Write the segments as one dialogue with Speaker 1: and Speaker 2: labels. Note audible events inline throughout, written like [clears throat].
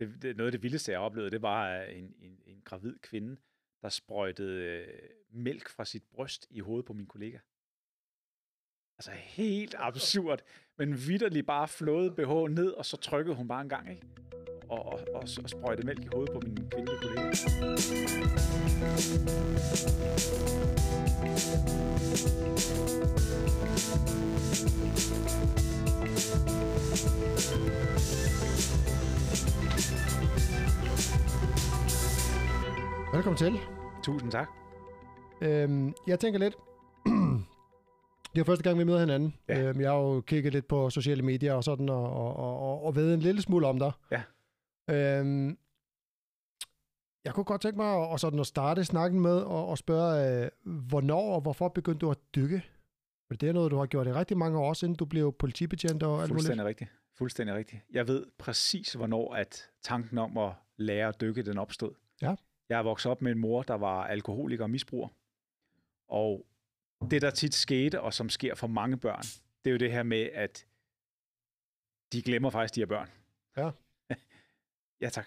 Speaker 1: det, det, noget af det vildeste, jeg oplevede, det var en, en, en gravid kvinde, der sprøjtede øh, mælk fra sit bryst i hovedet på min kollega. Altså helt absurd, men vidderlig bare flåede BH ned, og så trykkede hun bare en gang, ikke? Og, og, og, og sprøjtede mælk i hovedet på min kvindelige kollega.
Speaker 2: Velkommen til.
Speaker 1: Tusind tak.
Speaker 2: Øhm, jeg tænker lidt, [clears throat] det er første gang, vi møder hinanden.
Speaker 1: Ja.
Speaker 2: Øhm, jeg har jo kigget lidt på sociale medier og sådan, og, og, og, og ved en lille smule om dig.
Speaker 1: Ja.
Speaker 2: Øhm, jeg kunne godt tænke mig at, sådan at starte snakken med og, og spørge, øh, hvornår og hvorfor begyndte du at dykke? For det er noget, du har gjort i rigtig mange år, siden du blev politibetjent og alt muligt.
Speaker 1: Fuldstændig rigtigt. Fuldstændig rigtigt. Jeg ved præcis, hvornår at tanken om at lære at dykke, den opstod.
Speaker 2: Ja.
Speaker 1: Jeg er vokset op med en mor, der var alkoholiker og misbruger. Og det, der tit skete, og som sker for mange børn, det er jo det her med, at de glemmer faktisk, de er børn.
Speaker 2: Ja. [laughs]
Speaker 1: ja, tak.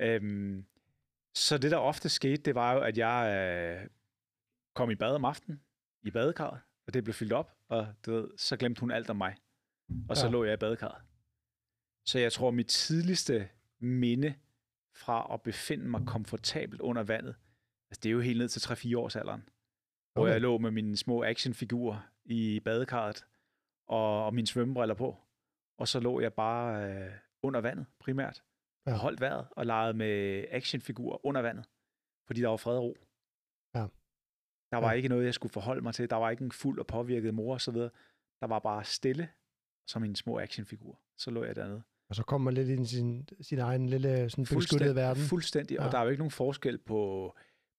Speaker 1: Øhm, så det, der ofte skete, det var jo, at jeg øh, kom i bad om aftenen, i badekarret, og det blev fyldt op, og du ved, så glemte hun alt om mig. Og så
Speaker 2: Ja.
Speaker 1: lå jeg i badekarret. Så jeg tror, mit tidligste minde fra at befinde mig komfortabelt under vandet, altså det er jo helt ned til 3-4 års alderen, hvor
Speaker 2: Okay.
Speaker 1: jeg lå med mine små actionfigurer i badekarret og, og mine svømmebriller på. Og så lå jeg bare øh, under vandet primært,
Speaker 2: Ja.
Speaker 1: og holdt vejret og legede med actionfigurer under vandet, fordi der var fred og ro.
Speaker 2: Ja.
Speaker 1: Der var
Speaker 2: Ja.
Speaker 1: ikke noget, jeg skulle forholde mig til. Der var ikke en fuld og påvirket mor videre. Der var bare stille, som mine små actionfigurer. Så lå jeg dernede.
Speaker 2: Og så kommer man lidt ind i sin, sin egen lille sådan beskyttede verden.
Speaker 1: Fuldstændig. Ja. Og der er jo ikke nogen forskel på,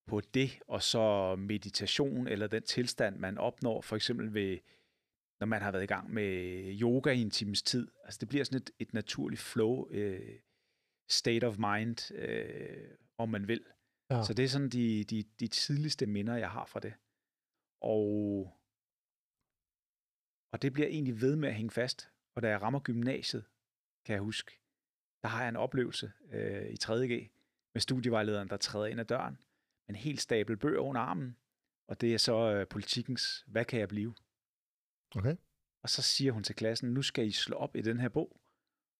Speaker 1: på det, og så meditation, eller den tilstand, man opnår, for eksempel ved, når man har været i gang med yoga i en times tid. Altså det bliver sådan et, et naturligt flow, øh, state of mind, øh, om man vil.
Speaker 2: Ja.
Speaker 1: Så det er sådan de, de, de tidligste minder, jeg har fra det. Og, og det bliver egentlig ved med at hænge fast. Og da jeg rammer gymnasiet, kan jeg huske, der har jeg en oplevelse øh, i 3.G med studievejlederen, der træder ind ad døren med en helt stabel bøger under armen. Og det er så øh, politikens, hvad kan jeg blive?
Speaker 2: Okay.
Speaker 1: Og så siger hun til klassen, nu skal I slå op i den her bog,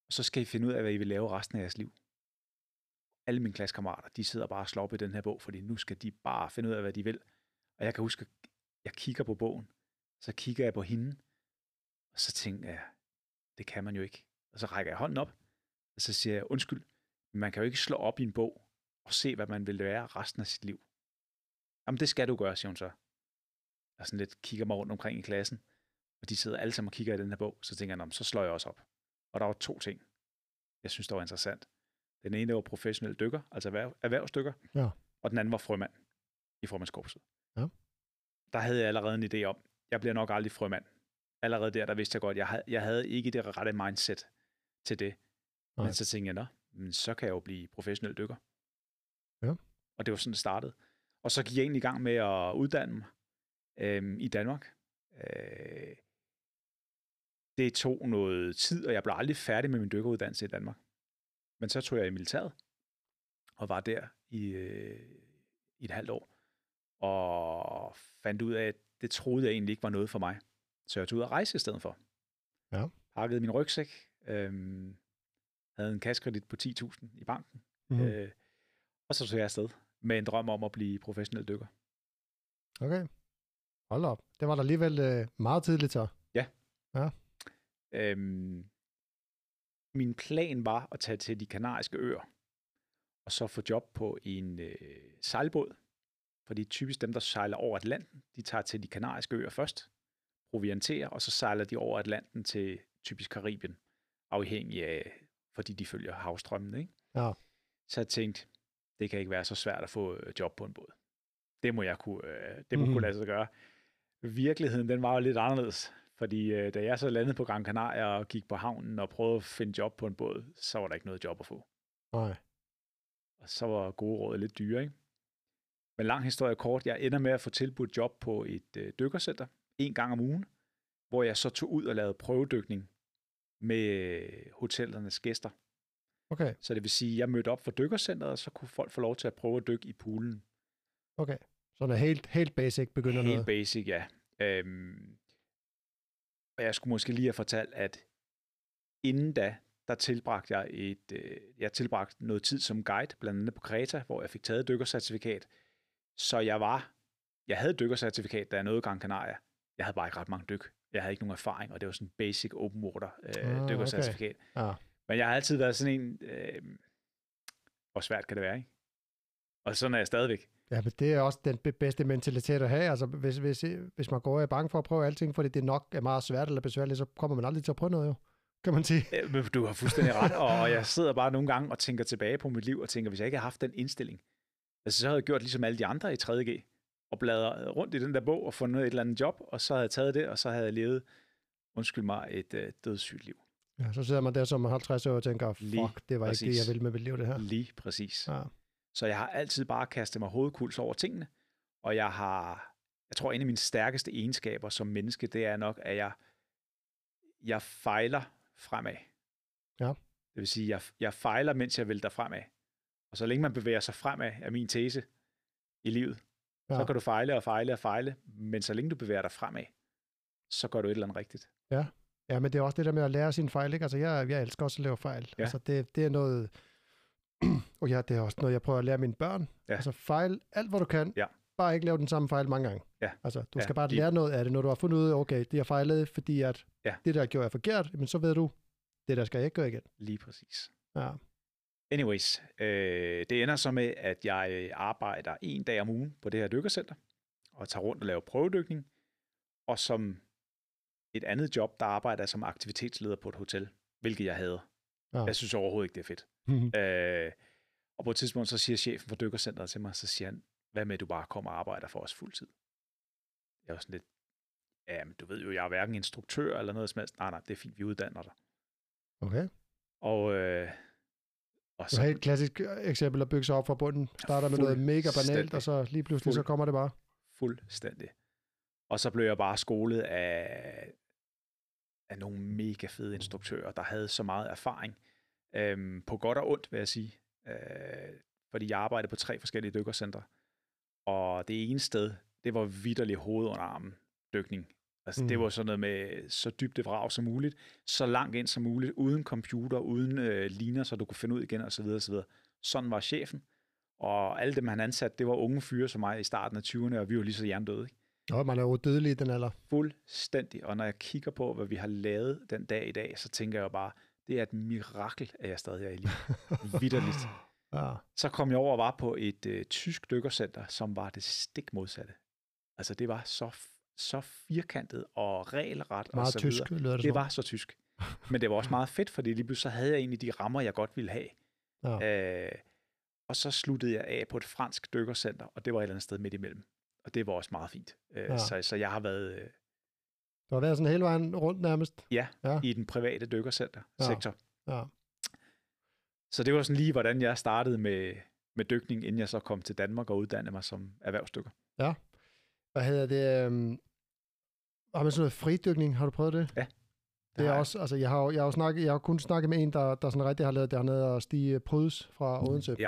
Speaker 1: og så skal I finde ud af, hvad I vil lave resten af jeres liv. Alle mine klassekammerater, de sidder bare og slår op i den her bog, fordi nu skal de bare finde ud af, hvad de vil. Og jeg kan huske, jeg kigger på bogen, så kigger jeg på hende, og så tænker jeg, det kan man jo ikke. Og så rækker jeg hånden op, og så siger jeg, undskyld, man kan jo ikke slå op i en bog og se, hvad man vil være resten af sit liv. Jamen, det skal du gøre, siger hun så. Og sådan lidt kigger mig rundt omkring i klassen, og de sidder alle sammen og kigger i den her bog, så tænker jeg, "Nå, men så slår jeg også op. Og der var to ting, jeg synes, der var interessant. Den ene, var professionel dykker, altså erhverv, erhvervsdykker,
Speaker 2: Ja.
Speaker 1: og den anden var frømand i frømandskorpset.
Speaker 2: Ja.
Speaker 1: Der havde jeg allerede en idé om, jeg bliver nok aldrig frømand. Allerede der, der vidste jeg godt, jeg havde, jeg havde ikke det rette mindset til det.
Speaker 2: Nej.
Speaker 1: Men så tænkte jeg, nå, men så kan jeg jo blive professionel dykker.
Speaker 2: Ja.
Speaker 1: Og det var sådan, det startede. Og så gik jeg egentlig i gang med at uddanne mig øhm, i Danmark. Øh, det tog noget tid, og jeg blev aldrig færdig med min dykkeruddannelse i Danmark. Men så tog jeg i militæret, og var der i, øh, i et halvt år, og fandt ud af, at det troede jeg egentlig ikke var noget for mig. Så jeg tog ud at rejse i stedet for.
Speaker 2: Ja.
Speaker 1: Pakkede min rygsæk, øhm, havde en kassekredit på 10.000 i banken,
Speaker 2: Mm.
Speaker 1: mm. øh, og så tog jeg afsted med en drøm om at blive professionel dykker.
Speaker 2: Okay. Hold op. Det var der alligevel øh, meget tidligt så.
Speaker 1: Øhm, min plan var at tage til de kanariske øer, og så få job på en øh, sejlbåd. Fordi typisk dem, der sejler over Atlanten, de tager til de kanariske øer først, provianterer, og så sejler de over Atlanten til typisk Karibien, afhængig af, fordi de følger havstrømmen. Ikke?
Speaker 2: Ja.
Speaker 1: Så jeg tænkte, det kan ikke være så svært at få øh, job på en båd. Det må jeg kunne, øh, det må
Speaker 2: Mhm.
Speaker 1: kunne lade sig gøre. Virkeligheden, den var jo lidt anderledes. Fordi øh, da jeg så landede på Gran Canaria og gik på havnen og prøvede at finde job på en båd, så var der ikke noget job at få.
Speaker 2: Nej.
Speaker 1: Og så var gode råd lidt dyre, ikke? Men lang historie kort, jeg ender med at få tilbudt job på et øh, dykkercenter en gang om ugen, hvor jeg så tog ud og lavede prøvedykning med øh, hotellernes gæster.
Speaker 2: Okay,
Speaker 1: Så det vil sige, at jeg mødte op for dykkercenteret, og så kunne folk få lov til at prøve at dykke i poolen.
Speaker 2: okay. Så noget helt, helt basic begynder
Speaker 1: Helt
Speaker 2: noget.
Speaker 1: basic, ja. Øhm, og jeg skulle måske lige have fortalt, at inden da, der tilbragte jeg et, øh, jeg tilbragte noget tid som guide, blandt andet på Kreta, hvor jeg fik taget dykkercertifikat. Så jeg var, jeg havde dykkercertifikat, da jeg nåede Gran Canaria. Jeg havde bare ikke ret mange dyk. Jeg havde ikke nogen erfaring, og det var sådan basic open water øh,
Speaker 2: Ah, okay.
Speaker 1: dykkercertifikat.
Speaker 2: Ja.
Speaker 1: Men jeg har altid været sådan en, øh, hvor svært kan det være, ikke? Og sådan er jeg stadigvæk.
Speaker 2: Ja, men det er også den be- bedste mentalitet at have. Altså, hvis, hvis, hvis man går og er bange for at prøve alting, fordi det nok er meget svært eller besværligt, så kommer man aldrig til at prøve noget, jo. Kan man sige.
Speaker 1: Øh, men Du har fuldstændig ret, og og jeg sidder bare nogle gange og tænker tilbage på mit liv, og tænker, hvis jeg ikke havde haft den indstilling, altså så havde jeg gjort ligesom alle de andre i 3.G, og bladret rundt i den der bog og fundet et eller andet job, og så havde jeg taget det, og så havde jeg levet, undskyld mig, et øh, dødssygt liv.
Speaker 2: Ja, så sidder man der som 50 år og tænker, fuck,
Speaker 1: Lige
Speaker 2: det var ikke det,
Speaker 1: præcis.
Speaker 2: jeg ville med mit liv, det her.
Speaker 1: Lige præcis.
Speaker 2: Ja.
Speaker 1: Så jeg har altid bare kastet mig hovedkuls over tingene, og jeg har, jeg tror, en af mine stærkeste egenskaber som menneske, det er nok, at jeg, jeg fejler fremad.
Speaker 2: Ja.
Speaker 1: Det vil sige, jeg, jeg fejler, mens jeg vælter fremad. Og så længe man bevæger sig fremad, er min tese i livet, ja.
Speaker 2: Ja.
Speaker 1: så kan du fejle og fejle og fejle, men så længe du bevæger dig fremad, så gør du et eller andet rigtigt.
Speaker 2: Ja, men det er også det der med at lære sine fejl, ikke? Altså, jeg, jeg elsker også at lave fejl.
Speaker 1: Ja.
Speaker 2: Altså, det, det er noget... og [clears throat] ja, det er også noget, jeg prøver at lære mine børn.
Speaker 1: Ja.
Speaker 2: Altså, fejl alt, hvad du kan.
Speaker 1: Ja.
Speaker 2: Bare ikke lave den samme fejl mange gange.
Speaker 1: Ja.
Speaker 2: Altså, du
Speaker 1: Ja,
Speaker 2: skal bare
Speaker 1: lige-
Speaker 2: lære noget af det, når du har fundet ud af, okay, det har fejlet, fordi at
Speaker 1: Ja.
Speaker 2: det der gjorde jeg forkert, men så ved du, det der skal jeg ikke gøre igen.
Speaker 1: Lige præcis.
Speaker 2: Ja.
Speaker 1: Anyways, øh, det ender så med, at jeg arbejder en dag om ugen på det her dykkercenter, og tager rundt og laver prøvedykning, og som et andet job, der arbejder jeg som aktivitetsleder på et hotel, hvilket jeg havde.
Speaker 2: Ja.
Speaker 1: Jeg synes overhovedet ikke, det er fedt. [laughs] Øh, og på et tidspunkt, så siger chefen for dykkercenteret til mig, så siger han, hvad med, at du bare kommer og arbejder for os fuldtid? Jeg var sådan lidt, ja, men du ved jo, jeg er hverken instruktør eller noget som helst. Nej, nej, det er fint, vi uddanner dig.
Speaker 2: Okay.
Speaker 1: Og, øh, og
Speaker 2: Det er et helt klassisk eksempel at bygge sig op fra bunden. Starter med noget mega banalt, og så lige pludselig så
Speaker 1: Fuld-
Speaker 2: kommer det bare.
Speaker 1: Fuldstændig. Og så blev jeg bare skolet af, af nogle mega fede instruktører, der havde så meget erfaring. Øhm, på godt og ondt, vil jeg sige. Øh, fordi jeg arbejdede på tre forskellige dykkercentre. Og det ene sted, det var vidderlig hoved under armen dykning. Altså, mm. det var sådan noget med så dybt det vrag som muligt, så langt ind som muligt, uden computer, uden øh, ligner, så du kunne finde ud igen, og så videre, og så videre. Sådan var chefen. Og alle dem, han ansatte, det var unge fyre som mig i starten af 20'erne, og vi var lige så jerndøde. Ikke?
Speaker 2: Og man er jo dødelig i den alder.
Speaker 1: Fuldstændig. Og når jeg kigger på, hvad vi har lavet den dag i dag, så tænker jeg jo bare, det er et mirakel, at jeg stadig er i live. [laughs] Vitterligt.
Speaker 2: Ja.
Speaker 1: Så kom jeg over og var på et øh, tysk dykkercenter, som var det stik modsatte. Altså det var så, så firkantet og regelret og
Speaker 2: Meget
Speaker 1: så
Speaker 2: tysk,
Speaker 1: videre.
Speaker 2: det,
Speaker 1: Det var så tysk. Men det var også meget fedt, fordi lige pludselig så havde jeg egentlig de rammer, jeg godt ville have.
Speaker 2: Ja.
Speaker 1: Øh, og så sluttede jeg af på et fransk dykkercenter, og det var et eller andet sted midt imellem. Og det var også meget fint. Øh,
Speaker 2: Ja.
Speaker 1: så, så jeg har været øh,
Speaker 2: Du har været sådan hele vejen rundt nærmest.
Speaker 1: ja,
Speaker 2: Ja.
Speaker 1: i den private dykkercenter-sektor.
Speaker 2: Ja.
Speaker 1: Så det var sådan lige, hvordan jeg startede med, med dykning, inden jeg så kom til Danmark og uddannede mig som erhvervsdykker.
Speaker 2: Hvad hedder det? Har man sådan noget fridykning? Har du prøvet det?
Speaker 1: Ja,
Speaker 2: Det er også, altså jeg har, jeg har, snakket, jeg har kun snakket med en, der, der sådan rigtig har lavet dernede, og Stig Pryds fra Odense.
Speaker 1: Ja.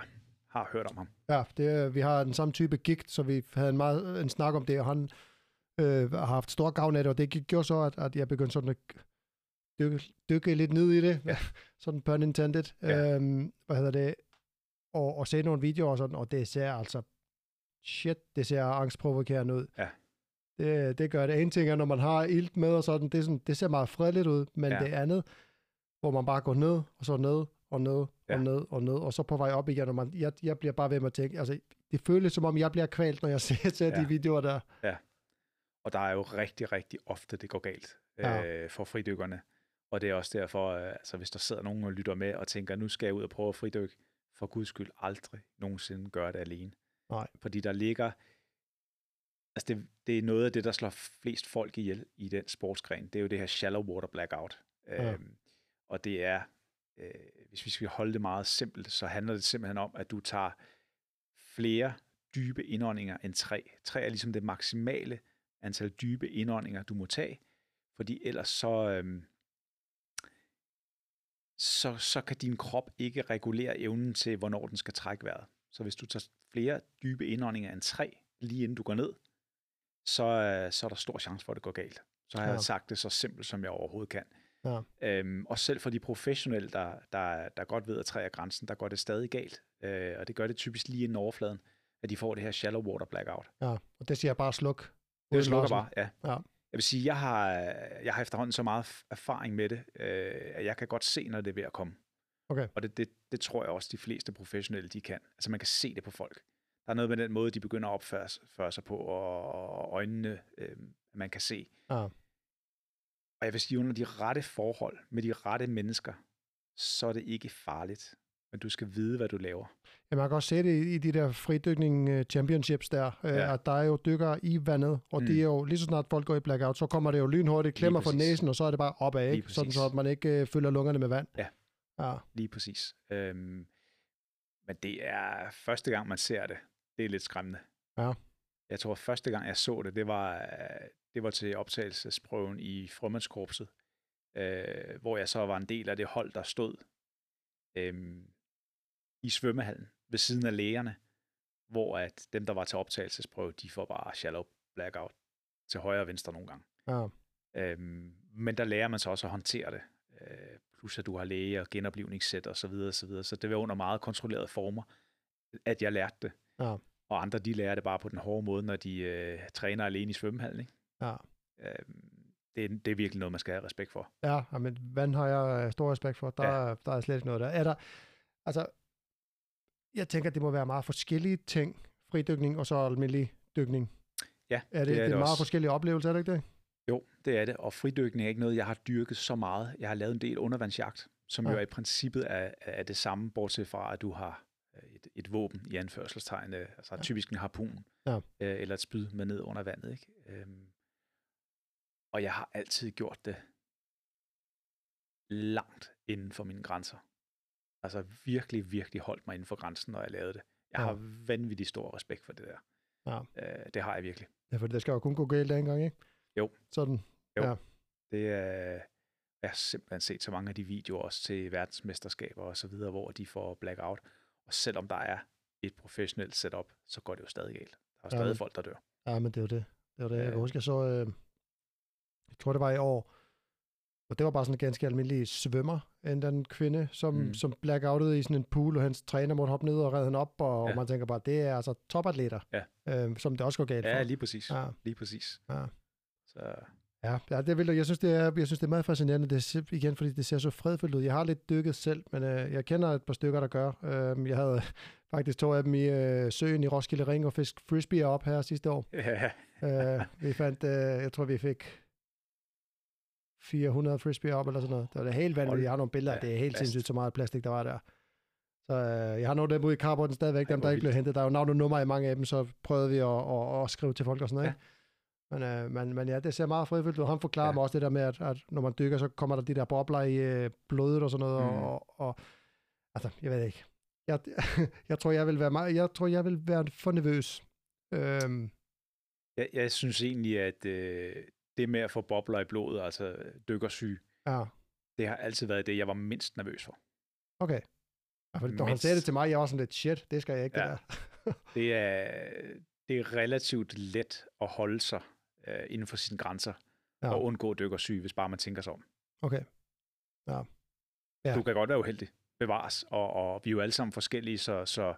Speaker 1: Har hørt om ham.
Speaker 2: Ja, det, vi har den samme type gigt, så vi havde en, meget, en snak om det, og han øh, har haft stor gavn af det, og det gjorde så, at, at jeg begyndte sådan at dykke, dykke lidt ned i det,
Speaker 1: Ja. [laughs]
Speaker 2: sådan pun intended.
Speaker 1: Ja.
Speaker 2: Øhm, hvad hedder det? Og, og se nogle videoer og sådan, og det ser altså, shit, det ser angstprovokerende ud.
Speaker 1: Ja.
Speaker 2: Det, det gør det. En ting er, når man har ilt med og sådan, det, er sådan, det ser meget fredeligt ud, men
Speaker 1: Ja.
Speaker 2: det andet, hvor man bare går ned, og så ned, og ned,
Speaker 1: Ja.
Speaker 2: og ned, og ned, og så på vej op igen, og man, jeg, jeg bliver bare ved med at tænke, altså, det føles som om, jeg bliver kvalt, når jeg [laughs] ser, ser
Speaker 1: Ja.
Speaker 2: de videoer der.
Speaker 1: Og der er jo rigtig, rigtig ofte, det går galt
Speaker 2: Ja.
Speaker 1: øh, for fridykkerne. Og det er også derfor, øh, altså hvis der sidder nogen og lytter med og tænker, nu skal jeg ud og prøve at fridykke, for guds skyld aldrig nogensinde gøre det alene.
Speaker 2: Nej.
Speaker 1: Fordi der ligger, altså det, det er noget af det, der slår flest folk ihjel i den sportsgren. Det er jo det her shallow water blackout.
Speaker 2: Ja.
Speaker 1: Øhm, og det er, øh, hvis vi skal holde det meget simpelt, så handler det simpelthen om, at du tager flere dybe indåndinger end tre. Tre er ligesom det maksimale antal dybe indåndinger, du må tage, fordi ellers så, øhm, så, så kan din krop ikke regulere evnen til, hvornår den skal trække vejret. Så hvis du tager flere dybe indåndinger end tre, lige inden du går ned, så, øh, så er der stor chance for, at det går galt. Så har ja. Jeg sagt det så simpelt, som jeg overhovedet kan.
Speaker 2: Ja.
Speaker 1: Øhm, og selv for de professionelle, der, der, der godt ved at træde grænsen, der går det stadig galt. Øh, og det gør det typisk lige inden overfladen, at de får det her shallow water blackout.
Speaker 2: Ja, og det siger jeg bare sluk.
Speaker 1: Det slukker bare, ja.
Speaker 2: Ja.
Speaker 1: Jeg vil sige, jeg har, jeg har efterhånden så meget erfaring med det, øh, at jeg kan godt se, når det er ved at komme.
Speaker 2: Okay.
Speaker 1: Og det, det, det tror jeg også, de fleste professionelle, de kan. Altså man kan se det på folk. Der er noget med den måde, de begynder at opføre føre sig på, og, og øjnene, øh, man kan se.
Speaker 2: Ja.
Speaker 1: Og jeg vil sige, under de rette forhold, med de rette mennesker, så er det ikke farligt. Men du skal vide, hvad du laver.
Speaker 2: Ja, man kan også se det i, de der fridykning øh, championships der, øh,
Speaker 1: Ja.
Speaker 2: at der er jo dykkere i vandet, og mm.
Speaker 1: Mm.
Speaker 2: de er jo, lige så snart folk går i blackout, så kommer det jo lynhurtigt, klemmer for næsen, og så er det bare opad, ikke? Sådan så at man ikke øh, fylder lungerne med vand.
Speaker 1: Ja.
Speaker 2: Ja,
Speaker 1: Lige præcis. Øhm, men det er første gang, man ser det. Det er lidt skræmmende.
Speaker 2: Ja.
Speaker 1: Jeg tror, første gang, jeg så det, det var, det var til optagelsesprøven i frømandskorpset, øh, hvor jeg så var en del af det hold, der stod øh, i svømmehallen ved siden af lægerne, hvor at dem, der var til optagelsesprøve, de får bare shallow blackout til højre og venstre nogle gange.
Speaker 2: ja,
Speaker 1: Øhm, men der lærer man så også at håndtere det. Øh, plus at du har læge og genoplivningssæt og så videre, og så videre. Så det var under meget kontrollerede former, at jeg lærte det.
Speaker 2: Ja.
Speaker 1: Og andre, de lærer det bare på den hårde måde, når de øh, træner alene i svømmehallen. Ikke?
Speaker 2: ja.
Speaker 1: Øhm, det, er, det er virkelig noget, man skal have respekt for.
Speaker 2: Ja, men vand har jeg øh, stor respekt for. Der,
Speaker 1: Ja.
Speaker 2: der er slet ikke noget der. Er der, altså, jeg tænker, det må være meget forskellige ting, fridykning og så almindelig dykning.
Speaker 1: Ja,
Speaker 2: Er det,
Speaker 1: det er
Speaker 2: det er
Speaker 1: det
Speaker 2: en meget
Speaker 1: også.
Speaker 2: forskellige oplevelse, er det ikke det?
Speaker 1: Jo, det er det. Og fridykning er ikke noget, jeg har dyrket så meget. Jeg har lavet en del undervandsjagt, som
Speaker 2: Ja.
Speaker 1: jo er i princippet er, er det samme, bortset fra, at du har øh, et, et våben i anførselstegn, øh, altså
Speaker 2: Ja.
Speaker 1: typisk en harpun,
Speaker 2: Ja.
Speaker 1: øh, eller et spyd med ned under vandet. Ikke? Øhm, og jeg har altid gjort det langt inden for mine grænser. Altså virkelig, virkelig holdt mig inden for grænsen, når jeg lavede det. Jeg
Speaker 2: Ja.
Speaker 1: har vanvittig stor respekt for det der.
Speaker 2: Ja.
Speaker 1: Øh, det har jeg virkelig.
Speaker 2: Ja, for det skal jo kun gå galt en gang, ikke?
Speaker 1: Jo.
Speaker 2: Sådan.
Speaker 1: Det er, jeg har simpelthen set så mange af de videoer også til verdensmesterskaber og så videre, hvor de får blackout. Og selvom der er et professionelt setup, så går det jo stadig galt. Der er jo
Speaker 2: Ja,
Speaker 1: stadig
Speaker 2: men-
Speaker 1: folk, der dør.
Speaker 2: Ja, men det er jo det. Det var det. Jeg kan
Speaker 1: Ja.
Speaker 2: huske, jeg så, øh, jeg tror det var i år, og det var bare sådan en ganske almindelig svømmer, en den kvinde, som, mm. Som blackoutede i sådan en pool, og hans træner måtte hoppe ned og redde hende op, og, ja.
Speaker 1: Ja.
Speaker 2: og man tænker bare, det er altså topatleter,
Speaker 1: Ja.
Speaker 2: øh, som det også går galt
Speaker 1: Ja,
Speaker 2: for.
Speaker 1: lige præcis.
Speaker 2: Ja.
Speaker 1: Lige præcis.
Speaker 2: Ja.
Speaker 1: Så
Speaker 2: Ja, ja det vil jeg. Jeg synes, det er, jeg synes, det er meget fascinerende, det er, igen, fordi det ser så fredfyldt ud. Jeg har lidt dykket selv, men øh, jeg kender et par stykker, der gør. Øh, jeg havde [laughs] faktisk to af dem i øh, søen i Roskilde Ring og fisk frisbee op her sidste år. [laughs]
Speaker 1: ja,
Speaker 2: øh, vi fandt, øh, jeg tror, vi fik 400 frisbee op, eller sådan noget. Det var det helt vanvittigt. Jeg har nogle billeder,
Speaker 1: da
Speaker 2: det er helt
Speaker 1: fast.
Speaker 2: sindssygt, så meget plastik, der var der. Så øh, jeg har nogle af dem ude i carporten stadigvæk, dem der ikke blev hentet. Der er jo navn og nummer i mange af dem, så prøvede vi at, at, at skrive til folk og sådan noget.
Speaker 1: Ja.
Speaker 2: Ikke? Men, øh, men, men ja, det ser meget fredfyldt ud. Han forklarer ja. Mig også det der med, at, at når man dykker, så kommer der de der bobler i øh, blodet og sådan noget.
Speaker 1: Mm.
Speaker 2: Og, og, altså, jeg ved ikke. Jeg, [laughs] jeg tror, jeg vil være meget, jeg tror, jeg vil være for nervøs. Øhm,
Speaker 1: jeg, jeg synes egentlig, at øh, det med at få bobler i blodet, altså dykkersyge,
Speaker 2: ja,
Speaker 1: det har altid været det, jeg var mindst nervøs for.
Speaker 2: okay. Ja, for når han sagde det til mig, jeg var sådan lidt, shit, det skal jeg ikke,
Speaker 1: Ja.
Speaker 2: det der. [laughs]
Speaker 1: Det er, det er relativt let at holde sig øh, inden for sine grænser
Speaker 2: Ja.
Speaker 1: og undgå dykkersyge, hvis bare man tænker sig om.
Speaker 2: Okay. Ja. Ja.
Speaker 1: Du kan godt være uheldig, bevares, og, og vi er jo alle sammen forskellige, så, så,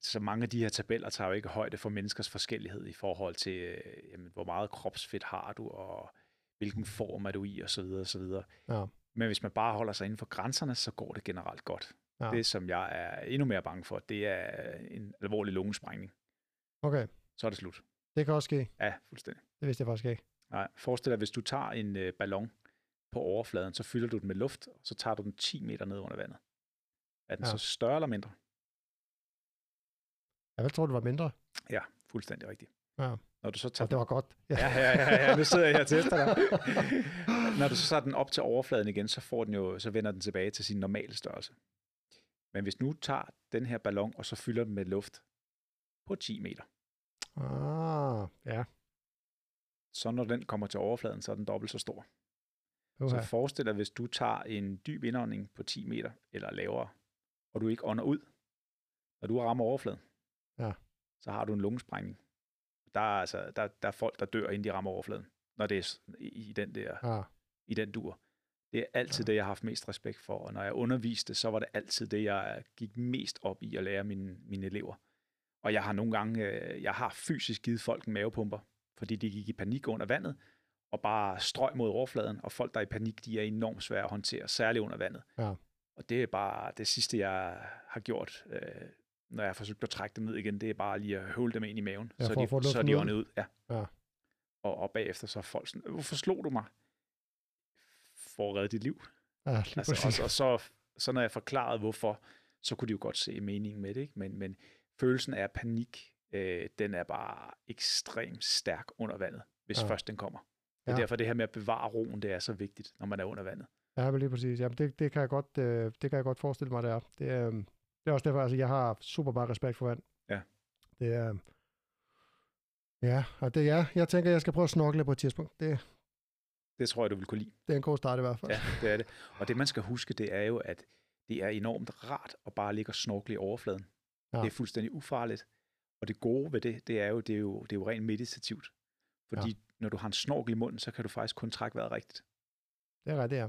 Speaker 1: så mange af de her tabeller tager jo ikke højde for menneskers forskellighed i forhold til, øh, jamen, hvor meget kropsfedt har du, og hvilken form er du i, og så videre, og så videre.
Speaker 2: Ja.
Speaker 1: Men hvis man bare holder sig inden for grænserne, så går det generelt godt.
Speaker 2: Ja.
Speaker 1: Det, som jeg er endnu mere bange for, det er en alvorlig lungesprængning.
Speaker 2: Okay,
Speaker 1: Så er det slut.
Speaker 2: Det kan også ske.
Speaker 1: Ja, fuldstændig.
Speaker 2: Det vidste jeg faktisk ikke.
Speaker 1: Nej, forestil dig, hvis du tager en øh, ballon på overfladen, så fylder du den med luft, og så tager du den 10 meter ned under vandet. Er den
Speaker 2: Ja.
Speaker 1: så større eller mindre?
Speaker 2: Jeg vil tro, det var mindre.
Speaker 1: Ja, fuldstændig rigtigt.
Speaker 2: Ja.
Speaker 1: Når du så tager
Speaker 2: Og det var godt. Ja.
Speaker 1: Ja, ja, ja, ja, nu sidder jeg her og tester dig. Når du så tager den op til overfladen igen, så, får den jo, så vender den tilbage til sin normale størrelse. Men hvis nu tager den her ballon, og så fylder den med luft på 10 meter,
Speaker 2: Ah, ja.
Speaker 1: så når den kommer til overfladen, så er den dobbelt så stor.
Speaker 2: Okay.
Speaker 1: Så forestil dig, hvis du tager en dyb indånding på 10 meter eller lavere, og du ikke ånder ud, når du rammer overfladen,
Speaker 2: Ja.
Speaker 1: så har du en lungesprængning. Der er, altså, der, der er folk, der dør, inden de rammer overfladen, når det er i, i den der
Speaker 2: Ja.
Speaker 1: i den dur. Det er altid ja. det, jeg har haft mest respekt for, og når jeg underviste, så var det altid det, jeg gik mest op i at lære mine, mine elever. Og jeg har nogle gange, øh, jeg har fysisk givet folk en mavepumper, fordi de gik i panik under vandet, og bare strøg mod overfladen, og folk, der er i panik, de er enormt svære at håndtere, særligt under vandet.
Speaker 2: Ja.
Speaker 1: Og det er bare det sidste, jeg har gjort, øh, når jeg har forsøgt at trække dem ned igen, det er bare lige at høvle dem ind i maven,
Speaker 2: Ja,
Speaker 1: så, de, så er
Speaker 2: luften
Speaker 1: de
Speaker 2: ud.
Speaker 1: åndet ud. Ja.
Speaker 2: Ja.
Speaker 1: Og, og bagefter så er folk sådan, hvorfor slog du mig? For at redde dit liv.
Speaker 2: Ja,
Speaker 1: Altså, og, og så, så når jeg forklarede, hvorfor, så kunne de jo godt se meningen med det. Ikke? Men, men følelsen af panik, øh, den er bare ekstremt stærk under vandet, hvis
Speaker 2: Ja.
Speaker 1: ja. først den kommer. Er
Speaker 2: Ja.
Speaker 1: ja. derfor, det her med at bevare roen, det er så vigtigt, når man er under vandet.
Speaker 2: Ja, men lige præcis. Jamen, det, det, kan jeg godt, øh, det kan jeg godt forestille mig, det er. Det, er, det er også derfor, altså, jeg har super meget respekt for vand.
Speaker 1: Ja.
Speaker 2: Det er... Ja, og det er, jeg tænker, jeg skal prøve at snorkle på et tidspunkt. Det,
Speaker 1: Det tror jeg, du vil kunne lide.
Speaker 2: det er en god start i hvert fald.
Speaker 1: Ja, det er det. Og det, man skal huske, det er jo, at det er enormt rart at bare ligge og snorkle i overfladen.
Speaker 2: Ja.
Speaker 1: Ja. Det er fuldstændig ufarligt. Og det gode ved det, det er jo, det er jo, det er jo rent meditativt. Fordi ja. når du har en snorkel i munden, så kan du faktisk kun trække vejret rigtigt.
Speaker 2: Det er rigtigt, ja.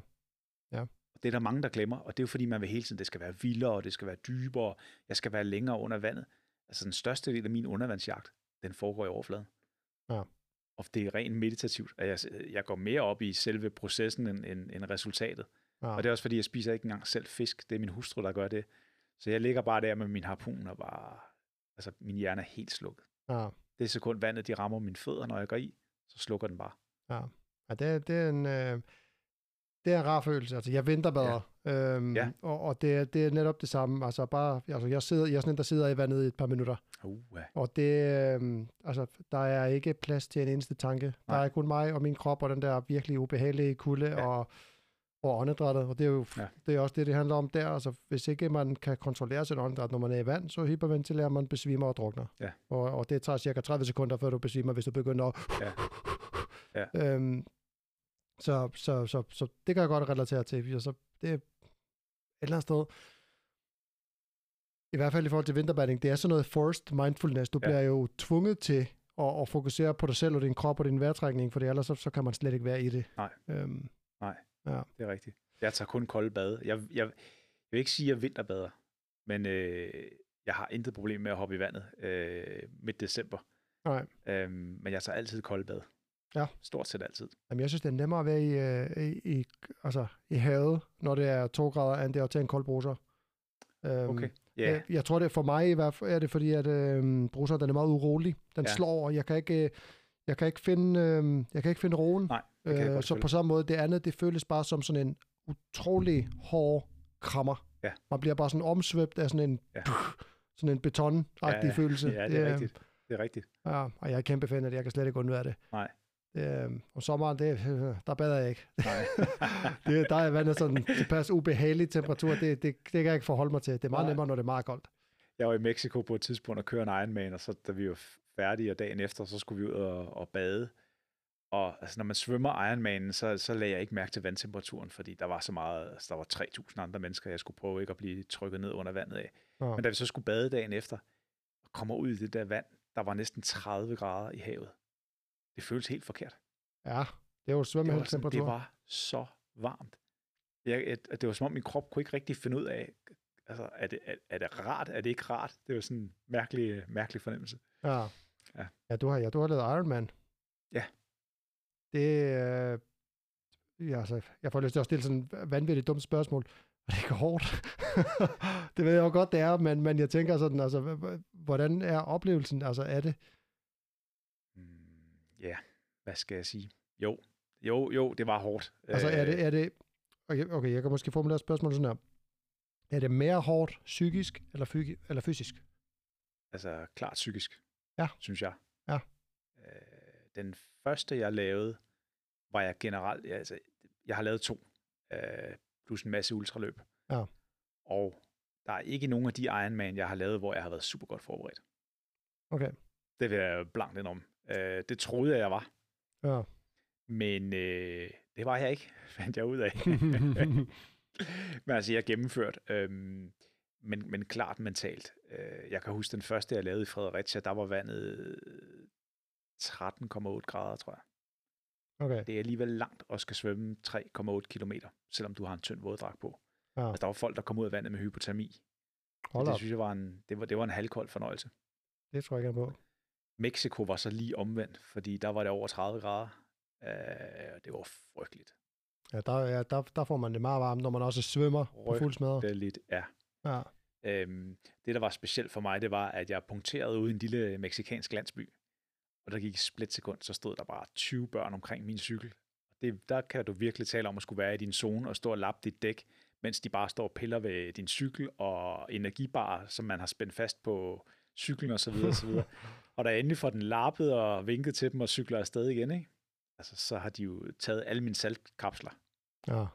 Speaker 1: Og det er der mange, der glemmer, og det er jo fordi, man vil hele tiden, det skal være vildere, og det skal være dybere, jeg skal være længere under vandet. Altså den største del af min undervandsjagt, den foregår i overfladen.
Speaker 2: Ja.
Speaker 1: Og det er rent meditativt, at jeg, jeg går mere op i selve processen end, end, end resultatet.
Speaker 2: ja.
Speaker 1: Og det er også fordi, jeg spiser ikke engang selv fisk. Det er min hustru, der gør det. Så jeg ligger bare der med min harpun og bare... Altså, min hjerne er helt slukket.
Speaker 2: ja.
Speaker 1: Det er sekund vandet, de rammer mine fødder, når jeg går i, så slukker den bare.
Speaker 2: Ja, ja det, er, det, er en, øh, det er en rar følelse. Altså, jeg vinterbader, ja. Øhm,
Speaker 1: Ja.
Speaker 2: og, og det, er, det er netop det samme. Altså, bare, altså, jeg, sidder, jeg er sådan en, der sidder i vandet i et par minutter,
Speaker 1: Uh, ja.
Speaker 2: og det, øh, altså, der er ikke plads til en eneste tanke. Der
Speaker 1: Nej.
Speaker 2: er kun mig og min krop, og den der virkelig ubehagelige kulde,
Speaker 1: Ja.
Speaker 2: og, og åndedrættet, og det er jo
Speaker 1: Ja.
Speaker 2: det er også det, det handler om der. Altså, hvis ikke man kan kontrollere sit åndedræt, når man er i vand, så hyperventilerer man, besvimer og drukner.
Speaker 1: Ja.
Speaker 2: Og, og det tager cirka 30 sekunder, før du besvimer, hvis du begynder at...
Speaker 1: Ja. Ja.
Speaker 2: Øhm, så, så, så, så det kan jeg godt relatere til. Og så det er et eller andet sted, i hvert fald i forhold til vinterbadning, det er sådan noget forced mindfulness. Du
Speaker 1: Ja.
Speaker 2: bliver jo tvunget til at, at fokusere på dig selv og din krop og din vejrtrækning, for ellers så, så kan man slet ikke være i det.
Speaker 1: Nej.
Speaker 2: Øhm,
Speaker 1: Det er rigtigt. Jeg tager kun kolde bade. Jeg, jeg, jeg vil ikke sige, at jeg vinterbader, men øh, jeg har intet problem med at hoppe i vandet øh, midt december.
Speaker 2: nej.
Speaker 1: Øhm, men jeg tager altid kolde bad.
Speaker 2: Ja.
Speaker 1: Stort set altid.
Speaker 2: Jamen, jeg synes, det er nemmere at være i, øh, i, i, altså, i havet, når det er to grader, end det er at tage en kold bruser. Øhm,
Speaker 1: Okay. Ja,
Speaker 2: Jeg, jeg tror, det er for mig i hvert fald, er det fordi, at øh, bruseren den er meget urolig. Den ja.
Speaker 1: Ja.
Speaker 2: slår over. Jeg kan ikke, øh, jeg kan ikke finde, øh, jeg kan ikke finde roen.
Speaker 1: Nej, det godt
Speaker 2: så på samme måde, det andet, det føles bare som sådan en utrolig hård krammer.
Speaker 1: Ja.
Speaker 2: Man bliver bare sådan omsvøbt af sådan en,
Speaker 1: Ja.
Speaker 2: sådan en betonagtig
Speaker 1: Ja, ja.
Speaker 2: følelse.
Speaker 1: ja, det er rigtigt. Det er rigtigt.
Speaker 2: Ja, og jeg er kæmpe fan af det. Jeg kan slet ikke undvære det.
Speaker 1: Nej.
Speaker 2: det øh, om sommeren, det, [laughs] der bader jeg ikke.
Speaker 1: Nej. [laughs]
Speaker 2: det, der er vandet sådan tilpas ubehagelig temperatur. Det, det, det kan jeg ikke forholde mig til. Det er meget
Speaker 1: Nej.
Speaker 2: nemmere, når det er meget koldt.
Speaker 1: Jeg var i Mexico på et tidspunkt og køre en Ironman, og så da vi var færdige, og dagen efter, så skulle vi ud og, og bade. Og altså, når man svømmer Ironmanen, så, så lagde jeg ikke mærke til vandtemperaturen, fordi der var så meget, altså, der var 3.000 andre mennesker, jeg skulle prøve ikke at blive trykket ned under vandet af.
Speaker 2: Ja.
Speaker 1: Men da vi så skulle bade dagen efter, og kommer ud i det der vand, der var næsten 30 grader i havet. Det føltes helt forkert.
Speaker 2: Ja, det
Speaker 1: Det var, sådan,
Speaker 2: svømmehaldstemperatur.
Speaker 1: det var så varmt. Jeg, et- det var som om min krop kunne ikke rigtig finde ud af, altså, er det, er, er det rart, er det ikke rart? Det var sådan en mærkelig, mærkelig fornemmelse.
Speaker 2: Ja.
Speaker 1: Ja.
Speaker 2: Ja, du har, ja, du har lavet Ironman.
Speaker 1: Ja.
Speaker 2: Det, øh, ja, altså, jeg får lyst til at stille sådan et vanvittigt dumt spørgsmål. Er det ikke hårdt? [laughs] det ved jeg jo godt, det er, men, men jeg tænker sådan, altså, hvordan er oplevelsen? Altså, er det?
Speaker 1: Mm, ja, hvad skal jeg sige? Jo, jo, jo, det var hårdt.
Speaker 2: Altså, er
Speaker 1: Øh,
Speaker 2: det, er det okay, okay, jeg kan måske formulere spørgsmålet sådan her. Er det mere hårdt psykisk eller, fygi, eller fysisk?
Speaker 1: Altså, klart psykisk,
Speaker 2: Ja.
Speaker 1: synes jeg.
Speaker 2: Ja.
Speaker 1: Øh, den første, jeg lavede, var jeg generelt, ja, altså, jeg har lavet to, øh, plus en masse ultraløb.
Speaker 2: Ja.
Speaker 1: Og der er ikke nogen af de Ironman, jeg har lavet, hvor jeg har været super godt forberedt.
Speaker 2: Okay.
Speaker 1: Det vil jeg blankt indrømme. Øh, det troede jeg, jeg var.
Speaker 2: Ja.
Speaker 1: Men øh, det var jeg ikke, [laughs] fandt jeg ud af. [laughs] men altså, jeg gennemført. Øhm, men, men klart mentalt. Øh, jeg kan huske den første, jeg lavede i Fredericia, der var vandet 13,8 grader, tror jeg.
Speaker 2: Okay.
Speaker 1: Det er alligevel langt at skal svømme 3,8 kilometer, selvom du har en tynd våddragt på.
Speaker 2: Ja.
Speaker 1: Altså, der var folk, der kom ud af vandet med hypotermi.
Speaker 2: Hold
Speaker 1: det
Speaker 2: op.
Speaker 1: synes jeg var en, det var, det var en halvkold fornøjelse.
Speaker 2: Det tror jeg ikke på.
Speaker 1: Mexico var så lige omvendt, fordi der var det over 30 grader. Øh, det var frygteligt.
Speaker 2: Ja, der, ja der, der får man det meget varmt, når man også svømmer på
Speaker 1: Ryg.
Speaker 2: fuld smadre.
Speaker 1: Det er lidt, ja.
Speaker 2: Ja.
Speaker 1: Øhm, det, der var specielt for mig, det var, at jeg punkterede ude i en lille meksikansk landsby. Og der gik et splitsekund, så stod der bare 20 børn omkring min cykel. Det, der kan du virkelig tale om at skulle være i din zone og stå og lappe dit dæk, mens de bare står og piller ved din cykel og energibar, som man har spændt fast på cyklen og så videre, og så videre. [laughs] Og da jeg endelig får den lappet og vinket til dem og cykler afsted igen, ikke? Altså, så har de jo taget alle mine saltkapsler.
Speaker 2: ja.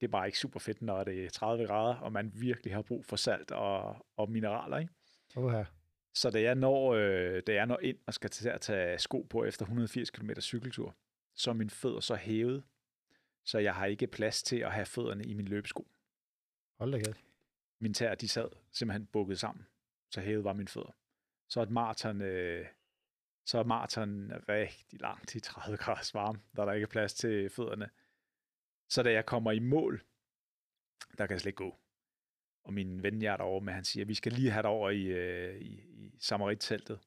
Speaker 1: Det er bare ikke super fedt, når det er 30 grader, og man virkelig har brug for salt og, og mineraler, ikke?
Speaker 2: Uha.
Speaker 1: Så da jeg, når, øh, da jeg når ind og skal til at tage sko på efter 180 km cykeltur, så er mine fødder så hævet, så jeg har ikke plads til at have fødderne i min løbesko.
Speaker 2: Hold da kæft.
Speaker 1: Mine tæer, de sad simpelthen bukket sammen, så hævet var mine fødder. Så er et maraton, øh, så er maraton rigtig langt i 30 grader varme, da der ikke er plads til fødderne. Så da jeg kommer i mål, der kan jeg slet ikke gå. Og min ven, jeg er derovre med, han siger, vi skal lige have dig over i, øh, i, i Samarit-teltet.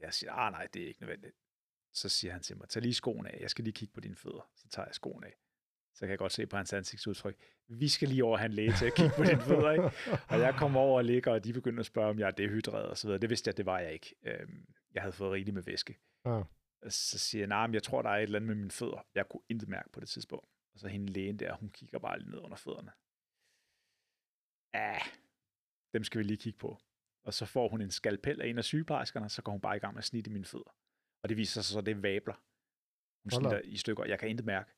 Speaker 1: Jeg siger, ah nej, det er ikke nødvendigt. Så siger han til mig, tag lige skoen af, jeg skal lige kigge på dine fødder. Så tager jeg skoen af. Så kan jeg godt se på hans ansigtsudtryk, vi skal lige over have en læge til at kigge på dine fødder, ikke? Og jeg kommer over og ligger, og de begynder at spørge, om jeg er dehydreret og så videre. Det vidste jeg, det var jeg ikke. Øhm, Jeg havde fået rigeligt med væske.
Speaker 2: Ja.
Speaker 1: Så siger jeg, nej, men jeg tror, der er et eller andet med mine fødder. Jeg kunne intet mærke på det tidspunkt. Og så hende lægen der, hun kigger bare lige ned under fødderne. Ja, dem skal vi lige kigge på. Og så får hun en skalpel af en af sygeplejerskerne, så går hun bare i gang med at snitte mine fødder. Og det viser sig så, at det er vabler. Hun
Speaker 2: Hold
Speaker 1: snitter i stykker. Jeg kan intet mærke.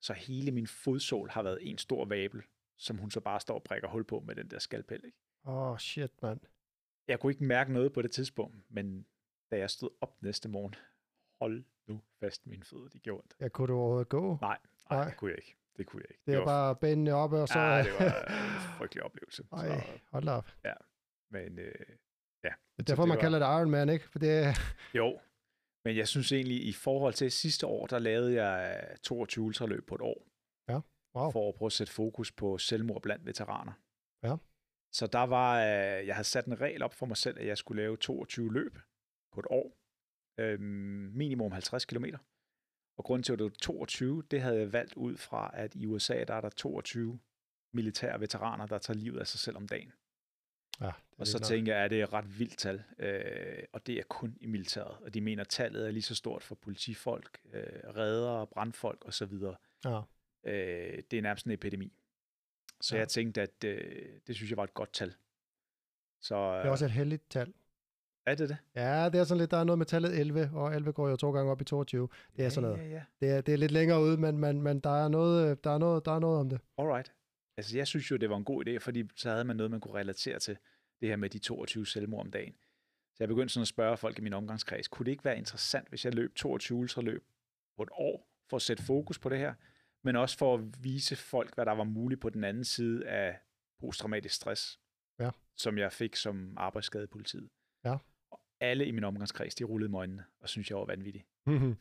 Speaker 1: Så hele min fodsål har været en stor vabel, som hun så bare står og prikker hul på med den der skalpel.
Speaker 2: Åh, oh, shit, mand.
Speaker 1: Jeg kunne ikke mærke noget på det tidspunkt, men da jeg stod op næste morgen, hold nu fast mine fødder, de gjorde ondt.
Speaker 2: Ja, kunne du overhovedet gå?
Speaker 1: Nej, nej,
Speaker 2: Nej.
Speaker 1: det kunne jeg ikke. Det kunne jeg ikke.
Speaker 2: Det er
Speaker 1: var,
Speaker 2: bare benene oppe, og så...
Speaker 1: Ja, det var en frygtelig oplevelse.
Speaker 2: Ej,
Speaker 1: Så,
Speaker 2: hold op.
Speaker 1: men øh,
Speaker 2: Det er derfor,
Speaker 1: det
Speaker 2: man
Speaker 1: var-
Speaker 2: kalder det Iron Man, ikke? For det
Speaker 1: jo, men jeg synes egentlig, i forhold til sidste år, der lavede jeg 22 ultraløb på et år.
Speaker 2: Wow.
Speaker 1: For at prøve at sætte fokus på selvmord blandt veteraner.
Speaker 2: Ja.
Speaker 1: Så der var, øh, jeg havde sat en regel op for mig selv, at jeg skulle lave 22 løb på et år. Øhm, minimum 50 km. Og grunden til, at det var 22, det havde jeg valgt ud fra, at i USA, der er der 22 militære veteraner, der tager livet af sig selv om dagen.
Speaker 2: Ja,
Speaker 1: Og så tænker jeg, at det er et ret vildt tal, øh, og det er kun i militæret. Og de mener, at tallet er lige så stort for politifolk, øh, redere, brandfolk osv.
Speaker 2: Ja.
Speaker 1: Øh, det er nærmest en epidemi. Så
Speaker 2: Ja.
Speaker 1: jeg tænkte, at øh, det synes jeg var et godt tal. Så
Speaker 2: Det er også et heldigt tal.
Speaker 1: Er det det?
Speaker 2: Ja, det er sådan lidt, der er noget med tallet 11, og 11 går jo to gange op i 22. Det er sådan noget.
Speaker 1: Ja, ja, ja.
Speaker 2: Det er, det er lidt længere ude, men, men, men der, er noget, øh, der, er noget, der er noget om det.
Speaker 1: Alright. Altså, jeg synes jo, det var en god idé, fordi så havde man noget, man kunne relatere til det her med de 22 selvmord om dagen. Så jeg begyndte sådan at spørge folk i min omgangskreds, kunne det ikke være interessant, hvis jeg løb 22 ultraløb på et år, for at sætte fokus på det her, men også for at vise folk, hvad der var muligt på den anden side af posttraumatisk stress,
Speaker 2: Ja.
Speaker 1: som jeg fik som arbejdsskade i politiet.
Speaker 2: Ja.
Speaker 1: Alle i min omgangskreds, de rullede øjnene, og synes jeg var vanvittig.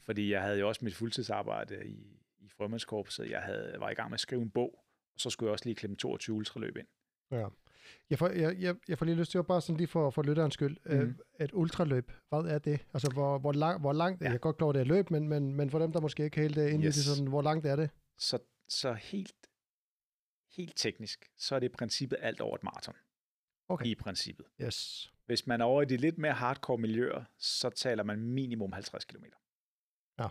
Speaker 1: Fordi jeg havde jo også mit fuldtidsarbejde i, i frømandskorpset. Jeg havde, var i gang med at skrive en bog, og så skulle jeg også lige klemme 22 ultraløb ind.
Speaker 2: ja. Jeg får, jeg, jeg, jeg får lige lyst til at bare sådan lige for, for lytterens skyld. Mm. Øh,
Speaker 1: Mhm.
Speaker 2: et ultraløb, hvad er det? Altså, hvor, hvor, lang, hvor langt, ja. Jeg er godt klar, over, det er løb, men, men, men for dem, der måske ikke helt er inde yes. i det, sådan, hvor langt er det?
Speaker 1: Så, så helt, helt teknisk, så er det i princippet alt over et maraton.
Speaker 2: Okay.
Speaker 1: I princippet.
Speaker 2: Yes.
Speaker 1: Hvis man er over i de lidt mere hardcore miljøer, så taler man minimum 50 km.
Speaker 2: Ja.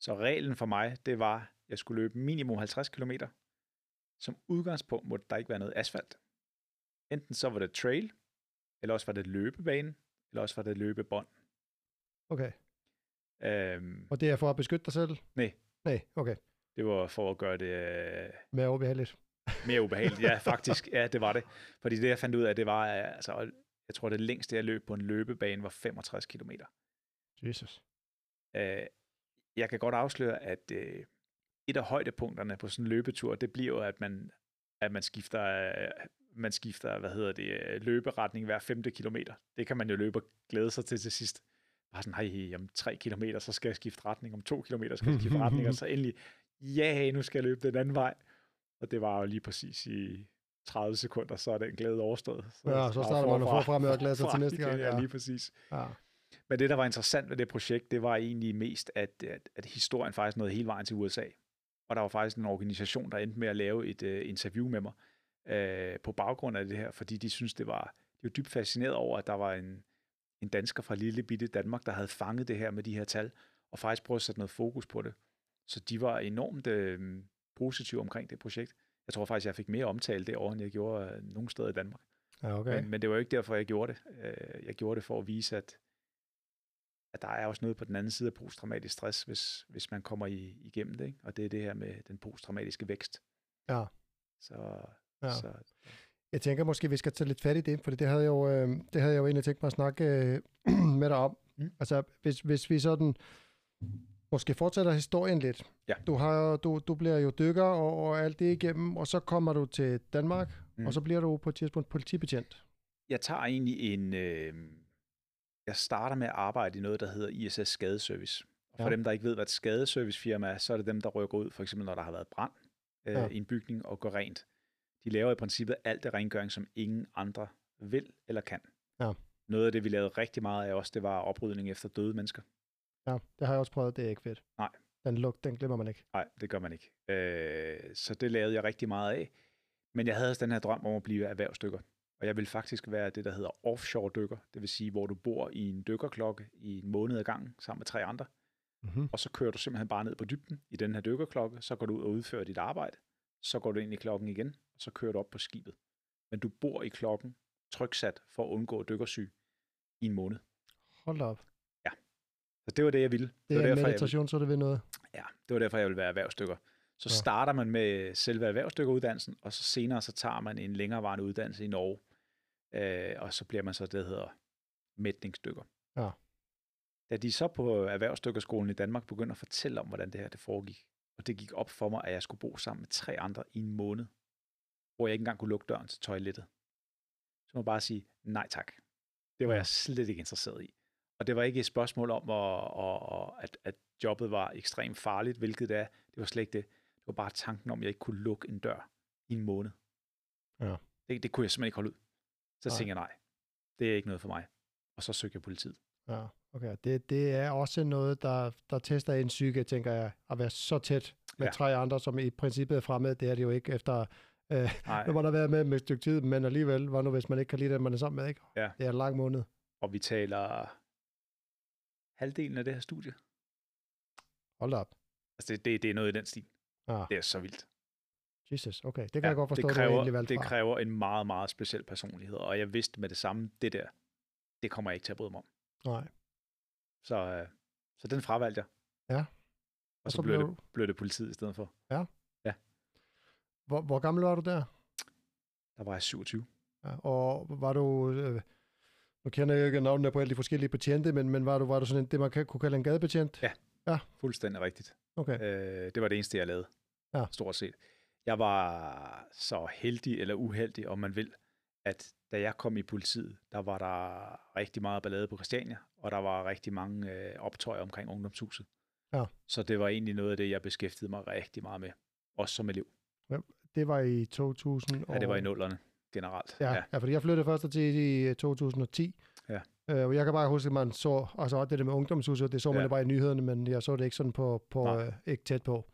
Speaker 1: Så reglen for mig, det var, at jeg skulle løbe minimum 50 km. Som udgangspunkt måtte der ikke være noget asfalt. Enten så var det trail, eller også var det løbebane, eller også var det løbebånd.
Speaker 2: Okay.
Speaker 1: Øhm,
Speaker 2: Og det er for at beskytte dig selv?
Speaker 1: Nej.
Speaker 2: Nej, okay.
Speaker 1: det var for at gøre det øh,
Speaker 2: Mere ubehageligt.
Speaker 1: Mere ubehageligt. Ja, faktisk. Ja, det var det. Fordi det, jeg fandt ud af, det var, altså, jeg tror, det længste, jeg løb på en løbebane, var 65 km.
Speaker 2: Jesus.
Speaker 1: Øh, jeg kan godt afsløre, at øh, et af højdepunkterne på sådan en løbetur, det bliver jo, at man, at man skifter, øh, man skifter, hvad hedder det, øh, løberetning hver femte kilometer. Det kan man jo løbe og glæde sig til til sidst. Bare sådan, hej, om tre kilometer, så skal jeg skifte retning. Om to kilometer skal jeg skifte [laughs] retning. Og så endelig, ja, nu skal jeg løbe den anden vej. Og det var jo lige præcis i 30 sekunder, så er den glæde overstået. Så,
Speaker 2: ja, så starter man forfra med at glæde sig til næste gang.
Speaker 1: Ja, lige præcis.
Speaker 2: Ja.
Speaker 1: Men det, der var interessant ved det projekt, det var egentlig mest, at, at, at historien faktisk nåede hele vejen til USA. Og der var faktisk en organisation, der endte med at lave et uh, interview med mig uh, på baggrund af det her, fordi de synes det var, de var dybt fascineret over, at der var en, en dansker fra lille bitte Danmark, der havde fanget det her med de her tal, og faktisk prøvet at sætte noget fokus på det. Så de var enormt uh, positive omkring det projekt. Jeg tror faktisk, jeg fik mere omtale det år, end jeg gjorde uh, nogen steder i Danmark.
Speaker 2: Ja, okay.
Speaker 1: men, men det var jo ikke derfor, jeg gjorde det. Uh, jeg gjorde det for at vise, at at der er også noget på den anden side af posttraumatisk stress, hvis, hvis man kommer i, igennem det, ikke? og det er det her med den posttraumatiske vækst.
Speaker 2: Ja.
Speaker 1: Så,
Speaker 2: ja.
Speaker 1: så
Speaker 2: jeg tænker måske, vi skal tage lidt fat i det, for det havde jeg jo, øh, det havde jeg jo egentlig tænkt mig at snakke øh, [clears throat] med dig om. Mm. Altså, hvis, hvis vi sådan måske fortsætter historien lidt.
Speaker 1: Ja.
Speaker 2: Du, har, du, du bliver jo dykker og, og alt det igennem, og så kommer du til Danmark, mm. og så bliver du på et tidspunkt politibetjent.
Speaker 1: Jeg tager egentlig en... Øh jeg starter med at arbejde i noget, der hedder ISS Skadeservice. Og for ja. dem, der ikke ved, hvad et skadeservicefirma er, så er det dem, der rykker ud, for eksempel når der har været brand øh, ja. i en bygning og går rent. De laver i princippet alt det rengøring, som ingen andre vil eller kan.
Speaker 2: Ja.
Speaker 1: Noget af det, vi lavede rigtig meget af også, det var oprydning efter døde mennesker.
Speaker 2: Ja, det har jeg også prøvet, det er ikke fedt.
Speaker 1: Nej.
Speaker 2: Den lugt, den glemmer man ikke.
Speaker 1: Nej, det gør man ikke. Øh, så det lavede jeg rigtig meget af. Men jeg havde også den her drøm om at blive erhvervsstykker. Og jeg vil faktisk være det, der hedder offshore dykker. Det vil sige, hvor du bor i en dykkerklokke i en måned ad gangen sammen med tre andre.
Speaker 2: Mm-hmm.
Speaker 1: Og så kører du simpelthen bare ned på dybden i den her dykkerklokke. Så går du ud og udfører dit arbejde. Så går du ind i klokken igen, og så kører du op på skibet. Men du bor i klokken tryksat for at undgå dykkersyg i en måned.
Speaker 2: Hold op.
Speaker 1: Så det var det, jeg ville.
Speaker 2: Det, det
Speaker 1: var
Speaker 2: er
Speaker 1: derfor,
Speaker 2: meditation,
Speaker 1: jeg
Speaker 2: så det vil noget.
Speaker 1: Ja, det var derfor, jeg ville være erhvervsdykker. Så ja. starter man med selve erhvervsdykkeruddannelsen, og så senere så tager man en længerevarende uddannelse i Norge, øh, og så bliver man så det, der hedder mætningsstykker.
Speaker 2: Ja.
Speaker 1: Da de så på Erhvervsdykkerskolen i Danmark begyndte at fortælle om, hvordan det her det foregik, og det gik op for mig, at jeg skulle bo sammen med tre andre i en måned, hvor jeg ikke engang kunne lukke døren til toilettet. Så må jeg bare sige, nej tak. Det var jeg slet ikke interesseret i. Og det var ikke et spørgsmål om, at, at, at jobbet var ekstremt farligt, hvilket det er. Det var slet ikke det. Det var bare tanken om, at jeg ikke kunne lukke en dør i en måned.
Speaker 2: Ja.
Speaker 1: Det, det kunne jeg simpelthen ikke holde ud. Så
Speaker 2: Nej.
Speaker 1: tænkte jeg, nej, det er ikke noget for mig. Og så søgte jeg politiet.
Speaker 2: Ja, okay. Det, det er også noget, der, der tester en psyke, tænker jeg, at være så tæt med
Speaker 1: Ja.
Speaker 2: tre andre, som i princippet er fremmede. Det er det jo ikke efter, øh,
Speaker 1: Nej,
Speaker 2: nu må der være med med et stykke tid, men alligevel, hvad nu hvis man ikke kan lide den, man er sammen med, ikke?
Speaker 1: Ja.
Speaker 2: Det er en lang måned.
Speaker 1: og vi taler halvdelen af det her studie.
Speaker 2: Hold op.
Speaker 1: Altså, det, det, det er noget i den stil.
Speaker 2: Ja,
Speaker 1: Det er så vildt.
Speaker 2: Jesus, okay. Det kan jeg godt forstå,
Speaker 1: det
Speaker 2: du
Speaker 1: kræver,
Speaker 2: valgte
Speaker 1: det
Speaker 2: fra.
Speaker 1: kræver en meget, meget speciel personlighed. Og jeg vidste med det samme, det der, det kommer jeg ikke til at bryde mig om.
Speaker 2: Nej.
Speaker 1: Så, øh, så den fravalgte jeg.
Speaker 2: Ja.
Speaker 1: Og,
Speaker 2: Og
Speaker 1: så,
Speaker 2: så
Speaker 1: blev,
Speaker 2: blev
Speaker 1: det, blev det politiet i stedet for.
Speaker 2: Hvor, hvor gammel var du der?
Speaker 1: Der var jeg 27.
Speaker 2: Ja, og var du... Øh, nu kender jeg ikke navnene på alle de forskellige betjente, men, men var du, var du sådan en, det, man kan, kunne kalde en gadebetjent?
Speaker 1: Ja. Fuldstændig rigtigt.
Speaker 2: Okay.
Speaker 1: Øh, det var det eneste, jeg lavede.
Speaker 2: Ja.
Speaker 1: Stort set. Jeg var så heldig eller uheldig, om man vil, at da jeg kom i politiet, der var der rigtig meget ballade på Christiania, og der var rigtig mange øh, optøjer omkring ungdomshuset.
Speaker 2: Ja.
Speaker 1: Så det var egentlig noget af det, jeg beskæftigede mig rigtig meget med. Også som elev.
Speaker 2: Det var i 2000.
Speaker 1: Ja, det var i nullerne generelt.
Speaker 2: Ja, ja. ja fordi jeg flyttede først til i 2010.
Speaker 1: Ja.
Speaker 2: Øh, og jeg kan bare huske, at man så, altså det der med ungdomshuset, det så man
Speaker 1: Ja.
Speaker 2: bare i nyhederne, men jeg så det ikke sådan på, på
Speaker 1: Nej.
Speaker 2: øh, ikke tæt på.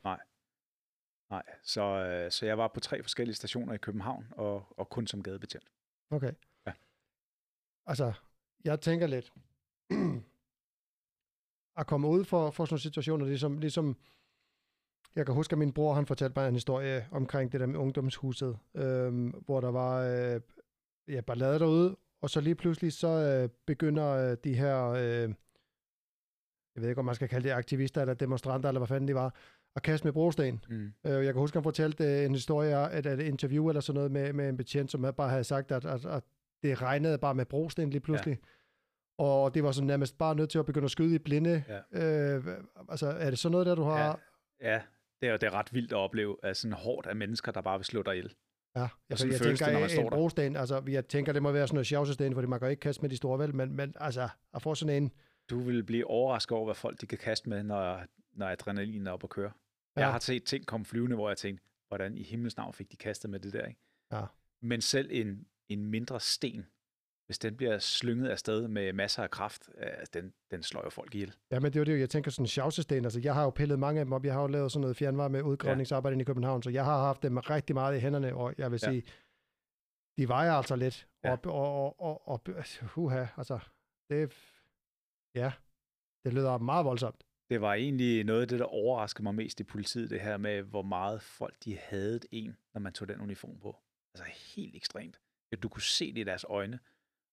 Speaker 1: Nej, så, øh, så jeg var på tre forskellige stationer i København, og, og kun som gadebetjent.
Speaker 2: Okay.
Speaker 1: Ja.
Speaker 2: Altså, jeg tænker lidt, [clears throat] at komme ud for, for sådan nogle situationer, ligesom, ligesom, jeg kan huske, at min bror, han fortalte mig en historie omkring det der med ungdomshuset, øhm, hvor der var øh, ja, ballade derude, og så lige pludselig så øh, begynder øh, de her, øh, jeg ved ikke, om man skal kalde det aktivister eller demonstranter, eller hvad fanden de var, at kaste med brosten.
Speaker 1: Mm.
Speaker 2: Øh, Jeg kan huske, han fortalte øh, en historie, at, at et interview eller sådan noget med, med en betjent, som bare havde sagt, at, at, at det regnede bare med brosten lige pludselig. Ja. og det var sådan nærmest bare nødt til at begynde at skyde i blinde.
Speaker 1: Ja.
Speaker 2: Øh, altså, er det sådan noget der, du har...
Speaker 1: Ja, ja det, er, det er ret vildt at opleve, at sådan hårdt af mennesker, der bare vil slå dig ihjel.
Speaker 2: Ja,
Speaker 1: Og
Speaker 2: jeg, jeg tænker,
Speaker 1: det, når man
Speaker 2: en brosten, altså, jeg tænker, det må være sådan noget sjovsesten, fordi man kan ikke kaste med de store vel, men, men altså, at få sådan en,
Speaker 1: Du vil blive overrasket over, hvad folk de kan kaste med, når, når adrenalin er oppe at køre. Ja. Jeg har set ting komme flyvende, hvor jeg tænkte, hvordan i himlens navn fik de kastet med det der, ikke?
Speaker 2: Ja.
Speaker 1: Men selv en, en mindre sten, hvis den bliver slynget afsted med masser af kraft, øh, den, den slår jo folk ihjel.
Speaker 2: Ja, men det er jo det, jeg tænker sådan sjovsesten. Altså, jeg har jo pillet mange af dem op. Jeg har jo lavet sådan noget fjernvarme udgravningsarbejde ja. i København, så jeg har haft dem rigtig meget i hænderne, og jeg vil
Speaker 1: Ja.
Speaker 2: sige, de vejer altså lidt.
Speaker 1: Ja.
Speaker 2: Og, og, og, og, huha, altså, det, ja, det lyder meget voldsomt.
Speaker 1: Det var egentlig noget af det, der overraskede mig mest i politiet, det her med, hvor meget folk de havde en, når man tog den uniform på. Altså helt ekstremt. Ja, Du kunne se det i deres øjne.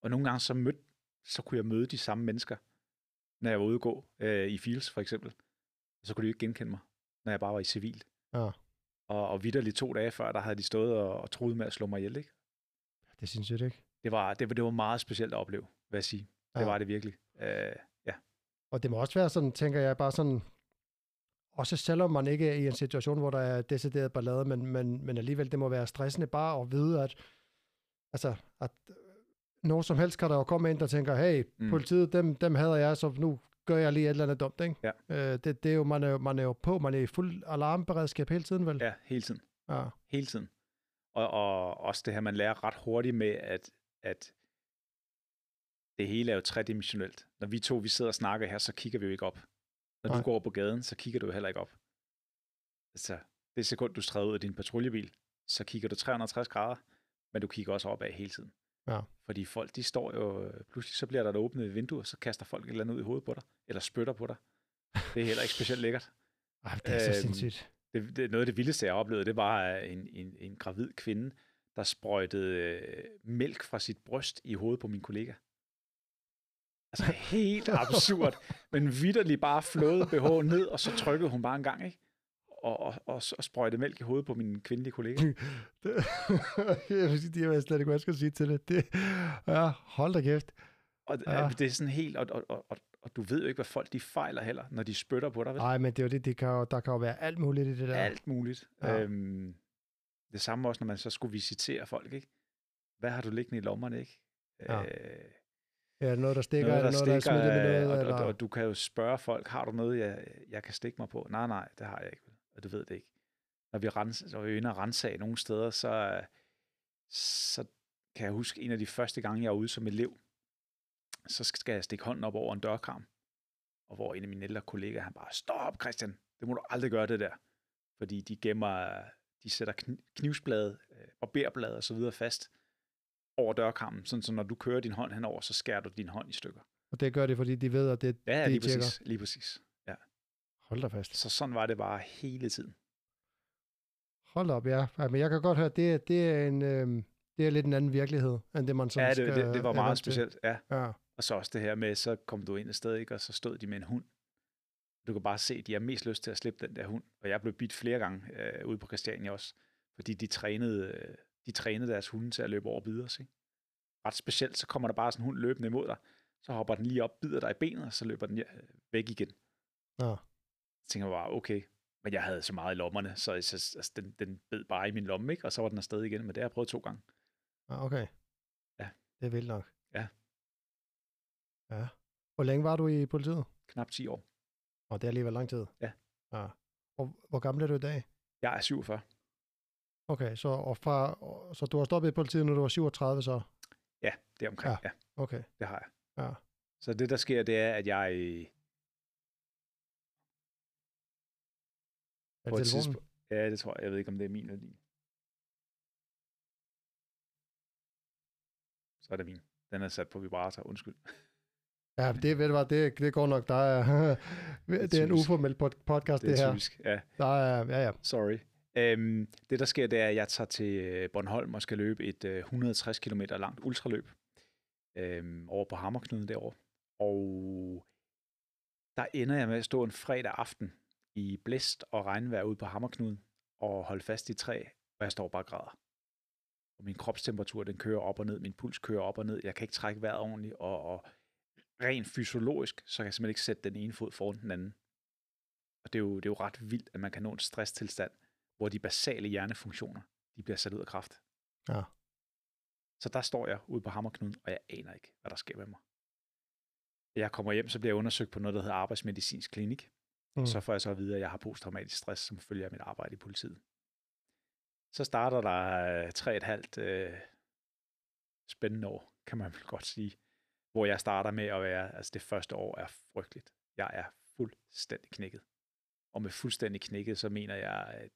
Speaker 1: Og nogle gange så, mød, så kunne jeg møde de samme mennesker, når jeg var ude at gå øh, i Fields for eksempel. Og så kunne de ikke genkende mig, når jeg bare var i civil.
Speaker 2: Ja.
Speaker 1: Og, og vidderligt to dage før, der havde de stået og, og troet med at slå mig ihjel. Ikke?
Speaker 2: Det synes jeg ikke.
Speaker 1: Det, var, det, var, det var meget specielt at opleve, hvad jeg sige. Det
Speaker 2: Ja.
Speaker 1: var det virkelig. Øh,
Speaker 2: Og det må også være sådan, tænker jeg, bare sådan, også selvom man ikke er i en situation, hvor der er decideret ballade, men, men, men alligevel, det må være stressende bare at vide, at, altså, at når som helst kan der jo komme ind, der tænker, hey,
Speaker 1: Mm.
Speaker 2: politiet, dem, dem hader jeg, så nu gør jeg lige et eller andet dumt, ikke?
Speaker 1: Ja.
Speaker 2: Øh, det, det er jo, man er jo, man er jo på, man er i fuld alarmberedskab hele tiden, vel?
Speaker 1: ja, hele tiden.
Speaker 2: ja.
Speaker 1: Hele tiden. Og, og også det her, man lærer ret hurtigt med, at, at det hele er jo tredimensionelt. Når vi to vi sidder og snakker her, så kigger vi jo ikke op. Når
Speaker 2: Nej.
Speaker 1: du går på gaden, så kigger du jo heller ikke op. Altså, det sekund, du træder ud af din patruljebil, så kigger du 360 grader, men du kigger også opad hele tiden.
Speaker 2: Ja.
Speaker 1: Fordi folk, de står jo, pludselig så bliver der et åbnet vindue, og så kaster folk et eller andet ud i hovedet på dig, eller spytter på dig. Det er heller ikke specielt lækkert.
Speaker 2: Ej, det er så
Speaker 1: Øhm,
Speaker 2: sindssygt.
Speaker 1: Det, det, noget af det vildeste, jeg oplevede, det var øh, en, en, en gravid kvinde, der sprøjtede øh, mælk fra sit bryst i hovedet på min kollega. Altså helt [laughs] absurd, men vidderligt bare flåede BH ned, og så trykkede hun bare en gang, ikke? Og, og, og, og sprøjtede mælk i hovedet på min kvindelige kollega. [laughs]
Speaker 2: Det, [laughs] jeg vil sige, det jeg slet ikke, hvad jeg skal sige til det. det ja, hold da kæft.
Speaker 1: Og
Speaker 2: Ja.
Speaker 1: det er sådan helt, og, og, og, og, og du ved jo ikke, hvad folk de fejler heller, når de spytter på dig.
Speaker 2: Nej, men det er jo det, det kan jo, der kan jo være alt muligt i det der.
Speaker 1: Alt muligt.
Speaker 2: Ja.
Speaker 1: Øhm, det samme også, når man så skulle visitere folk, ikke? Hvad har du liggende i lommerne, ikke?
Speaker 2: Ja.
Speaker 1: Øh,
Speaker 2: Ja, noget, der stikker?
Speaker 1: noget,
Speaker 2: er
Speaker 1: der
Speaker 2: noget,
Speaker 1: stikker,
Speaker 2: der er smittet med
Speaker 1: øh,
Speaker 2: noget?
Speaker 1: og,
Speaker 2: eller?
Speaker 1: og, og du kan jo spørge folk, har du noget, jeg, jeg kan stikke mig på? Nej, nej, det har jeg ikke. Og du ved det ikke. Når vi, rens, når vi er inde og rensage nogle steder, så, så kan jeg huske, en af de første gange, jeg var ude som elev, så skal jeg stikke hånden op over en dørkarm. Og hvor en af mine ældre kollegaer, han bare, stop Christian, det må du aldrig gøre det der. Fordi de gemmer, de sætter kn- knivsblade, øh, barberblade og så videre fast over dørkarmen, sådan så når du kører din hånd henover, så skærer du din hånd i stykker.
Speaker 2: Og det gør det, fordi de ved, at det,
Speaker 1: Ja, ja
Speaker 2: de
Speaker 1: lige
Speaker 2: tjekker.
Speaker 1: præcis. Lige præcis.
Speaker 2: Hold da fast.
Speaker 1: Så sådan var det bare hele tiden.
Speaker 2: Hold op, ja. ja. Men jeg kan godt høre, at det, det er en... Øh, det er lidt en anden virkelighed, end det man sådan
Speaker 1: Ja, det,
Speaker 2: skal,
Speaker 1: det, det var meget specielt. Ja.
Speaker 2: Ja.
Speaker 1: Og så også det her med, så kom du ind et sted, ikke, og så stod de med en hund. Du kan bare se, at de har mest lyst til at slippe den der hund. Og jeg blev bidt flere gange øh, ude på Christiania også, fordi de trænede, øh, de trænede deres hunde til at løbe over og bide os. Ikke? Ret specielt, så kommer der bare sådan en hund løbende imod dig, så hopper den lige op, bider dig i benet, og så løber den væk igen.
Speaker 2: Ja.
Speaker 1: Så tænker jeg bare, okay. Men jeg havde så meget i lommerne, så så- altså, den, den bed bare i min lomme, ikke? og så var den afsted igen. Men det har jeg prøvet to gange.
Speaker 2: ja, okay.
Speaker 1: Ja.
Speaker 2: Det er vildt nok.
Speaker 1: Ja.
Speaker 2: Ja. Hvor længe var du i politiet?
Speaker 1: Knap 10 år.
Speaker 2: Og det er alligevel lang tid.
Speaker 1: Ja.
Speaker 2: ja. Og hvor gammel er du i dag?
Speaker 1: Jeg er 47.
Speaker 2: Okay, så, og fra, så du har stoppet i politiet, når du var 37, så?
Speaker 1: Ja, det er omkring.
Speaker 2: Ja.
Speaker 1: ja,
Speaker 2: Okay.
Speaker 1: det har jeg.
Speaker 2: Ja.
Speaker 1: Så det, der sker, det er, at jeg
Speaker 2: Er det
Speaker 1: et
Speaker 2: telefonen?
Speaker 1: Ja, det tror jeg. Jeg ved ikke, om det er min eller din. Så er det min. Den er sat på vibrator. Undskyld.
Speaker 2: Ja, det, ved du hvad, det, det går nok. Der er, [laughs] det er en uformel pod- podcast, det,
Speaker 1: Det er
Speaker 2: her.
Speaker 1: typisk. Ja,
Speaker 2: Der er, ja, ja.
Speaker 1: sorry. Øhm, det, der sker, det er, at jeg tager til øh, Bornholm og skal løbe et øh, 160 km langt ultraløb øhm, over på Hammerknuden derovre. Og der ender jeg med at stå en fredag aften i blæst og regnvejr ude på Hammerknuden og holde fast i træ, og jeg står bare og græder. Og min kropstemperatur, den kører op og ned, min puls kører op og ned, jeg kan ikke trække vejret ordentligt, og, og rent fysiologisk, så kan jeg simpelthen ikke sætte den ene fod foran den anden. Og det er jo, det er jo ret vildt, at man kan nå en stresstilstand, hvor de basale hjernefunktioner, de bliver sat ud af kraft.
Speaker 2: Ja.
Speaker 1: Så der står jeg ude på Hammerknuden, og jeg aner ikke, hvad der sker med mig. Jeg kommer hjem, så bliver jeg undersøgt på noget, der hedder arbejdsmedicinsk klinik. Mm. Så får jeg så at vide, at jeg har posttraumatisk stress, som følger af mit arbejde i politiet. Så starter der tre og et halvt øh, spændende år, kan man [laughs] vel godt sige. Hvor jeg starter med at være, altså det første år er frygteligt. Jeg er fuldstændig knækket. Og med fuldstændig knækket, så mener jeg at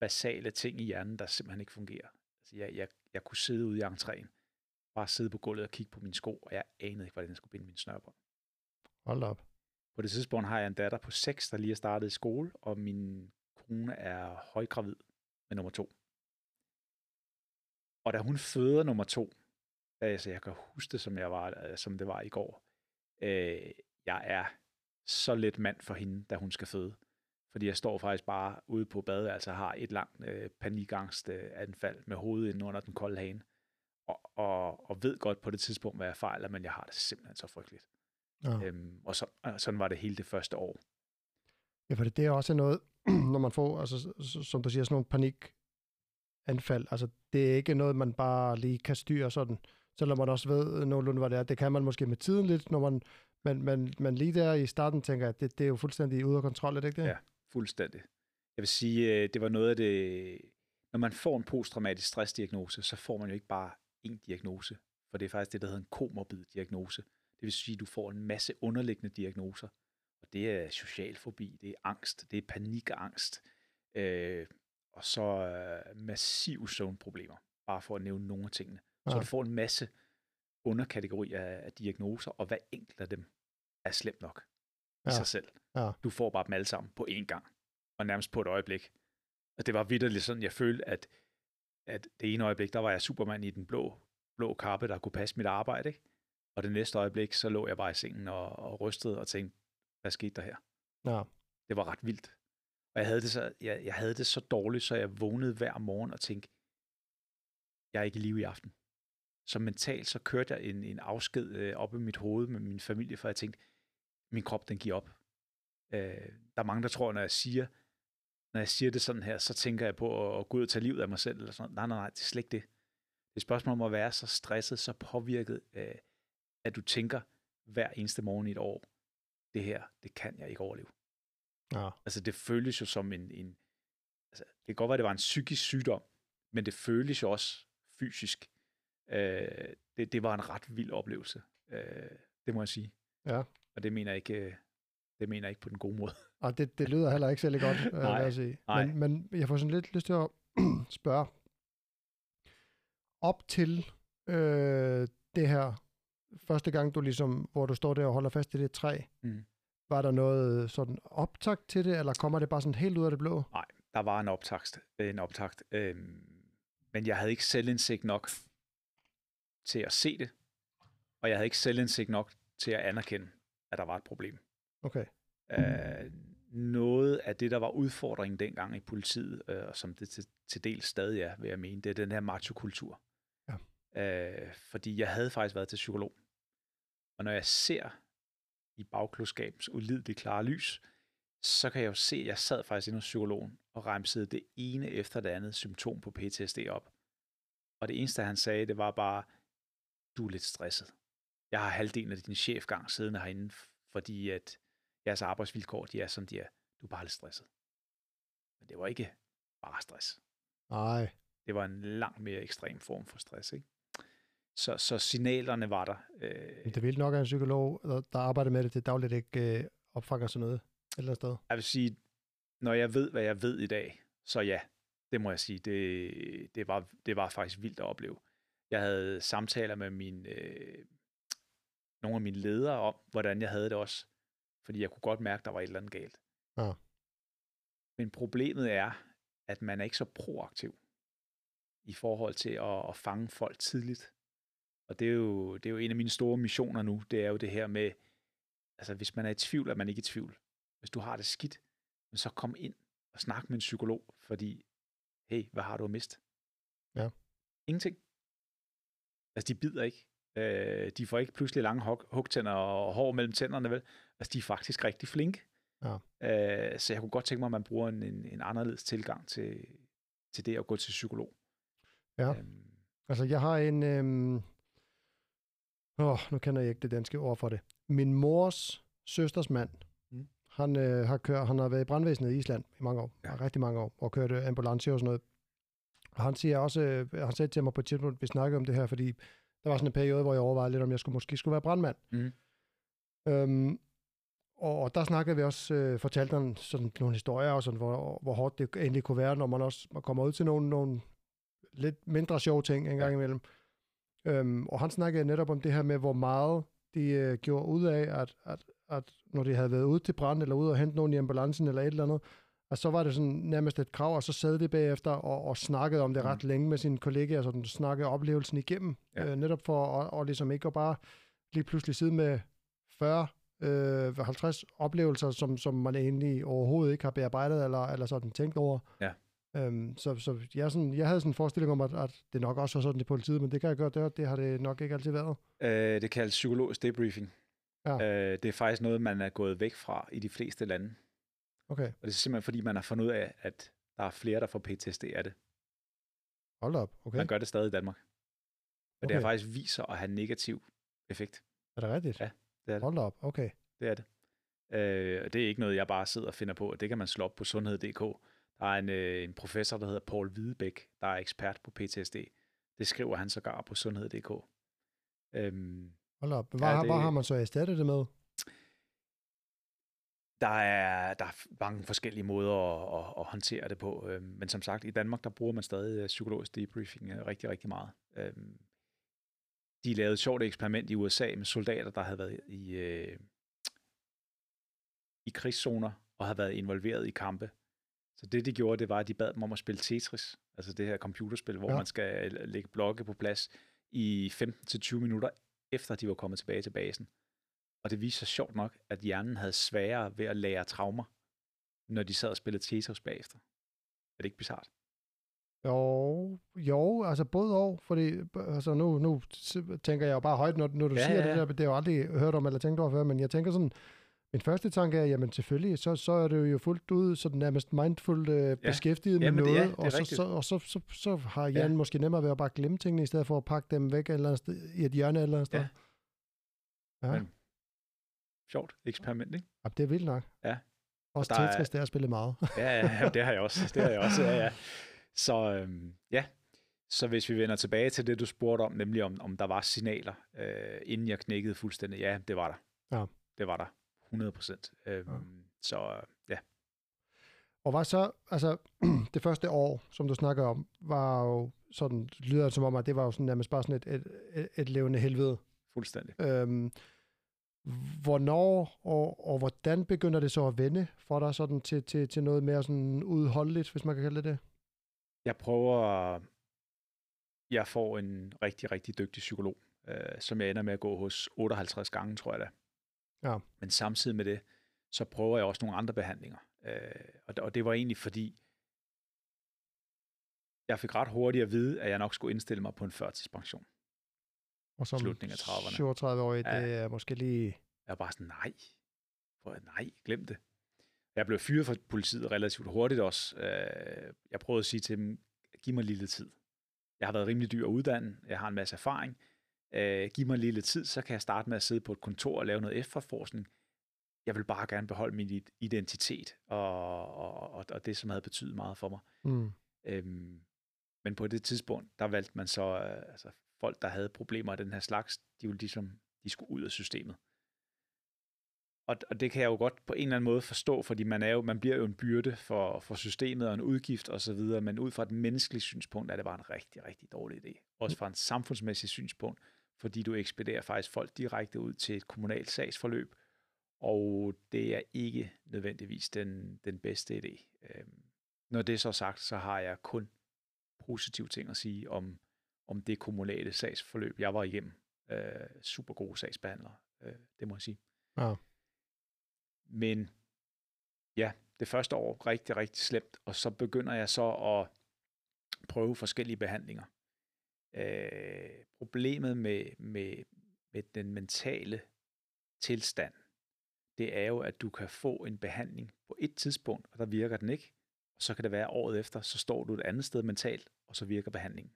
Speaker 1: basale ting i hjernen, der simpelthen ikke fungerer. Altså jeg, jeg, jeg kunne sidde ude i entréen, bare sidde på gulvet og kigge på mine sko, og jeg anede ikke, hvordan jeg skulle binde min snørbånd.
Speaker 2: Hold op.
Speaker 1: På det tidspunkt har jeg en datter på 6, der lige er startet i skole, og min kone er højgravid med nummer to. Og da hun føder nummer to, altså jeg kan huske det, som, jeg var, øh, som det var i går, øh, jeg er så lidt mand for hende, da hun skal føde. Fordi jeg står faktisk bare ude på badet, altså har et langt øh, panikangst øh, anfald med hovedet ind under den kolde hane. Og, og, og ved godt på det tidspunkt, hvad jeg fejler, men jeg har det simpelthen så frygteligt. Ja. Øhm, og, så, og sådan var det hele det første år.
Speaker 2: Ja, for det, er også noget, [clears throat] når man får, altså, som du siger, sådan nogle panikanfald. Altså, det er ikke noget, man bare lige kan styre sådan, selvom man også ved nogenlunde, hvad det er. Det kan man måske med tiden lidt, når man, men, men, men lige der i starten tænker at det, det er jo fuldstændig ude af kontrol, er det ikke det?
Speaker 1: Ja, fuldstændig. Jeg vil sige, øh, det var noget af det, når man får en posttraumatisk stressdiagnose, så får man jo ikke bare en diagnose, for det er faktisk det, der hedder en komorbid diagnose. Det vil sige, at du får en masse underliggende diagnoser. Og det er social fobi, det er angst, det er panikangst, øh, og så øh, massive søvnproblemer, bare for at nævne nogle af tingene. Ja. Så du får en masse underkategorier af, af diagnoser, og hver enkelt af dem er slemt nok i ja. sig selv. Ja. Du får bare dem alle sammen på én gang, og nærmest på et øjeblik. Og det var vidderligt sådan, jeg følte, at, at det ene øjeblik, der var jeg Superman i den blå, blå kappe, der kunne passe mit arbejde, ikke? Og det næste øjeblik, så lå jeg bare i sengen og, og rystede og tænkte, hvad skete der her?
Speaker 2: Ja.
Speaker 1: Det var ret vildt. Og jeg havde, det så, jeg, jeg havde det så dårligt, så jeg vågnede hver morgen og tænkte, jeg er ikke i live i aften. Så mentalt, så kørte jeg en, en afsked øh, op i mit hoved med min familie, for jeg tænkte, min krop, den giver op. Øh, der er mange, der tror, når jeg siger, når jeg siger det sådan her, så tænker jeg på at, at gå ud og tage livet af mig selv. Eller sådan. Nej, nej, nej, det er slet ikke det. Det er et spørgsmål om at være så stresset, så påvirket, øh, at du tænker hver eneste morgen i et år, det her, det kan jeg ikke overleve.
Speaker 2: Ja.
Speaker 1: Altså det føles jo som en, en altså, det kan godt være, at det var en psykisk sygdom, men det føles jo også fysisk. Øh, det, det var en ret vild oplevelse, øh, det må jeg sige.
Speaker 2: Ja.
Speaker 1: Og det mener jeg ikke, øh, det mener jeg ikke på den gode måde.
Speaker 2: Og det, det lyder heller ikke særlig godt, [laughs]
Speaker 1: øh, nej,
Speaker 2: jeg sige.
Speaker 1: Nej.
Speaker 2: Men, men jeg får sådan lidt lyst til at [clears throat] spørge, op til øh, det her første gang, du ligesom, hvor du står der og holder fast i det træ,
Speaker 1: mm.
Speaker 2: var der noget sådan optakt til det, eller kommer det bare sådan helt ud af det blå?
Speaker 1: Nej, der var en optakt, en optakt øhm, men jeg havde ikke selvindsigt nok til at se det, og jeg havde ikke selvindsigt nok til at anerkende, at der var et problem.
Speaker 2: Okay.
Speaker 1: Øh, noget af det, der var udfordringen dengang i politiet, øh, og som det til, til del stadig er, vil jeg mene, det er den her machokultur.
Speaker 2: Ja.
Speaker 1: Øh, fordi jeg havde faktisk været til psykolog. Og når jeg ser i bagklodskabens ulideligt klare lys, så kan jeg jo se, at jeg sad faktisk inde hos psykologen og remsede det ene efter det andet symptom på PTSD op. Og det eneste, han sagde, det var bare, du er lidt stresset. Jeg har halvdelen af din chefgang siddende herinde, fordi at jeres arbejdsvilkår, de er som de er. Du er bare lidt stresset. Men det var ikke bare stress.
Speaker 2: Nej.
Speaker 1: Det var en langt mere ekstrem form for stress, ikke? Så, så signalerne var der.
Speaker 2: Øh... Det vil nok, at en psykolog, der arbejder med det til dagligt, ikke øh, opfanger sådan noget et eller andet sted.
Speaker 1: Jeg vil sige, når jeg ved, hvad jeg ved i dag, så ja, det må jeg sige, det, det, var, det var faktisk vildt at opleve. Jeg havde samtaler med min, øh, nogle af mine ledere om, hvordan jeg havde det også. Fordi jeg kunne godt mærke, at der var et eller andet galt.
Speaker 2: Ja.
Speaker 1: Men problemet er, at man er ikke så proaktiv i forhold til at, at fange folk tidligt. Og det er, jo, det er jo en af mine store missioner nu, det er jo det her med, altså hvis man er i tvivl, er man ikke i tvivl. Hvis du har det skidt, så kom ind og snak med en psykolog, fordi, hey, hvad har du at miste?
Speaker 2: Ja.
Speaker 1: Ingenting. Altså, de bider ikke. Øh, de får ikke pludselig lange hug- hugtænder og hår mellem tænderne, vel? Altså, de er faktisk rigtig flinke.
Speaker 2: Ja.
Speaker 1: Øh, så jeg kunne godt tænke mig, at man bruger en, en, en anderledes tilgang til, til det at gå til psykolog.
Speaker 2: Ja.
Speaker 1: Øhm,
Speaker 2: Altså, jeg har en... Øhm... Åh, nu kender jeg ikke det danske ord for det. Min mors søsters mand,
Speaker 1: Mm.
Speaker 2: han, øh, har kørt, han har været i brandvæsenet i Island i mange år,
Speaker 1: Ja.
Speaker 2: rigtig mange år, og kørt øh, ambulance og sådan noget. Og han siger også, øh, han sagde til mig på et tidspunkt, vi snakkede om det her, fordi der var sådan en periode, hvor jeg overvejede lidt, om jeg skulle, måske skulle være brandmand.
Speaker 1: Mhm.
Speaker 2: Øhm, og, og der snakkede vi også, øh, fortalte han sådan nogle historier, og sådan, hvor, hvor hårdt det egentlig kunne være, når man også man kommer ud til nogle, nogle lidt mindre sjove ting en gang
Speaker 1: Ja.
Speaker 2: Øhm, og han snakkede netop om det her med, hvor meget de øh, gjorde ud af, at, at, at når de havde været ude til brand, eller ude og hente nogen i ambulancen, eller et eller andet, og så var det sådan nærmest et krav, og så sad de bagefter og, og snakkede om det
Speaker 1: Mm.
Speaker 2: ret længe med sine kollegaer, så de snakkede oplevelsen igennem,
Speaker 1: ja.
Speaker 2: øh, netop for at og ligesom ikke at bare lige pludselig sidde med 40, øh, 50 oplevelser, som, som man egentlig overhovedet ikke har bearbejdet, eller, eller sådan tænkt over.
Speaker 1: Ja.
Speaker 2: Øhm, så så jeg, sådan, jeg havde sådan en forestilling om, at, at det nok også var sådan i politiet, men det kan jeg godt, det, det har det nok ikke altid været.
Speaker 1: øh, det kaldes psykologisk debriefing.
Speaker 2: Ja.
Speaker 1: Øh, det er faktisk noget, man er gået væk fra i de fleste lande.
Speaker 2: Okay,
Speaker 1: Og det er simpelthen, fordi man har fundet ud af, at der er flere, der får PTSD af det.
Speaker 2: hold op. Okay.
Speaker 1: Man gør det stadig i Danmark. Og det
Speaker 2: Okay.
Speaker 1: har faktisk vist sig at have negativ effekt.
Speaker 2: Er det rigtigt?
Speaker 1: Ja, det er det.
Speaker 2: Hold op, okay.
Speaker 1: Det er det. Øh, og det er ikke noget, jeg bare sidder og finder på. Det kan man slå op på sundhed.dk. Der er en, øh, en professor, der hedder Paul Hvidebæk, der er ekspert på PTSD. Det skriver han sågar på sundhed.dk. Øhm,
Speaker 2: Hold op. Hvad,
Speaker 1: Ja, det-
Speaker 2: hvad har man så erstattet det med?
Speaker 1: der, er, der er mange forskellige måder at, at, at håndtere det på. Øhm, men som sagt, i Danmark, der bruger man stadig øh, psykologisk debriefing øh, rigtig, rigtig meget. Øhm, de lavede et sjovt eksperiment i USA med soldater, der havde været i, øh, i krigszoner og havde været involveret i kampe. Så det, de gjorde, det var, at de bad dem om at spille Tetris, altså det her computerspil, hvor ja. Man skal øh, lægge blokke på plads i 15-20 minutter, efter de var kommet tilbage til basen. Og det viste sig sjovt nok, at hjernen havde sværere ved at lære traumer, når de sad og spillede Tetris bagefter. Er det ikke bizart?
Speaker 2: Jo, jo, altså både og, fordi altså nu, nu tænker jeg jo bare højt, når, når du
Speaker 1: Ja,
Speaker 2: siger
Speaker 1: ja.
Speaker 2: ja. det der, det har jeg jo aldrig hørt om eller tænkt over før, men jeg tænker sådan, min første tanke er, jamen selvfølgelig, så, så er det jo fuldt ud sådan nærmest mindful øh, beskæftiget med
Speaker 1: Jamen, det er-
Speaker 2: noget,
Speaker 1: det er
Speaker 2: og, så,
Speaker 1: rigtigt.
Speaker 2: så, og så, så, så har hjernen ja. måske nemmere ved at bare glemme tingene, i stedet for at pakke dem væk eller andet sted, i et hjørne eller andet sted.
Speaker 1: Ja.
Speaker 2: Ja,
Speaker 1: Men- Sjovt eksperiment, ikke?
Speaker 2: ja. det er vildt nok.
Speaker 1: Ja.
Speaker 2: Også
Speaker 1: er-
Speaker 2: Tetris, det har spillet meget.
Speaker 1: Ja, ja, ja, det har jeg også. Det har jeg også, ja, ja. Så øhm, ja, så hvis vi vender tilbage til det, du spurgte om, nemlig om, om der var signaler, øh, inden jeg knækkede fuldstændig, ja, det var der.
Speaker 2: Ja.
Speaker 1: Det var der. 100 procent. Øhm,
Speaker 2: Ja.
Speaker 1: Så ja,
Speaker 2: Og hvad så, altså [clears throat] det første år, som du snakker om, var jo sådan, lyder det som om, at det var jo sådan nærmest bare sådan et, et, et, et levende helvede.
Speaker 1: fuldstændig.
Speaker 2: Øhm, hvornår og, og hvordan begynder det så at vende for dig sådan til, til, til noget mere sådan udholdeligt, hvis man kan kalde det det?
Speaker 1: Jeg prøver, jeg får en rigtig, rigtig dygtig psykolog, øh, som jeg ender med at gå hos 58 gange, tror jeg da.
Speaker 2: Ja.
Speaker 1: Men samtidig med det, så prøver jeg også nogle andre behandlinger. Øh, og, det- og det var egentlig fordi, jeg fik ret hurtigt at vide, at jeg nok skulle indstille mig på en førtidspension.
Speaker 2: Og som
Speaker 1: Slutningen af 30'erne.
Speaker 2: 37 år,
Speaker 1: Ja.
Speaker 2: det er måske lige...
Speaker 1: Jeg var bare sådan, nej, for, nej, glem det. Jeg blev fyret fra politiet relativt hurtigt også. Øh, Jeg prøvede at sige til dem, giv mig lidt tid. Jeg har været rimelig dyr at uddanne, jeg har en masse erfaring. Øh, Giv mig lidt tid, så kan jeg starte med at sidde på et kontor og lave noget efterforskning. Jeg vil bare gerne beholde min identitet og, og, og, og det, som havde betydet meget for mig.
Speaker 2: Mm.
Speaker 1: Øhm, men på det tidspunkt, der valgte man så, øh, altså folk, der havde problemer af den her slags, de ville ligesom, de skulle ud af systemet. Og, og det kan jeg jo godt på en eller anden måde forstå, fordi man, er jo, man bliver jo en byrde for, for systemet og en udgift osv., men ud fra et menneskeligt synspunkt er det bare en rigtig, rigtig dårlig idé. Også fra en samfundsmæssig synspunkt, fordi du ekspederer faktisk folk direkte ud til et kommunalt sagsforløb, og det er ikke nødvendigvis den, den bedste idé. Øhm, når det er så sagt, så har jeg kun positive ting at sige om, om det kommunale sagsforløb, jeg var igennem. Øh, super gode sagsbehandlere, øh, det må jeg sige.
Speaker 2: Ja.
Speaker 1: Men ja, det første år rigtig, rigtig slemt, og så begynder jeg så at prøve forskellige behandlinger. Øh, problemet med, med, med den mentale tilstand, det er jo, at du kan få en behandling på et tidspunkt, og der virker den ikke, og så kan det være året efter, så står du et andet sted mentalt, og så virker behandlingen.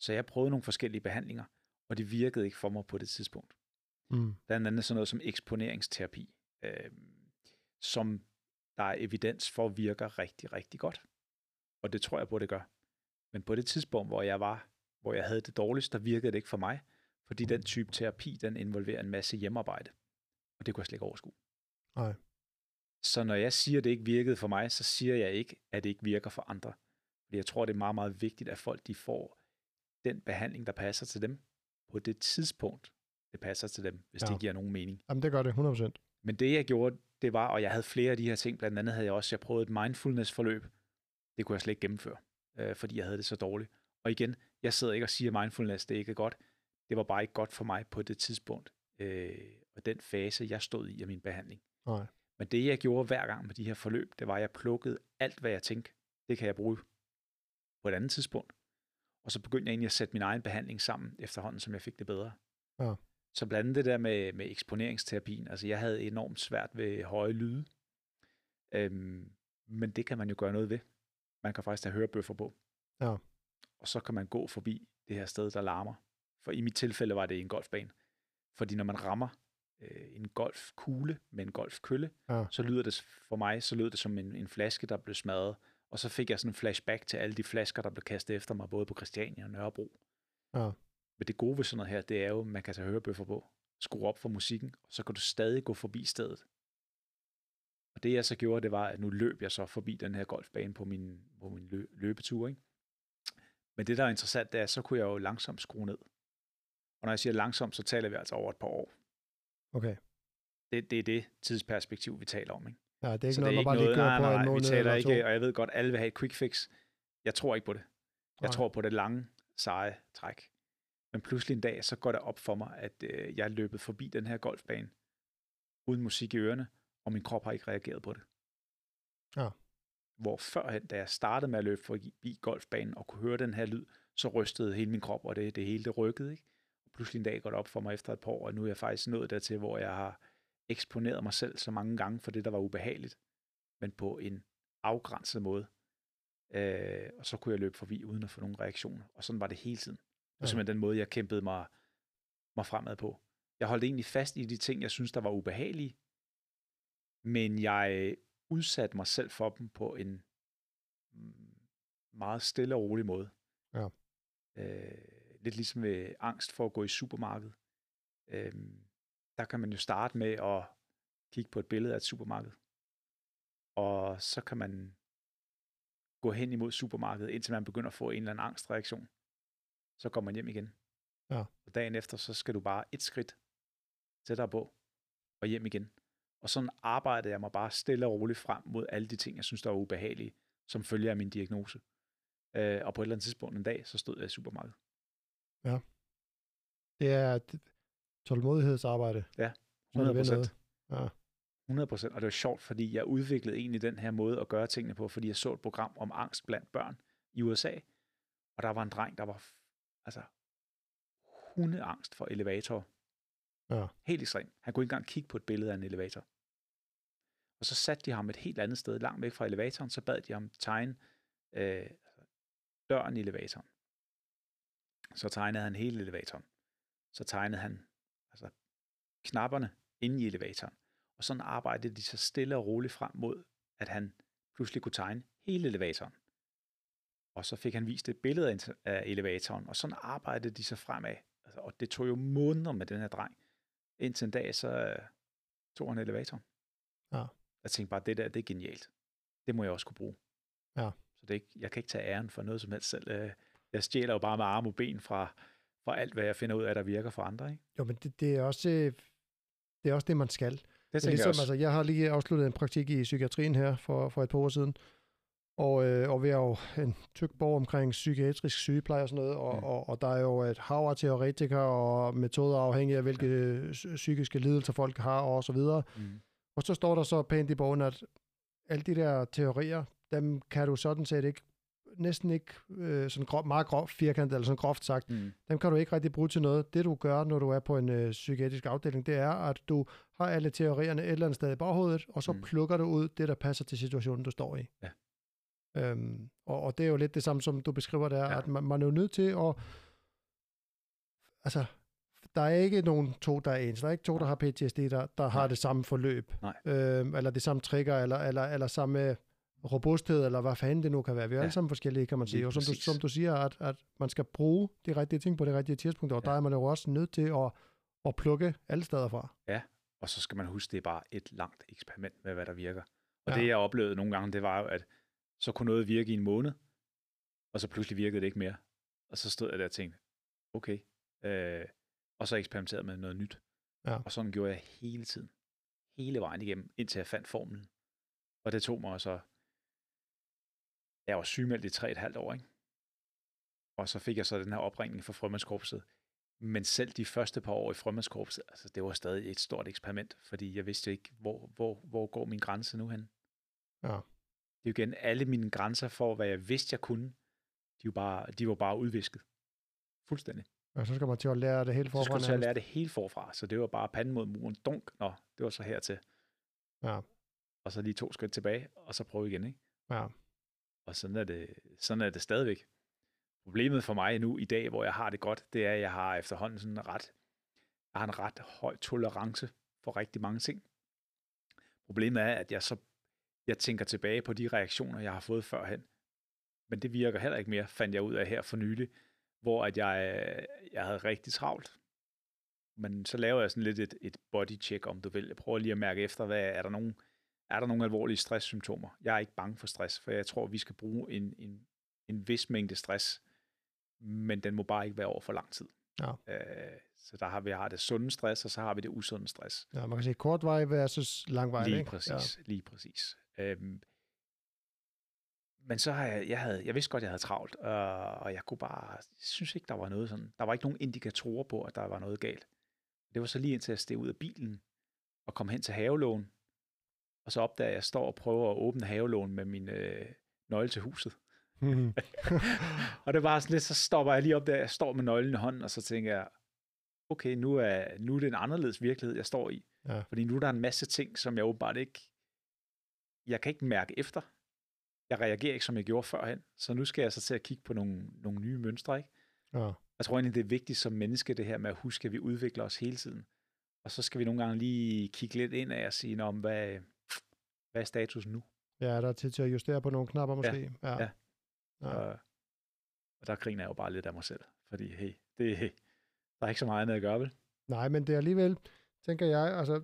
Speaker 1: Så jeg prøvede nogle forskellige behandlinger, og det virkede ikke for mig på det tidspunkt.
Speaker 2: Mm.
Speaker 1: Blandt andet sådan noget som eksponeringsterapi, øh, som der er evidens for virker rigtig, rigtig godt. Og det tror jeg på, det gør. Men på det tidspunkt, hvor jeg var, hvor jeg havde det dårligst, der virkede det ikke for mig, fordi den type terapi, den involverer en masse hjemmearbejde. Og det kunne jeg slet ikke overskue.
Speaker 2: Nej.
Speaker 1: Så når jeg siger, at det ikke virkede for mig, så siger jeg ikke, at det ikke virker for andre. Fordi jeg tror, det er meget, meget vigtigt, at folk de får den behandling, der passer til dem, på det tidspunkt, det passer til dem, hvis ja.
Speaker 2: Ja.
Speaker 1: det giver nogen mening.
Speaker 2: Jamen, det gør det 100%.
Speaker 1: Men det, jeg gjorde, det var, og jeg havde flere af de her ting, blandt andet havde jeg også, jeg prøvede et mindfulness-forløb. Det kunne jeg slet ikke gennemføre, øh, fordi jeg havde det så dårligt. Og igen, jeg sidder ikke og siger, at mindfulness, det er ikke godt. Det var bare ikke godt for mig på det tidspunkt, øh, og den fase, jeg stod i af min behandling.
Speaker 2: Nej.
Speaker 1: Men det, jeg gjorde hver gang med de her forløb, det var, at jeg plukkede alt, hvad jeg tænkte, det kan jeg bruge på et andet tidspunkt. Og så begyndte jeg egentlig at sætte min egen behandling sammen, efterhånden som jeg fik det bedre.
Speaker 2: Ja.
Speaker 1: Så blandt andet det der med, med eksponeringsterapien, altså jeg havde enormt svært ved høje lyde, øhm, men det kan man jo gøre noget ved. Man kan faktisk have hørebøffer på.
Speaker 2: Ja.
Speaker 1: Og så kan man gå forbi det her sted, der larmer. For i mit tilfælde var det en golfbane. Fordi når man rammer øh, en golfkugle med en golfkølle,
Speaker 2: Ja.
Speaker 1: så lyder det for mig, så lød det som en, en flaske, der blev smadret. Og så fik jeg sådan en flashback til alle de flasker, der blev kastet efter mig, både på Christiania og Nørrebro.
Speaker 2: Ja.
Speaker 1: Men det gode ved sådan noget her, det er jo, at man kan tage hørebøffer på, skrue op for musikken, og så kan du stadig gå forbi stedet. Og det jeg så gjorde, det var, at nu løb jeg så forbi den her golfbane på min, på min lø, løbetur. Ikke? Men det, der er interessant, det er, så kunne jeg jo langsomt skrue ned. Og når jeg siger langsomt, så taler vi altså over et par år.
Speaker 2: Okay.
Speaker 1: Det, det er det tidsperspektiv, vi taler om. Ikke?
Speaker 2: Ja, det er ikke
Speaker 1: så
Speaker 2: noget, man bare lige
Speaker 1: noget,
Speaker 2: kører
Speaker 1: nej,
Speaker 2: på
Speaker 1: nej,
Speaker 2: en måned
Speaker 1: vi taler
Speaker 2: to.
Speaker 1: ikke, og jeg ved godt, alle vil have et quick fix. Jeg tror ikke på det. Jeg
Speaker 2: Nej.
Speaker 1: tror på det lange, seje træk. Men pludselig en dag, så går det op for mig, at øh, jeg er løbet forbi den her golfbane, uden musik i ørerne, og min krop har ikke reageret på det.
Speaker 2: Ja.
Speaker 1: Hvor førhen, da jeg startede med at løbe forbi golfbanen og kunne høre den her lyd, så rystede hele min krop, og det, det hele det rykkede. Ikke? Og pludselig en dag går det op for mig efter et par år, og nu er jeg faktisk nået dertil, hvor jeg har eksponeret mig selv så mange gange for det, der var ubehageligt, men på en afgrænset måde. Øh, og så kunne jeg løbe forbi uden at få nogen reaktioner. Og sådan var det hele tiden. Det var simpelthen den måde, jeg kæmpede mig, mig fremad på. Jeg holdt egentlig fast i de ting, jeg synes, der var ubehagelige, men jeg udsatte mig selv for dem på en mm, meget stille og rolig måde.
Speaker 2: Ja.
Speaker 1: Øh, lidt ligesom med angst for at gå i supermarkedet. Øh, der kan man jo starte med at kigge på et billede af et supermarked. Og så kan man gå hen imod supermarkedet, indtil man begynder at få en eller anden angstreaktion. Så kommer man hjem igen.
Speaker 2: Ja.
Speaker 1: Og dagen efter, så skal du bare et skridt tættere på og hjem igen. Og sådan arbejdede jeg mig bare stille og roligt frem mod alle de ting, jeg synes, der var ubehagelige, som følger af min diagnose. Øh, og på et eller andet tidspunkt en dag, så stod jeg i supermarkedet.
Speaker 2: Det er tålmodighedsarbejde.
Speaker 1: Ja,
Speaker 2: Så er der
Speaker 1: 100
Speaker 2: ved
Speaker 1: procent.
Speaker 2: Ja.
Speaker 1: 100 procent. Og det var sjovt, fordi jeg udviklede egentlig den her måde at gøre tingene på, fordi jeg så et program om angst blandt børn i USA. Og der var en dreng, der var altså hundeangst for elevatorer.
Speaker 2: Ja.
Speaker 1: Helt ekstremt. Han kunne ikke engang kigge på et billede af en elevator. Og så satte de ham et helt andet sted, langt væk fra elevatoren, så bad de ham tegne øh, døren i elevatoren. Så tegnede han hele elevatoren. Så tegnede han altså, knapperne inde i elevatoren. Og sådan arbejdede de så stille og roligt frem mod, at han pludselig kunne tegne hele elevatoren. Og så fik han vist et billede af af elevatoren, og sådan arbejdede de så fremad. Altså, og det tog jo måneder med den her dreng. Indtil en dag, så øh, tog han elevatoren.
Speaker 2: Ja.
Speaker 1: Jeg tænkte bare, det der, det er genialt. Det må jeg også kunne bruge.
Speaker 2: Ja.
Speaker 1: Så det er ikke, jeg kan ikke tage æren for noget som helst selv. Øh, Jeg stjæler jo bare med arme og ben fra, fra alt, hvad jeg finder ud af, der virker for andre. Ikke?
Speaker 2: Jo, men det, det, er også, øh, det er også det, man skal.
Speaker 1: Det
Speaker 2: er ligesom,
Speaker 1: jeg også.
Speaker 2: altså, jeg har lige afsluttet en praktik i psykiatrien her for, for et par år siden, og, øh, og vi er jo en tyk borg omkring psykiatrisk sygepleje og sådan noget, og,
Speaker 1: Mm.
Speaker 2: og, og der er jo et hav af teoretikere og metoder afhængig af, hvilke psykiske lidelser folk har og så videre.
Speaker 1: Mm.
Speaker 2: Og så står der så pænt i bogen, at alle de der teorier, dem kan du sådan set ikke næsten ikke øh, sådan grov, meget grov firkantet, eller sådan groft sagt,
Speaker 1: Mm.
Speaker 2: dem kan du ikke rigtig bruge til noget. Det du gør, når du er på en øh, psykiatrisk afdeling, det er, at du har alle teorierne et eller andet sted i baghovedet, og så
Speaker 1: mm.
Speaker 2: plukker du ud det, der passer til situationen, du står i.
Speaker 1: Ja.
Speaker 2: Øhm, og, og det er jo lidt det samme, som du beskriver der,
Speaker 1: Ja.
Speaker 2: ja. at man, man er jo nødt til at... Altså, der er ikke nogen to, der er ens. Der er ikke to, der har PTSD, der, der har
Speaker 1: Nej.
Speaker 2: det samme forløb.
Speaker 1: Nej.
Speaker 2: Øhm, eller det samme trigger, eller, eller, eller samme robusthed, eller hvad fanden det nu kan være. Vi er ja.
Speaker 1: Ja.
Speaker 2: alle sammen forskellige, kan man sige. Og som du, som du siger, at, at man skal bruge de rigtige ting på det rigtige tidspunkt, og
Speaker 1: Ja.
Speaker 2: der er man jo også nødt til at, at plukke alle steder fra.
Speaker 1: Og så skal man huske, det er bare et langt eksperiment med, hvad der virker. Og
Speaker 2: Ja.
Speaker 1: det, jeg oplevede nogle gange, det var jo, at så kunne noget virke i en måned, og så pludselig virkede det ikke mere. Og så stod jeg der og tænkte, okay. Øh, og så eksperimenterede med noget nyt.
Speaker 2: Ja.
Speaker 1: Og sådan gjorde jeg hele tiden. Hele vejen igennem, indtil jeg fandt formlen. Og det tog mig så... Jeg var sygemeldt i tre et halvt år, ikke? Og så fik jeg så den her opringning fra frømandskorpset. Men selv de første par år i frømandskorpset, altså det var stadig et stort eksperiment, fordi jeg vidste ikke, hvor, hvor, hvor går min grænse nu hen.
Speaker 2: Ja.
Speaker 1: Det er jo igen, alle mine grænser for, hvad jeg vidste, jeg kunne, de, var bare, de var bare udvisket. Fuldstændig.
Speaker 2: Og så skal man til at lære det helt
Speaker 1: Så
Speaker 2: forfra.
Speaker 1: skulle jeg til at lære det helt forfra, så det var bare panden mod muren. Dunk, nå, det var så hertil.
Speaker 2: Ja.
Speaker 1: Og så lige to skridt tilbage, og så prøve igen, ikke?
Speaker 2: Ja.
Speaker 1: Og sådan er det, sådan er det stadigvæk. Problemet for mig nu i dag, hvor jeg har det godt, det er, at jeg har efterhånden sådan ret, jeg har en ret høj tolerance for rigtig mange ting. Problemet er, at jeg så jeg tænker tilbage på de reaktioner, jeg har fået førhen. Men det virker heller ikke mere, fandt jeg ud af her for nylig, hvor at jeg, jeg havde rigtig travlt. Men så laver jeg sådan lidt et, et body check, om du vil. Jeg prøver lige at mærke efter, hvad er der nogen, er der nogle alvorlige stresssymptomer? Jeg er ikke bange for stress, for jeg tror, vi skal bruge en, en, en vis mængde stress, men den må bare ikke være over for lang tid.
Speaker 2: Ja.
Speaker 1: Øh, så der har vi har det sunde stress, og så har vi det usunde stress.
Speaker 2: ja, man kan sige kort vej versus lang vej.
Speaker 1: Lige
Speaker 2: ikke?
Speaker 1: præcis, ja. lige præcis. Øhm, men så har jeg, jeg, havde, jeg vidste godt, jeg havde travlt, øh, og jeg kunne bare, jeg synes ikke, der var noget sådan, der var ikke nogen indikatorer på, at der var noget galt. Det var så lige indtil jeg steg ud af bilen og kom hen til havelån, og så opdager jeg, at jeg står og prøver at åbne havelån med min øh, nøgle til huset.
Speaker 2: Mhm. [laughs]
Speaker 1: og det var sådan lidt, så stopper jeg lige op der, jeg står med nøglen i hånden, og så tænker jeg, okay, nu er, nu er det en anderledes virkelighed, jeg står i.
Speaker 2: Ja.
Speaker 1: Fordi nu er der en masse ting, som jeg åbenbart ikke, jeg kan ikke mærke efter. Jeg reagerer ikke, som jeg gjorde førhen. Så nu skal jeg så til at kigge på nogle, nogle nye mønstre, ikke?
Speaker 2: ja.
Speaker 1: Jeg tror egentlig, det er vigtigt som menneske, det her med at huske, at vi udvikler os hele tiden. Og så skal vi nogle gange lige kigge lidt ind af og sige, men hvad, hvad er status nu?
Speaker 2: ja, der er tid til at justere på nogle knapper måske. Ja.
Speaker 1: ja.
Speaker 2: Ja.
Speaker 1: Og, og der griner jeg jo bare lidt af mig selv. Fordi, hey, det, der er ikke så meget andet at gøre, vel?
Speaker 2: Nej, men det er alligevel, tænker jeg, altså,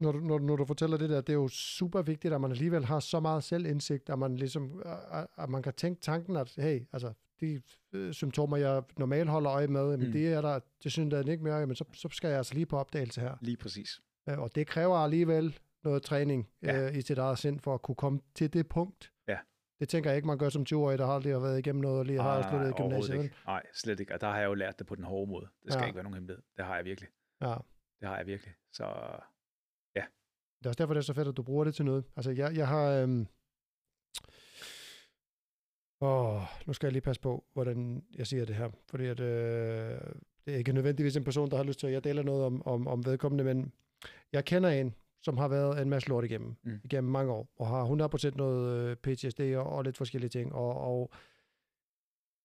Speaker 2: når du, når, når du fortæller det der, det er jo super vigtigt, at man alligevel har så meget selvindsigt, at man ligesom, at, at man kan tænke tanken, at hey, altså, de øh, symptomer, jeg normalt holder øje med, jamen,
Speaker 1: Mm.
Speaker 2: det er der, det synes jeg ikke mere, men så, så skal jeg altså lige på opdagelse her.
Speaker 1: Lige præcis.
Speaker 2: Øh, Og det kræver alligevel noget træning
Speaker 1: Ja.
Speaker 2: øh, i sit eget sind, for at kunne komme til det punkt.
Speaker 1: Ja.
Speaker 2: Det tænker jeg ikke, man gør som 20-årig, der aldrig har været igennem noget, og lige har
Speaker 1: Nej,
Speaker 2: sluttet gymnasiet.
Speaker 1: ikke. Nej, slet ikke. Og der har jeg jo lært det på den hårde måde. Det skal
Speaker 2: Ja.
Speaker 1: ikke være nogen hemmelighed. Det har jeg virkelig.
Speaker 2: Ja.
Speaker 1: Det har jeg virkelig. Så
Speaker 2: Det er også derfor, det er så fedt, at du bruger det til noget. Altså, jeg, jeg har... Øhm... Åh, nu skal jeg lige passe på, hvordan jeg siger det her. Fordi at, øh, det er ikke nødvendigvis en person, der har lyst til, at jeg deler noget om, om, om vedkommende, men jeg kender en, som har været en masse lort igennem,
Speaker 1: Mm.
Speaker 2: igennem mange år, og har 100% noget øh, PTSD og, og lidt forskellige ting. Og, og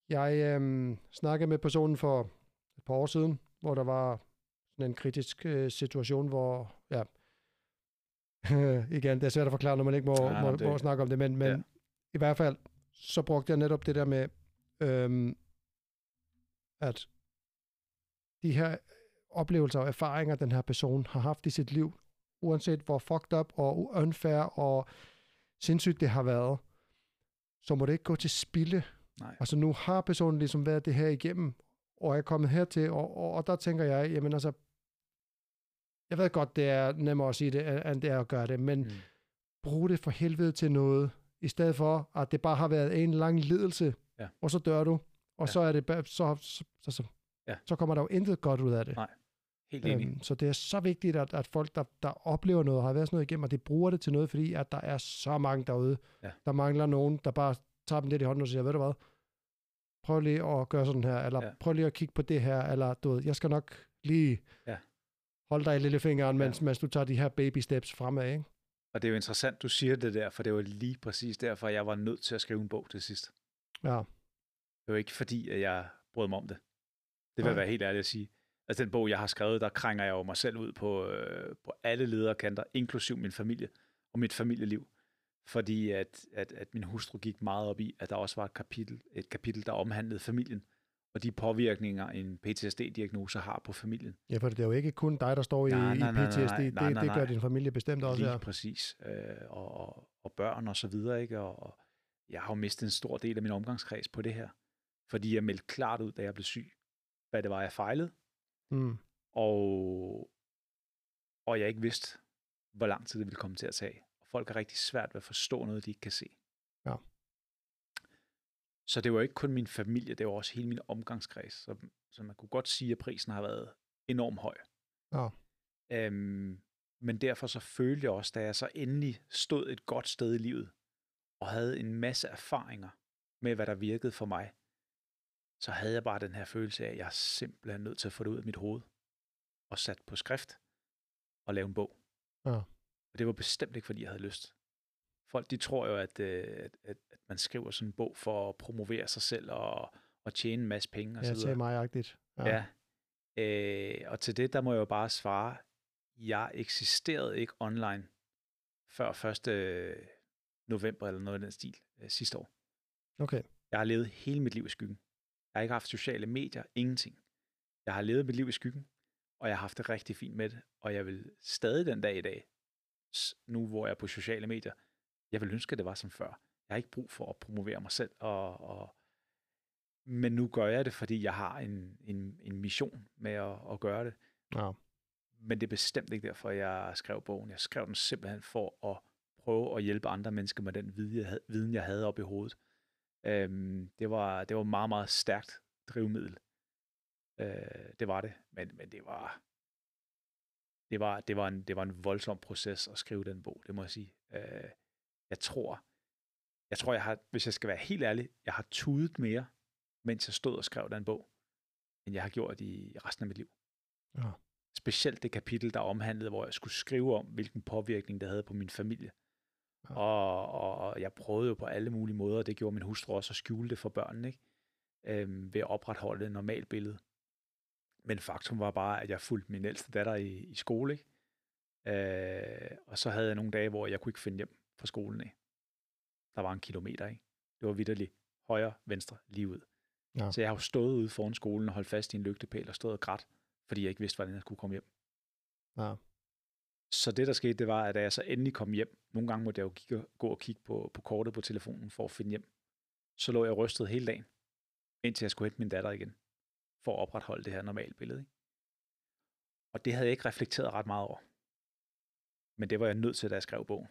Speaker 2: jeg øhm, snakkede med personen for et par år siden, hvor der var sådan en kritisk øh, situation, hvor, ja, [laughs] igen, det er svært at forklare, når man ikke må,
Speaker 1: Ja,
Speaker 2: må,
Speaker 1: det-
Speaker 2: må snakke om det, men, men
Speaker 1: ja.
Speaker 2: i hvert fald, så brugte jeg netop det der med, øhm, at de her oplevelser og erfaringer, den her person har haft i sit liv, uanset hvor fucked up og unfair og sindssygt det har været, så må det ikke gå til spilde.
Speaker 1: nej.
Speaker 2: Altså nu har personen ligesom været det her igennem, og er kommet hertil, og, og, og der tænker jeg, jamen altså, jeg ved godt, det er nemmere at sige det, end det er at gøre det, men
Speaker 1: Mm.
Speaker 2: brug det for helvede til noget, i stedet for, at det bare har været en lang lidelse,
Speaker 1: Ja.
Speaker 2: og så dør du, og
Speaker 1: Ja.
Speaker 2: så er det så, så, så, så,
Speaker 1: Ja.
Speaker 2: så kommer der jo intet godt ud af det.
Speaker 1: Nej, Helt enig.
Speaker 2: Øhm, så det er så vigtigt, at, at folk, der, der oplever noget, har været sådan noget igennem, og de bruger det til noget, fordi at der er så mange derude,
Speaker 1: Ja.
Speaker 2: der mangler nogen, der bare tager dem lidt i hånden og siger, ved du hvad, prøv lige at gøre sådan her, eller
Speaker 1: ja.
Speaker 2: prøv lige at kigge på det her, eller du ved, jeg skal nok lige
Speaker 1: Ja.
Speaker 2: Holde dig i lillefingeren,
Speaker 1: Ja.
Speaker 2: mens, mens du tager de her baby steps fremad, ikke?
Speaker 1: Og det er jo interessant, du siger det der, for det var lige præcis derfor, jeg var nødt til at skrive en bog til sidst.
Speaker 2: Ja,
Speaker 1: Det var ikke fordi, at jeg brød mig om det. Det vil jeg være helt ærlig at sige. Altså den bog, jeg har skrevet, der krænger jeg jo mig selv ud på, øh, på alle lederkanter, inklusiv min familie og mit familieliv. Fordi at, at, at min hustru gik meget op i, at der også var et kapitel, et kapitel, der omhandlede familien, og de påvirkninger, en PTSD-diagnose har på familien.
Speaker 2: ja for det er jo ikke kun dig, der står i,
Speaker 1: Nej,
Speaker 2: i
Speaker 1: nej, nej,
Speaker 2: PTSD,
Speaker 1: nej, nej,
Speaker 2: det,
Speaker 1: nej,
Speaker 2: det gør
Speaker 1: nej.
Speaker 2: din familie bestemt også,
Speaker 1: Lige
Speaker 2: ja.
Speaker 1: præcis. Øh, og, og, og børn og så videre, ikke? Og, og jeg har jo mistet en stor del af min omgangskreds på det her. Fordi jeg meldte klart ud, da jeg blev syg, hvad det var, jeg fejlede,
Speaker 2: Mm.
Speaker 1: og, og jeg ikke vidste, hvor lang tid det ville komme til at tage. Og folk er rigtig svært ved at forstå noget, de ikke kan se. Så det var ikke kun min familie, det var også hele min omgangskreds. Så, så man kunne godt sige, at prisen har været enormt høj.
Speaker 2: Ja.
Speaker 1: Øhm, men derfor så følte jeg også, da jeg så endelig stod et godt sted i livet, og havde en masse erfaringer med, hvad der virkede for mig, så havde jeg bare den her følelse af, at jeg er simpelthen nødt til at få det ud af mit hoved, og sat på skrift, og lave en bog.
Speaker 2: Ja.
Speaker 1: Og det var bestemt ikke, fordi jeg havde lyst. Folk, de tror jo, at, øh, at, at, at man skriver sådan en bog for at promovere sig selv, og, og tjene en masse penge, og
Speaker 2: Ja,
Speaker 1: så videre.
Speaker 2: til mig-agtigt.
Speaker 1: Ja. ja. Øh, og til det, der må jeg jo bare svare, jeg eksisterede ikke online før 1. november eller noget i den stil øh, sidste år.
Speaker 2: Okay.
Speaker 1: Jeg har levet hele mit liv i skyggen. Jeg har ikke haft sociale medier, ingenting. Jeg har levet mit liv i skyggen, og jeg har haft det rigtig fint med det, og jeg vil stadig den dag i dag, nu hvor jeg er på sociale medier, jeg vil ønske, at det var som før. Jeg har ikke brug for at promovere mig selv, og, og men nu gør jeg det, fordi jeg har en, en, en mission med at, at gøre det.
Speaker 2: Ja.
Speaker 1: Men det er bestemt ikke derfor, jeg skrev bogen. Jeg skrev den simpelthen for at prøve at hjælpe andre mennesker med den viden, jeg havde, viden, jeg havde op i hovedet. Øhm, det, var, det var meget, meget stærkt drivmiddel. Øh, det var det. Men, men det var, det var, det var, en, det var en voldsom proces at skrive den bog, det må jeg sige. Øh, jeg tror, jeg tror, jeg har, hvis jeg skal være helt ærlig, jeg har tudet mere, mens jeg stod og skrev den bog, end jeg har gjort i resten af mit liv.
Speaker 2: Ja.
Speaker 1: Specielt det kapitel, der omhandlede, hvor jeg skulle skrive om, hvilken påvirkning det havde på min familie.
Speaker 2: Ja.
Speaker 1: Og, og, og jeg prøvede jo på alle mulige måder, og det gjorde min hustru også, at skjule det for børnene, ikke? Øhm, ved at opretholde et normalt billede. Men faktum var bare, at jeg fulgte min ældste datter i, i skole, ikke? Øh, og så havde jeg nogle dage, hvor jeg kunne ikke finde hjem fra skolen af. Der var en kilometer, ikke? Det var vidderligt højre, venstre, lige ud.
Speaker 2: Ja.
Speaker 1: Så jeg har jo stået ude foran skolen og holdt fast i en lygtepæl og stået og grædt, fordi jeg ikke vidste, hvordan jeg skulle komme hjem.
Speaker 2: Ja.
Speaker 1: Så det, der skete, det var, at da jeg så endelig kom hjem, nogle gange måtte jeg jo kigge, gå og kigge på, på kortet på telefonen for at finde hjem. Så lå jeg rystet hele dagen, indtil jeg skulle hente min datter igen, for at opretholde det her normale billede. Ikke? Og det havde jeg ikke reflekteret ret meget over. Men det var jeg nødt til, da jeg skrev bogen.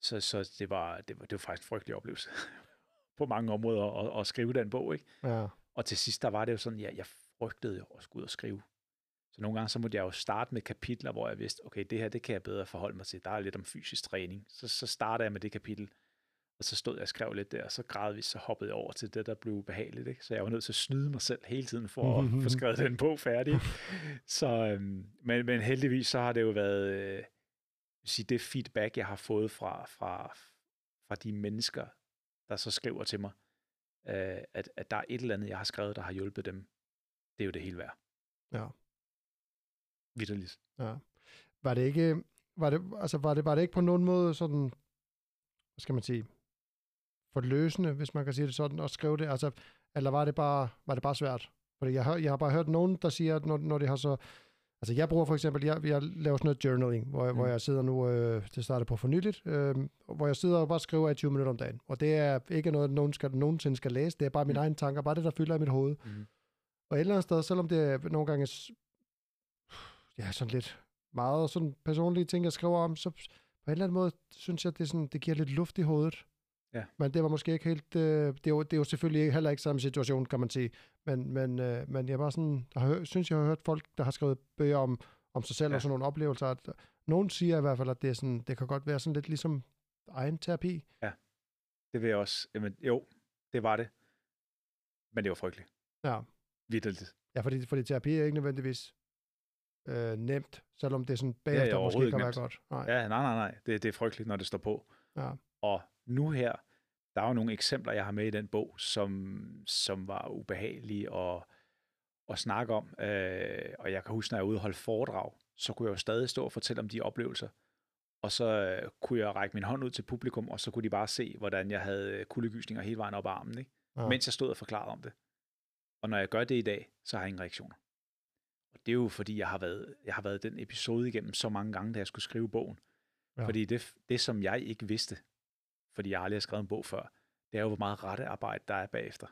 Speaker 1: Så, så det, var, det, var, det var faktisk en frygtelig oplevelse [laughs] på mange områder at, at skrive den bog. Ikke?
Speaker 2: Ja.
Speaker 1: Og til sidst, der var det jo sådan, ja, jeg frygtede jo at skulle ud og skrive. Så nogle gange, så måtte jeg jo starte med kapitler, hvor jeg vidste, okay, det her, det kan jeg bedre forholde mig til. Der er lidt om fysisk træning. Så, så starter jeg med det kapitel, og så stod jeg og skrev lidt der, og så gradvist så hoppede jeg over til det, der blev behageligt. Ikke? Så jeg var nødt til at snyde mig selv hele tiden for at [laughs] få skrevet den bog færdig. Så, øhm, men, men heldigvis så har det jo været, øh, jeg sige, det feedback, jeg har fået fra, fra, fra de mennesker, der så skriver til mig, øh, at, at der er et eller andet, jeg har skrevet, der har hjulpet dem. Det er jo det hele værd.
Speaker 2: Ja.
Speaker 1: Vitterligt.
Speaker 2: Ja. Var det ikke, var det, altså var det, var det ikke på nogen måde sådan, hvad skal man sige, forløsende, hvis man kan sige det sådan, at skrive det, altså, eller var det bare, var det bare svært? Fordi jeg har, jeg har bare hørt nogen, der siger, at når, når de har så, altså jeg bruger for eksempel, jeg, jeg laver sådan noget journaling, hvor, jeg, mm. hvor jeg sidder nu, øh, det starter på for nyligt, øh, hvor jeg sidder og bare skriver i 20 minutter om dagen, og det er ikke noget, nogen skal, nogensinde skal læse, det er bare mine
Speaker 1: Mm.
Speaker 2: egne tanker, bare det, der fylder i mit hoved.
Speaker 1: Mm.
Speaker 2: Og et eller andet sted, selvom det er nogle gange s- ja, sådan lidt meget sådan personlige ting, jeg skriver om, så på en eller anden måde, synes jeg, det, er sådan, det giver lidt luft i hovedet.
Speaker 1: Ja.
Speaker 2: Men det var måske ikke helt... Øh, det, er jo, det er jo selvfølgelig heller ikke samme situation, kan man sige. Men, men, øh, men jeg var sådan... Jeg har, synes, jeg har hørt folk, der har skrevet bøger om, om sig selv
Speaker 1: Ja.
Speaker 2: og sådan nogle oplevelser. At, nogen siger i hvert fald, at det, er sådan, det kan godt være sådan lidt ligesom egen terapi.
Speaker 1: Ja. Det vil jeg også. Jamen, jo, det var det. Men det var frygteligt.
Speaker 2: Ja.
Speaker 1: Vitterligt.
Speaker 2: Ja, fordi, fordi terapi er ikke nødvendigvis øh, nemt, selvom det er sådan bagefter ja, måske kan være
Speaker 1: nemt.
Speaker 2: godt. Nej.
Speaker 1: Ja, nej, nej, nej. Det, det er frygteligt, når det står på.
Speaker 2: Ja.
Speaker 1: Og nu her, der er jo nogle eksempler, jeg har med i den bog, som, som var ubehagelige at, at snakke om. Øh, og jeg kan huske, når jeg var holde foredrag, så kunne jeg jo stadig stå og fortælle om de oplevelser. Og så øh, kunne jeg række min hånd ud til publikum, og så kunne de bare se, hvordan jeg havde kuldegysninger hele vejen op ad armen, ikke?
Speaker 2: Ja.
Speaker 1: Mens jeg stod og forklarede om det. Og når jeg gør det i dag, så har jeg ingen reaktioner. Og det er jo fordi, jeg har været, jeg har været den episode igennem så mange gange, da jeg skulle skrive bogen.
Speaker 2: Ja.
Speaker 1: Fordi det, det, som jeg ikke vidste, fordi jeg aldrig har skrevet en bog før, det er jo, hvor meget rettearbejde der er bagefter.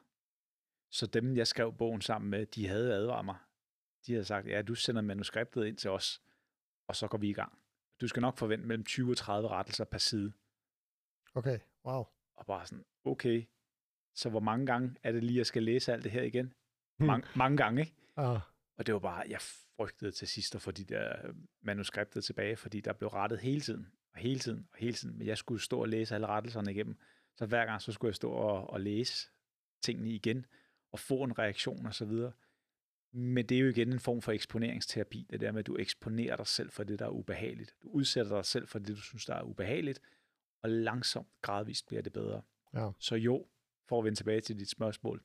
Speaker 1: Så dem, jeg skrev bogen sammen med, de havde advaret mig. De havde sagt, ja, du sender manuskriptet ind til os, og så går vi i gang. Du skal nok forvente mellem 20 og 30 rettelser per side.
Speaker 2: Okay, wow.
Speaker 1: Og bare sådan, okay, så hvor mange gange er det lige, jeg skal læse alt det her igen?
Speaker 2: Hmm.
Speaker 1: Mange, mange gange, ikke?
Speaker 2: Ja,
Speaker 1: Og det var bare, jeg frygtede til sidst at få de der manuskripter tilbage, fordi der blev rettet hele tiden, og hele tiden, og hele tiden. Men jeg skulle stå og læse alle rettelserne igennem. Så hver gang, så skulle jeg stå og, og læse tingene igen, og få en reaktion og så videre. Men det er jo igen en form for eksponeringsterapi, det der med, at du eksponerer dig selv for det, der er ubehageligt. Du udsætter dig selv for det, du synes, der er ubehageligt, og langsomt, gradvist bliver det bedre.
Speaker 2: Ja.
Speaker 1: Så jo, for at vende tilbage til dit spørgsmål,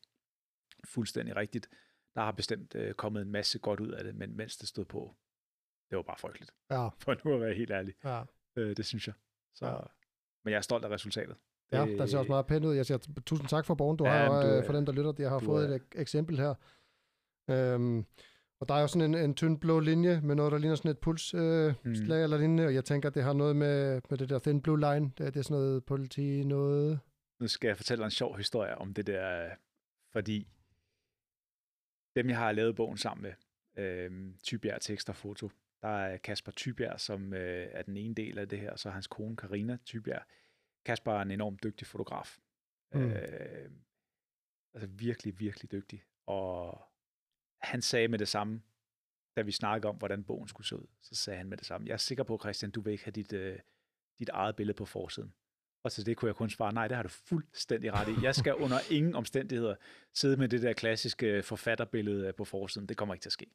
Speaker 1: fuldstændig rigtigt. Der har bestemt øh, kommet en masse godt ud af det, men mens det stod på, det var bare frygteligt.
Speaker 2: ja, [laughs]
Speaker 1: For nu at være helt ærlig.
Speaker 2: ja.
Speaker 1: Øh, det synes jeg. Så,
Speaker 2: Ja.
Speaker 1: Men jeg er stolt af resultatet.
Speaker 2: Ja, der ser også meget pænt ud. Jeg siger tusind tak for bogen. Du
Speaker 1: Ja,
Speaker 2: har
Speaker 1: du
Speaker 2: øh,
Speaker 1: er-
Speaker 2: for dem, der lytter, jeg har
Speaker 1: du
Speaker 2: fået
Speaker 1: er-
Speaker 2: et ek- eksempel her. Øhm, og der er jo sådan en, en tynd blå linje med noget, der ligner sådan et pulsslag øh,
Speaker 1: Mm.
Speaker 2: slag eller lignende, og jeg tænker, at det har noget med, med det der thin blue line. Det, det er sådan noget politi, noget...
Speaker 1: Nu skal jeg fortælle en sjov historie om det der, fordi dem, jeg har lavet bogen sammen med, øh, Tybjerg Tekst og Foto, der er Kasper Tybjerg, som øh, er den ene del af det her, og så hans kone Karina Tybjerg. Kasper er en enormt dygtig fotograf.
Speaker 2: Mm.
Speaker 1: Øh, altså virkelig, virkelig dygtig. Og han sagde med det samme, da vi snakkede om, hvordan bogen skulle se ud, så sagde han med det samme, jeg er sikker på, Christian, du vil ikke have dit, øh, dit eget billede på forsiden. Og til det kunne jeg kun svare, nej, det har du fuldstændig ret i. Jeg skal [laughs] under ingen omstændigheder sidde med det der klassiske forfatterbillede øh, på forsiden. Det kommer ikke til at ske.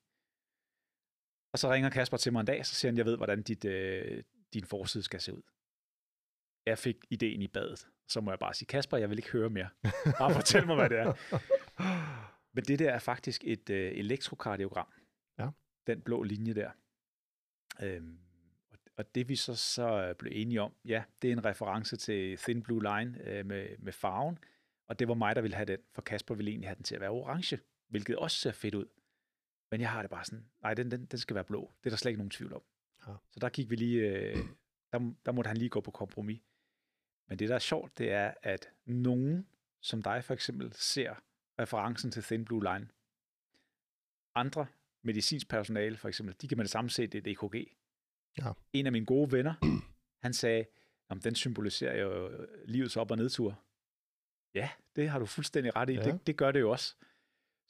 Speaker 1: Og så ringer Kasper til mig en dag, så siger han, jeg ved, hvordan dit, øh, din forside skal se ud. Jeg fik ideen i badet. Så må jeg bare sige, Kasper, jeg vil ikke høre mere. Bare fortæl mig, hvad det er. [laughs] Men det der er faktisk et øh, elektrokardiogram.
Speaker 2: Ja.
Speaker 1: Den blå linje der. Øhm, og, og det vi så, så blev enige om, ja, det er en reference til Thin Blue Line øh, med, med farven. Og det var mig, der ville have den, for Kasper ville egentlig have den til at være orange, hvilket også ser fedt ud. Men jeg har det bare sådan, nej, den, den, den skal være blå. Det er der slet ikke nogen tvivl om.
Speaker 2: Ja.
Speaker 1: Så der gik vi lige, øh, der, der måtte han lige gå på kompromis. Men det, der er sjovt, det er, at nogen, som dig for eksempel, ser referencen til Thin Blue Line. Andre medicinsk personale, for eksempel, de kan med det samme se, det er et EKG.
Speaker 2: Ja.
Speaker 1: En af mine gode venner, [clears throat] han sagde, om den symboliserer jo livets op- og nedtur. Ja, det har du fuldstændig ret i.
Speaker 2: Ja.
Speaker 1: Det, det gør det jo også.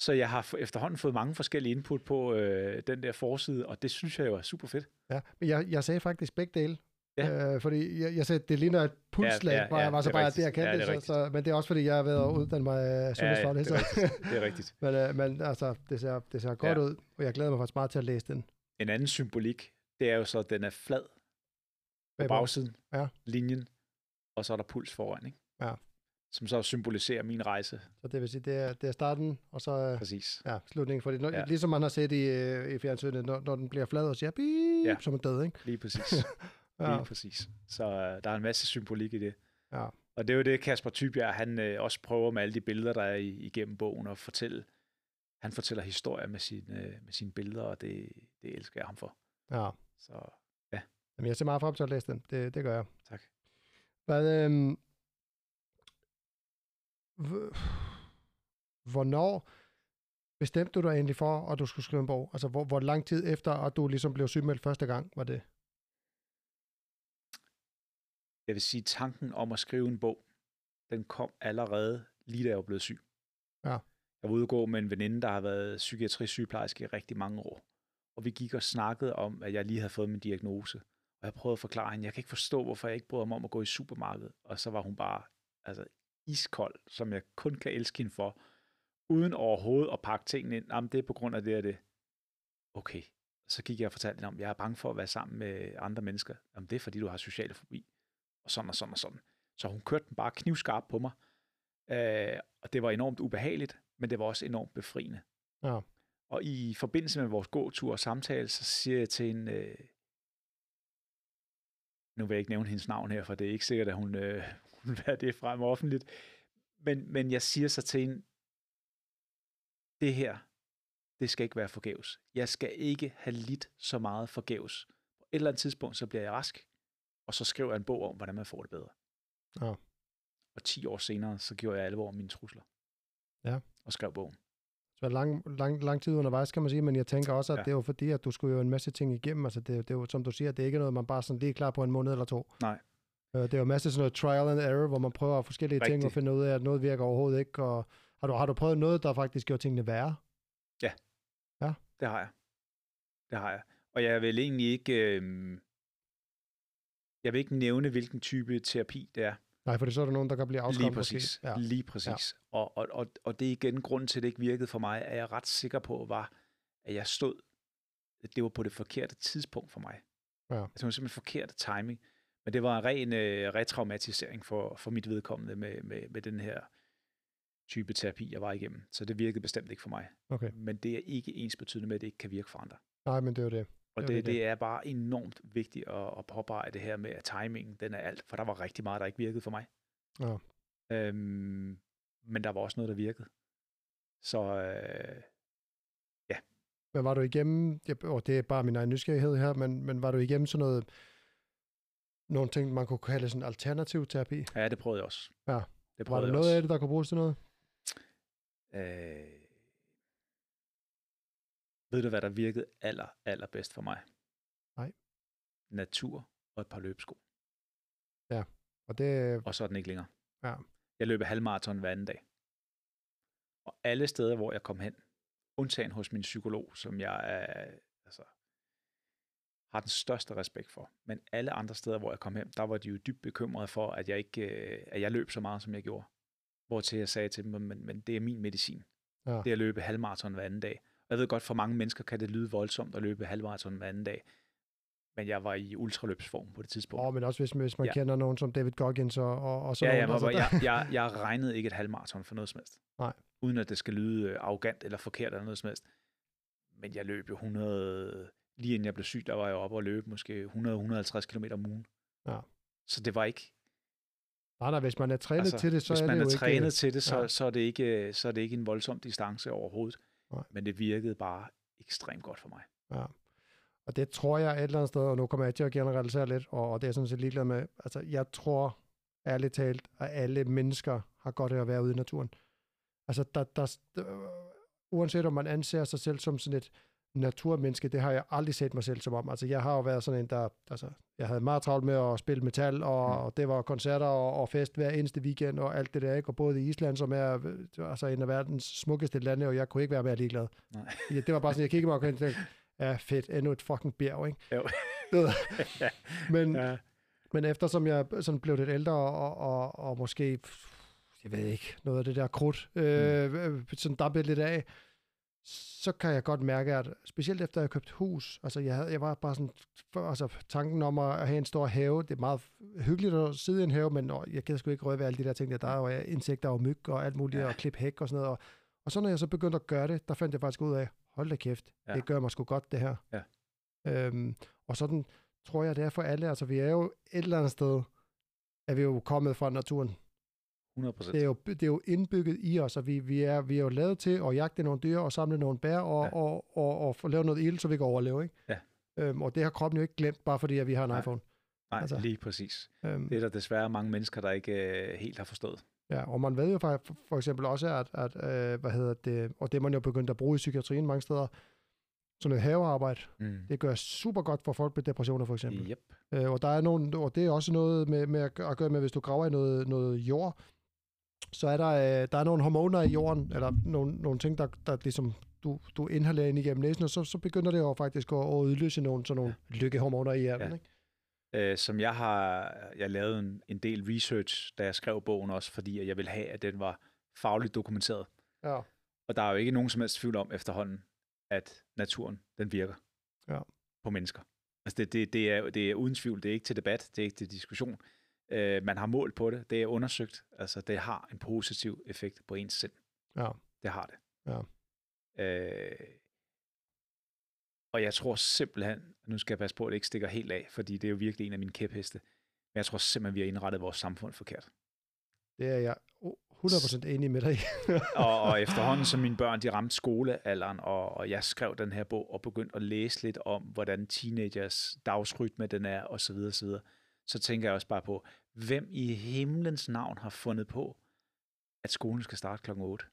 Speaker 1: Så jeg har efterhånden fået mange forskellige input på øh, den der forside, og det synes jeg jo er super fedt.
Speaker 2: Ja, men jeg, jeg sagde faktisk begge dele.
Speaker 1: Ja.
Speaker 2: Øh, fordi jeg, jeg sagde, det ligner et pulsslag,
Speaker 1: Ja,
Speaker 2: ja,
Speaker 1: ja,
Speaker 2: ja,
Speaker 1: ja,
Speaker 2: var så
Speaker 1: det er
Speaker 2: bare,
Speaker 1: rigtigt.
Speaker 2: det jeg kendte,
Speaker 1: Ja, det er
Speaker 2: så, så, men det er også fordi, jeg er ved at uddanne mig sundhedsfaglig.
Speaker 1: det, er
Speaker 2: så-
Speaker 1: rigtigt. det er rigtigt. [laughs]
Speaker 2: men, øh, men altså, det ser, det ser godt
Speaker 1: Ja.
Speaker 2: ud, og jeg glæder mig faktisk meget til at læse den.
Speaker 1: En anden symbolik, det er jo så, at den er flad på bagsiden,
Speaker 2: Ja.
Speaker 1: linjen, og så er der puls foran, ikke?
Speaker 2: Ja.
Speaker 1: Som så symboliserer min rejse.
Speaker 2: Så det vil sige, det er, det er starten, og så øh,
Speaker 1: Præcis.
Speaker 2: ja, slutningen. Fordi når, ja.
Speaker 1: Ja.
Speaker 2: ligesom man har set i, øh, i fjernsynet, når, når den bliver flad og siger bip, ja.
Speaker 1: Ja.
Speaker 2: som en død, ikke?
Speaker 1: Lige præcis. [laughs]
Speaker 2: Ja.
Speaker 1: Lige præcis. Så øh, der er en masse symbolik i det.
Speaker 2: Ja.
Speaker 1: Og det er jo det, Kasper Tybjerg, han øh, også prøver med alle de billeder, der er i, igennem bogen, at fortælle. Han fortæller historier med, sin, øh, med sine billeder, og det, det elsker jeg ham for.
Speaker 2: ja.
Speaker 1: Så
Speaker 2: Jamen, jeg ser meget frem til at læse den. Det, det gør jeg.
Speaker 1: tak.
Speaker 2: Hvad, øhm, h- hvornår bestemte du dig egentlig for, at du skulle skrive en bog? Altså, hvor, hvor lang tid efter, at du ligesom blev sygemeldt første gang, var det?
Speaker 1: Jeg vil sige, tanken om at skrive en bog, den kom allerede lige da jeg var blevet syg.
Speaker 2: Ja.
Speaker 1: Jeg var ude at gå med en veninde, der har været psykiatri-sygeplejerske i rigtig mange år. Og vi gik og snakkede om, at jeg lige havde fået min diagnose. Og jeg prøvede at forklare hende, jeg kan ikke forstå, hvorfor jeg ikke bryder mig om at gå i supermarkedet. Og så var hun bare, altså iskold, som jeg kun kan elske hende for, uden overhovedet at pakke tingene ind. Jamen, det er på grund af det og det. Okay. Så gik jeg og fortalte hende om, jeg er bange for at være sammen med andre mennesker. Jamen, det er fordi, du har social fobi. Og sådan og sådan og sådan. Så hun kørte den bare knivskarp på mig. Øh, og det var enormt ubehageligt, men det var også enormt befriende.
Speaker 2: Ja.
Speaker 1: Og i forbindelse med vores gåtur og samtale, så siger jeg til hende, øh, nu vil jeg ikke nævne hendes navn her, for det er ikke sikkert, at hun, øh, [laughs] vil have det frem offentligt, men, men jeg siger så til hende, det her, det skal ikke være forgæves. Jeg skal ikke have lidt så meget forgæves. På et eller andet tidspunkt, så bliver jeg rask, og så skriver jeg en bog om, hvordan man får det bedre.
Speaker 2: Ja.
Speaker 1: Og 10 år senere, så gjorde jeg alvor om mine trusler.
Speaker 2: Ja.
Speaker 1: Og skrev bogen.
Speaker 2: Så lang, lang, lang tid undervejs, kan man sige, men jeg tænker også, at
Speaker 1: Ja.
Speaker 2: det er jo fordi, at du skulle jo en masse ting igennem. Altså, det, det er jo, som du siger, det er ikke noget, man bare sådan lige er klar på en måned eller to.
Speaker 1: Nej.
Speaker 2: Øh, Det er jo en masse sådan noget trial and error, hvor man prøver forskellige ting og
Speaker 1: Rigtigt.
Speaker 2: finde ud af, at noget virker overhovedet ikke. Og har du, har du prøvet noget, der faktisk gjorde tingene værre?
Speaker 1: Det har jeg. Det har jeg. Og jeg vil egentlig ikke... Øh, jeg vil ikke nævne, hvilken type terapi det er.
Speaker 2: Nej, for så er der nogen, der kan blive afskræmt.
Speaker 1: Lige præcis.
Speaker 2: Måske.
Speaker 1: Ja. Lige præcis. Ja. Og, og, og, og det er igen grunden til, at det ikke virkede for mig, er jeg ret sikker på, var, at jeg stod... Det var på det forkerte tidspunkt for mig.
Speaker 2: Ja.
Speaker 1: Altså, det var simpelthen forkert timing. Men det var en ren øh, retraumatisering for, for mit vedkommende med, med, med den her type terapi, jeg var igennem. Så det virkede bestemt ikke for mig.
Speaker 2: Okay.
Speaker 1: Men det er ikke ens betydende med, at det ikke kan virke for andre.
Speaker 2: Nej, men det er jo det.
Speaker 1: Og
Speaker 2: Det
Speaker 1: det,
Speaker 2: er
Speaker 1: det, er bare enormt vigtigt at, at påpege det her med, at timingen, den er alt. For der var rigtig meget, der ikke virkede for mig.
Speaker 2: Ja.
Speaker 1: Øhm, men der var også noget, der virkede. Så øh,
Speaker 2: Men var du igennem, og det er bare min egen nysgerrighed her, men, men var du igennem sådan noget, nogle ting, man kunne kalde sådan alternativ terapi?
Speaker 1: ja, det prøvede jeg også.
Speaker 2: Ja.
Speaker 1: Det
Speaker 2: Var
Speaker 1: prøvede
Speaker 2: der
Speaker 1: jeg
Speaker 2: noget
Speaker 1: også.
Speaker 2: af det, der kunne bruges til noget?
Speaker 1: Øh, ved du, hvad der virkede aller, aller bedst for mig?
Speaker 2: Nej.
Speaker 1: Natur og et par løbesko.
Speaker 2: Og det,
Speaker 1: Og så er den ikke længere.
Speaker 2: Ja.
Speaker 1: Jeg løber halvmarathon hver anden dag. Og alle steder, hvor jeg kom hen, undtagen hos min psykolog, som jeg er, altså, har den største respekt for. Men alle andre steder, hvor jeg kom hen, der var de jo dybt bekymrede for, at jeg ikke øh, at jeg løb så meget, som jeg gjorde. Hvortil jeg sagde til dem, men, men det er min medicin.
Speaker 2: Ja.
Speaker 1: Det er at løbe halvmarathon hver anden dag. Og jeg ved godt, for mange mennesker kan det lyde voldsomt at løbe halvmarathon hver anden dag. Men jeg var i ultraløbsform på det tidspunkt.
Speaker 2: åh, men også hvis, hvis man
Speaker 1: Ja.
Speaker 2: kender nogen som David Goggins og, og, og sådan
Speaker 1: Ja, ja,
Speaker 2: nogen,
Speaker 1: men,
Speaker 2: altså,
Speaker 1: jeg, jeg, jeg regnede ikke et halvmarathon for noget som helst.
Speaker 2: Nej.
Speaker 1: Uden at det skal lyde øh, arrogant eller forkert eller noget som helst. Men jeg løb jo 100... Lige inden jeg blev syg, der var jeg oppe og løb måske 100-150 km om ugen.
Speaker 2: Ja.
Speaker 1: Så det var ikke...
Speaker 2: nej, nej, hvis man er trænet altså, til det, så
Speaker 1: hvis
Speaker 2: er
Speaker 1: man
Speaker 2: det
Speaker 1: er trænet
Speaker 2: ikke...
Speaker 1: til det, så,
Speaker 2: ja.
Speaker 1: så, er det ikke, så er det ikke en voldsom distance overhovedet.
Speaker 2: Nej.
Speaker 1: Men det virkede bare ekstremt godt for mig.
Speaker 2: Ja. Og det tror jeg et eller andet sted, og nu kommer jeg til at generalisere lidt, og, og det er jeg sådan set ligeglad med. Altså, jeg tror ærligt talt, at alle mennesker har godt af at være ude i naturen. Altså, der, der, der, uanset om man anser sig selv som sådan et naturmenneske, det har jeg aldrig set mig selv som om. Altså, jeg har jo været sådan en, der, altså, jeg havde meget travlt med at spille metal, og,
Speaker 1: Mm.
Speaker 2: og det var koncerter og, og fest hver eneste weekend, og alt det der, ikke? Og både i Island, som er altså, en af verdens smukkeste lande, og jeg kunne ikke være mere ligeglad.
Speaker 1: Nej. [laughs]
Speaker 2: Ja, det var bare sådan, jeg kiggede mig og tænkte, ja fedt, endnu et fucking bjerg, ikke?
Speaker 1: Jo. [laughs] [laughs] Ja.
Speaker 2: men,
Speaker 1: Ja.
Speaker 2: men eftersom jeg sådan blev lidt ældre, og, og, og måske, jeg ved ikke, noget af det der krudt, øh, mm. sådan dampede lidt af, så kan jeg godt mærke, at specielt efter jeg købt hus, altså jeg, havde, jeg var bare sådan, for, altså tanken om at have en stor have, det er meget hyggeligt at sidde i en have, men åh, jeg gider sgu ikke røre ved alle de der ting, der, der er insekter og myg og alt muligt,
Speaker 1: Ja.
Speaker 2: og klip hæk og sådan noget, og, og så når jeg så begyndte at gøre det, der fandt jeg faktisk ud af, hold da kæft,
Speaker 1: ja.
Speaker 2: det gør mig sgu godt det her.
Speaker 1: Ja.
Speaker 2: Øhm, og sådan tror jeg, det er for alle, altså vi er jo et eller andet sted, er vi jo kommet fra naturen.
Speaker 1: 100 procent.
Speaker 2: Det er jo, det er jo indbygget i os, og vi, vi, er, vi er jo lavet til at jagte nogle dyr og samle nogle bær og,
Speaker 1: Ja.
Speaker 2: og, og, og, få lavet noget ild, så vi kan overleve. Ikke?
Speaker 1: Ja.
Speaker 2: Øhm, og det har kroppen jo ikke glemt, bare fordi at vi har en
Speaker 1: Nej.
Speaker 2: iPhone.
Speaker 1: Nej,
Speaker 2: altså-
Speaker 1: lige præcis.
Speaker 2: Øhm,
Speaker 1: Det er der desværre mange mennesker, der ikke øh, helt har forstået.
Speaker 2: ja, og man ved jo for, for eksempel også, at, at øh, hvad hedder det, og det man jo begyndt at bruge i psykiatrien mange steder, sådan noget havearbejde,
Speaker 1: Mm.
Speaker 2: det gør super godt for folk med depressioner for eksempel.
Speaker 1: Yep.
Speaker 2: Øh, og der er nogle, og det er også noget med, med at gøre med, hvis du graver i noget, noget jord, så er der, øh, der er nogle hormoner i jorden, eller nogle, nogle ting, der, der ligesom du, du inhalerer ind igennem næsen, og så, så begynder det jo faktisk at, at udløse nogle, sådan nogle ja. lykkehormoner i hjernen.
Speaker 1: Ja.
Speaker 2: Ikke?
Speaker 1: øh, som jeg har jeg lavede en, en del research, da jeg skrev bogen også, fordi jeg ville have, at den var fagligt dokumenteret.
Speaker 2: Ja.
Speaker 1: Og der er jo ikke nogen som helst tvivl om efterhånden, at naturen, den virker
Speaker 2: Ja.
Speaker 1: på mennesker. Altså det, det, det, er, det er uden tvivl, det er ikke til debat, det er ikke til diskussion. Øh, man har målt på det, det er undersøgt. Altså det har en positiv effekt på ens sind.
Speaker 2: Ja.
Speaker 1: Det har det.
Speaker 2: Ja.
Speaker 1: Øh, og jeg tror simpelthen, nu skal jeg passe på, at det ikke stikker helt af, fordi det er jo virkelig en af mine kæpheste, men jeg tror simpelthen, vi har indrettet vores samfund forkert.
Speaker 2: Det er jeg 100% enig med dig i. [laughs]
Speaker 1: og, og efterhånden, som [laughs] mine børn de ramte skolealderen, og, og jeg skrev den her bog og begyndte at læse lidt om, hvordan teenagers dagsrytme den er, og så videre, så tænker jeg også bare på, hvem i himlens navn har fundet på, at skolen skal starte klokken 8?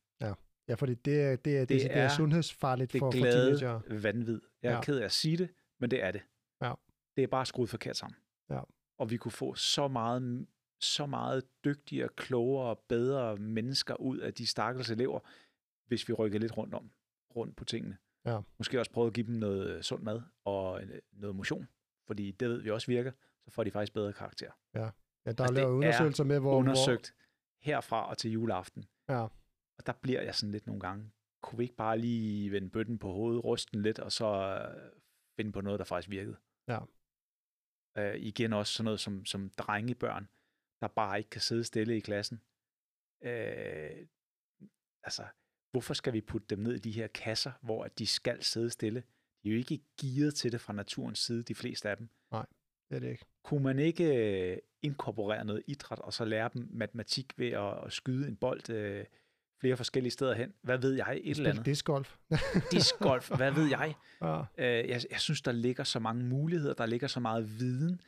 Speaker 2: Ja, fordi det er, det er, det,
Speaker 1: Det
Speaker 2: det er,
Speaker 1: er
Speaker 2: sundhedsfarligt
Speaker 1: Det
Speaker 2: for, for teenager.
Speaker 1: vanvid. Jeg er
Speaker 2: Ja.
Speaker 1: ja. ked af at sige det, men det er det.
Speaker 2: Ja.
Speaker 1: Det er bare skruet forkert sammen.
Speaker 2: Ja.
Speaker 1: Og vi kunne få så meget, så meget dygtigere, klogere og bedre mennesker ud af de stakkels elever, hvis vi rykker lidt rundt om rundt på tingene.
Speaker 2: Ja.
Speaker 1: Måske også prøve at give dem noget sund mad og øh, noget motion, fordi det ved vi også virker, så får de faktisk bedre karakter.
Speaker 2: Ja, der er
Speaker 1: Altså, det
Speaker 2: lavet
Speaker 1: er
Speaker 2: undersøgelser med, hvor...
Speaker 1: Undersøgt herfra og til juleaften.
Speaker 2: Ja.
Speaker 1: Og der bliver jeg sådan lidt nogle gange, kunne vi ikke bare lige vende bøtten på hovedet, ryste den lidt, og så øh, finde på noget, der faktisk virkede.
Speaker 2: Ja.
Speaker 1: Øh, igen også sådan noget som, som drengebørn, der bare ikke kan sidde stille i klassen. Øh, altså, hvorfor skal vi putte dem ned i de her kasser, hvor at de skal sidde stille? De er jo ikke gearet til det fra naturens side, de fleste af dem.
Speaker 2: Hvor, det er det ikke.
Speaker 1: Kunne man ikke øh, inkorporere noget idræt, og så lære dem matematik ved at, skyde en bold øh, flere forskellige steder hen? Hvad ved jeg? Et eller andet.
Speaker 2: discgolf. [laughs]
Speaker 1: Discgolf, hvad ved jeg?
Speaker 2: ja.
Speaker 1: Øh, jeg, jeg synes, der ligger så mange muligheder, der ligger så meget viden,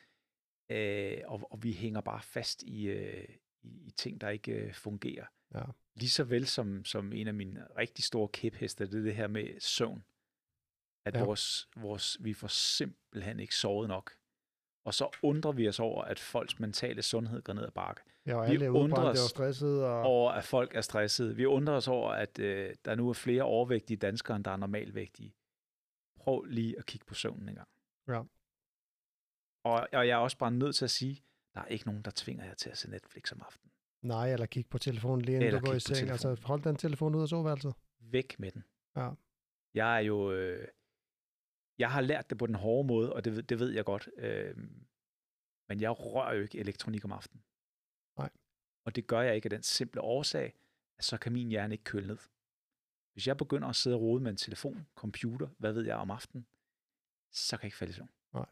Speaker 1: øh, og, og vi hænger bare fast i, øh, i, i ting, der ikke øh, fungerer.
Speaker 2: Ja.
Speaker 1: Lige så vel som, som en af mine rigtig store kæpheste, det er det her med søvn. At
Speaker 2: ja.
Speaker 1: vores, vores, vi får simpelthen ikke sovet nok. Og så undrer vi os over, at folks mentale sundhed går ned ad bakke.
Speaker 2: Ja, og
Speaker 1: Vi
Speaker 2: alle er
Speaker 1: undrer os
Speaker 2: og stressede. Og...
Speaker 1: Over, at folk er stressede. Vi undrer os over, at øh, der nu er flere overvægtige danskere, end der er normalvægtige. Prøv lige at kigge på søvnen en gang.
Speaker 2: Ja.
Speaker 1: Og, og jeg er også bare nødt til at sige, der er ikke nogen, der tvinger jer til at se Netflix om aftenen.
Speaker 2: Nej, eller kigge på telefonen lige inden
Speaker 1: Eller
Speaker 2: du går i seng. Altså, hold den telefon ud af soveværelset.
Speaker 1: Væk med den.
Speaker 2: Ja.
Speaker 1: Jeg er jo... Øh, jeg har lært det på den hårde måde, og det, ved- det ved jeg godt. Øh, men jeg rører jo ikke elektronik om aftenen.
Speaker 2: Nej.
Speaker 1: Og det gør jeg ikke af den simple årsag, at så kan min hjerne ikke køle ned. Hvis jeg begynder at sidde og rode med en telefon, computer, hvad ved jeg om aftenen, så kan jeg ikke falde i søvn.
Speaker 2: Nej.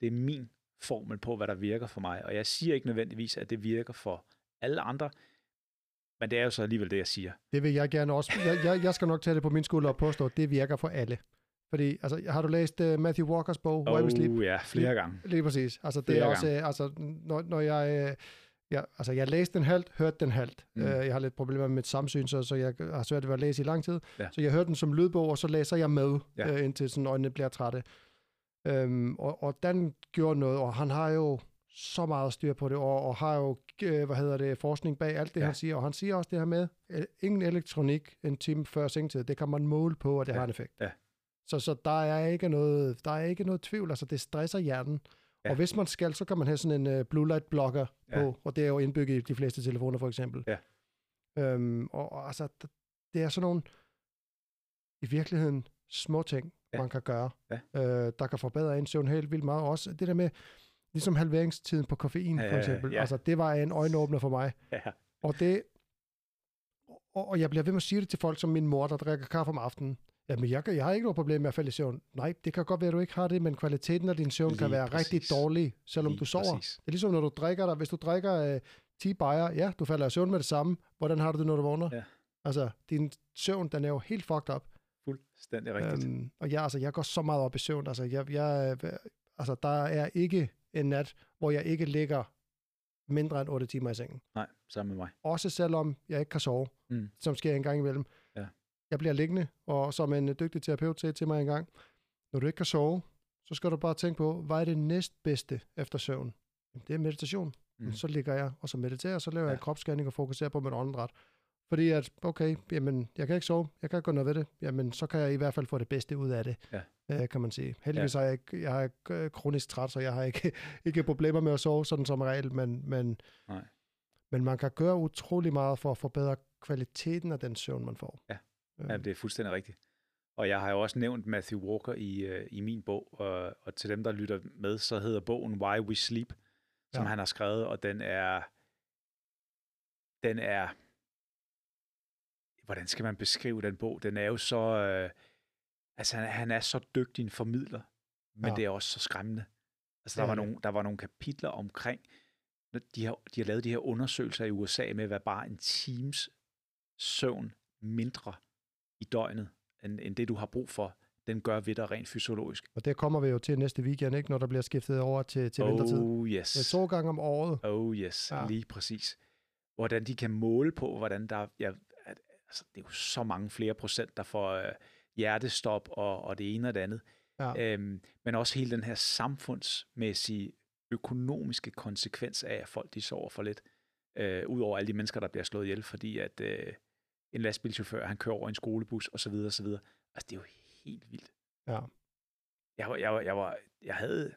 Speaker 1: Det er min formel på, hvad der virker for mig. Og jeg siger ikke nødvendigvis, at det virker for alle andre, men det er jo så alligevel det, jeg siger.
Speaker 2: Det vil jeg gerne også. Jeg, jeg, jeg skal nok tage det på min skulder og påstå, at det virker for alle. Fordi, altså, har du læst uh, Matthew Walkers bog, Why We Sleep?
Speaker 1: Oh ja, flere gange.
Speaker 2: Lige præcis. Altså, det
Speaker 1: Flere
Speaker 2: er også, øh, altså, når, når jeg, øh, jeg, altså, jeg læste den halvt, hørte den halvt. Mm. Uh, jeg har lidt problemer med mit samsyn, så, så jeg har svært ved at læse i lang tid.
Speaker 1: Ja.
Speaker 2: Så jeg hørte den som lydbog, og så læser jeg med,
Speaker 1: Ja.
Speaker 2: uh, indtil sådan øjnene bliver trætte. Um, og, og den gjorde noget, og han har jo så meget styr på det, og, og har jo, øh, hvad hedder det, forskning bag alt det, ja.
Speaker 1: Ja.
Speaker 2: han siger. Og han siger også det her med, øh, ingen elektronik en time før sengtid, det kan man måle på, og det
Speaker 1: Ja.
Speaker 2: har en effekt.
Speaker 1: Ja.
Speaker 2: Så, så der, er ikke noget, der er ikke noget tvivl, altså det stresser hjernen. Ja. Og hvis man skal, så kan man have sådan en uh, blue light blocker
Speaker 1: Ja.
Speaker 2: på, og det er jo indbygget i de fleste telefoner for eksempel.
Speaker 1: Ja.
Speaker 2: Øhm, og, og altså, det er sådan nogle, i virkeligheden, små ting, ja. Man kan gøre,
Speaker 1: Ja.
Speaker 2: øh, der kan forbedre en søvn helt vildt meget. Også det der med, ligesom halveringstiden på koffein,
Speaker 1: Ja,
Speaker 2: for eksempel.
Speaker 1: ja.
Speaker 2: Altså, det var en øjenåbner for mig.
Speaker 1: Ja.
Speaker 2: Og det, og, og jeg bliver ved med at sige det til folk som min mor, der drikker kaffe om aftenen. Jamen, jeg, kan- jeg har ikke noget problem med at falde i søvn. Nej, det kan godt være, at du ikke har det, men kvaliteten af din søvn kan
Speaker 1: Lige
Speaker 2: være rigtig
Speaker 1: præcis.
Speaker 2: dårlig, selvom
Speaker 1: Lige
Speaker 2: du sover.
Speaker 1: præcis.
Speaker 2: Det er ligesom, når du drikker der. Hvis du drikker øh, 10 bajer, ja, du falder i søvn med det samme. Hvordan har du det, når du vågner?
Speaker 1: Ja.
Speaker 2: Altså, din søvn, den er jo helt fucked up.
Speaker 1: Fuldstændig rigtigt.
Speaker 2: Øhm, og jeg, altså, jeg går så meget op i søvn. Altså, jeg, jeg, øh, altså, der er ikke en nat, hvor jeg ikke ligger mindre end 8 timer i sengen.
Speaker 1: Nej, sammen med mig.
Speaker 2: Også selvom jeg ikke kan sove,
Speaker 1: Mm.
Speaker 2: som sker en gang imellem. Jeg bliver liggende, og som en øh, dygtig terapeut sagde til mig en gang, når du ikke kan sove, så skal du bare tænke på, hvad er det næstbedste efter søvn? Jamen, det er meditation. Mm. Så ligger jeg, og så mediterer, så laver ja. jeg en kropsscanning og fokuserer på mit åndedræt. Fordi at, okay, jamen, jeg kan ikke sove, jeg kan ikke gå noget ved det, jamen, så kan jeg i hvert fald få det bedste ud af det,
Speaker 1: Ja.
Speaker 2: øh, kan man sige. Heldigvis ja. har jeg ikke, jeg har ikke øh, kronisk træt, så jeg har ikke, [laughs] ikke problemer med at sove, sådan som regel, men, men,
Speaker 1: Nej.
Speaker 2: men man kan gøre utrolig meget for at forbedre kvaliteten af den søvn, man får.
Speaker 1: Ja.
Speaker 2: Øh,
Speaker 1: Ja, det er fuldstændig rigtigt. Og jeg har jo også nævnt Matthew Walker i, øh, i min bog, og, og til dem, der lytter med, så hedder bogen Why We Sleep, som
Speaker 2: Ja.
Speaker 1: han har skrevet, og den er, den er, hvordan skal man beskrive den bog? Den er jo så, øh, altså han, han er så dygtig en formidler, men
Speaker 2: Ja.
Speaker 1: ja. det er også så skræmmende. Altså der
Speaker 2: er
Speaker 1: var, nogle, der var nogle kapitler omkring, når de har, de har lavet de her undersøgelser i USA med, hvad bare en times søvn mindre i døgnet, end, end det du har brug for, den gør ved dig rent fysiologisk.
Speaker 2: Og det kommer vi jo til næste weekend, ikke, når der bliver skiftet over til, til vintertid.
Speaker 1: Oh yes.
Speaker 2: Er to gange om året.
Speaker 1: Oh yes,
Speaker 2: Ja.
Speaker 1: ja. lige præcis. Hvordan de kan måle på, hvordan der... Ja, at, altså, det er jo så mange flere procent, der får øh, hjertestop og, og det ene og det andet.
Speaker 2: Ja.
Speaker 1: Øhm, men også hele den her samfundsmæssige økonomiske konsekvens af, at folk de sover for lidt. Øh, Udover alle de mennesker, der bliver slået ihjel, fordi at øh, en lastbilchauffør, han kører over en skolebus osv. osv. Altså, det er jo helt vildt.
Speaker 2: Ja.
Speaker 1: Jeg, var- jeg, var- jeg, var, jeg havde...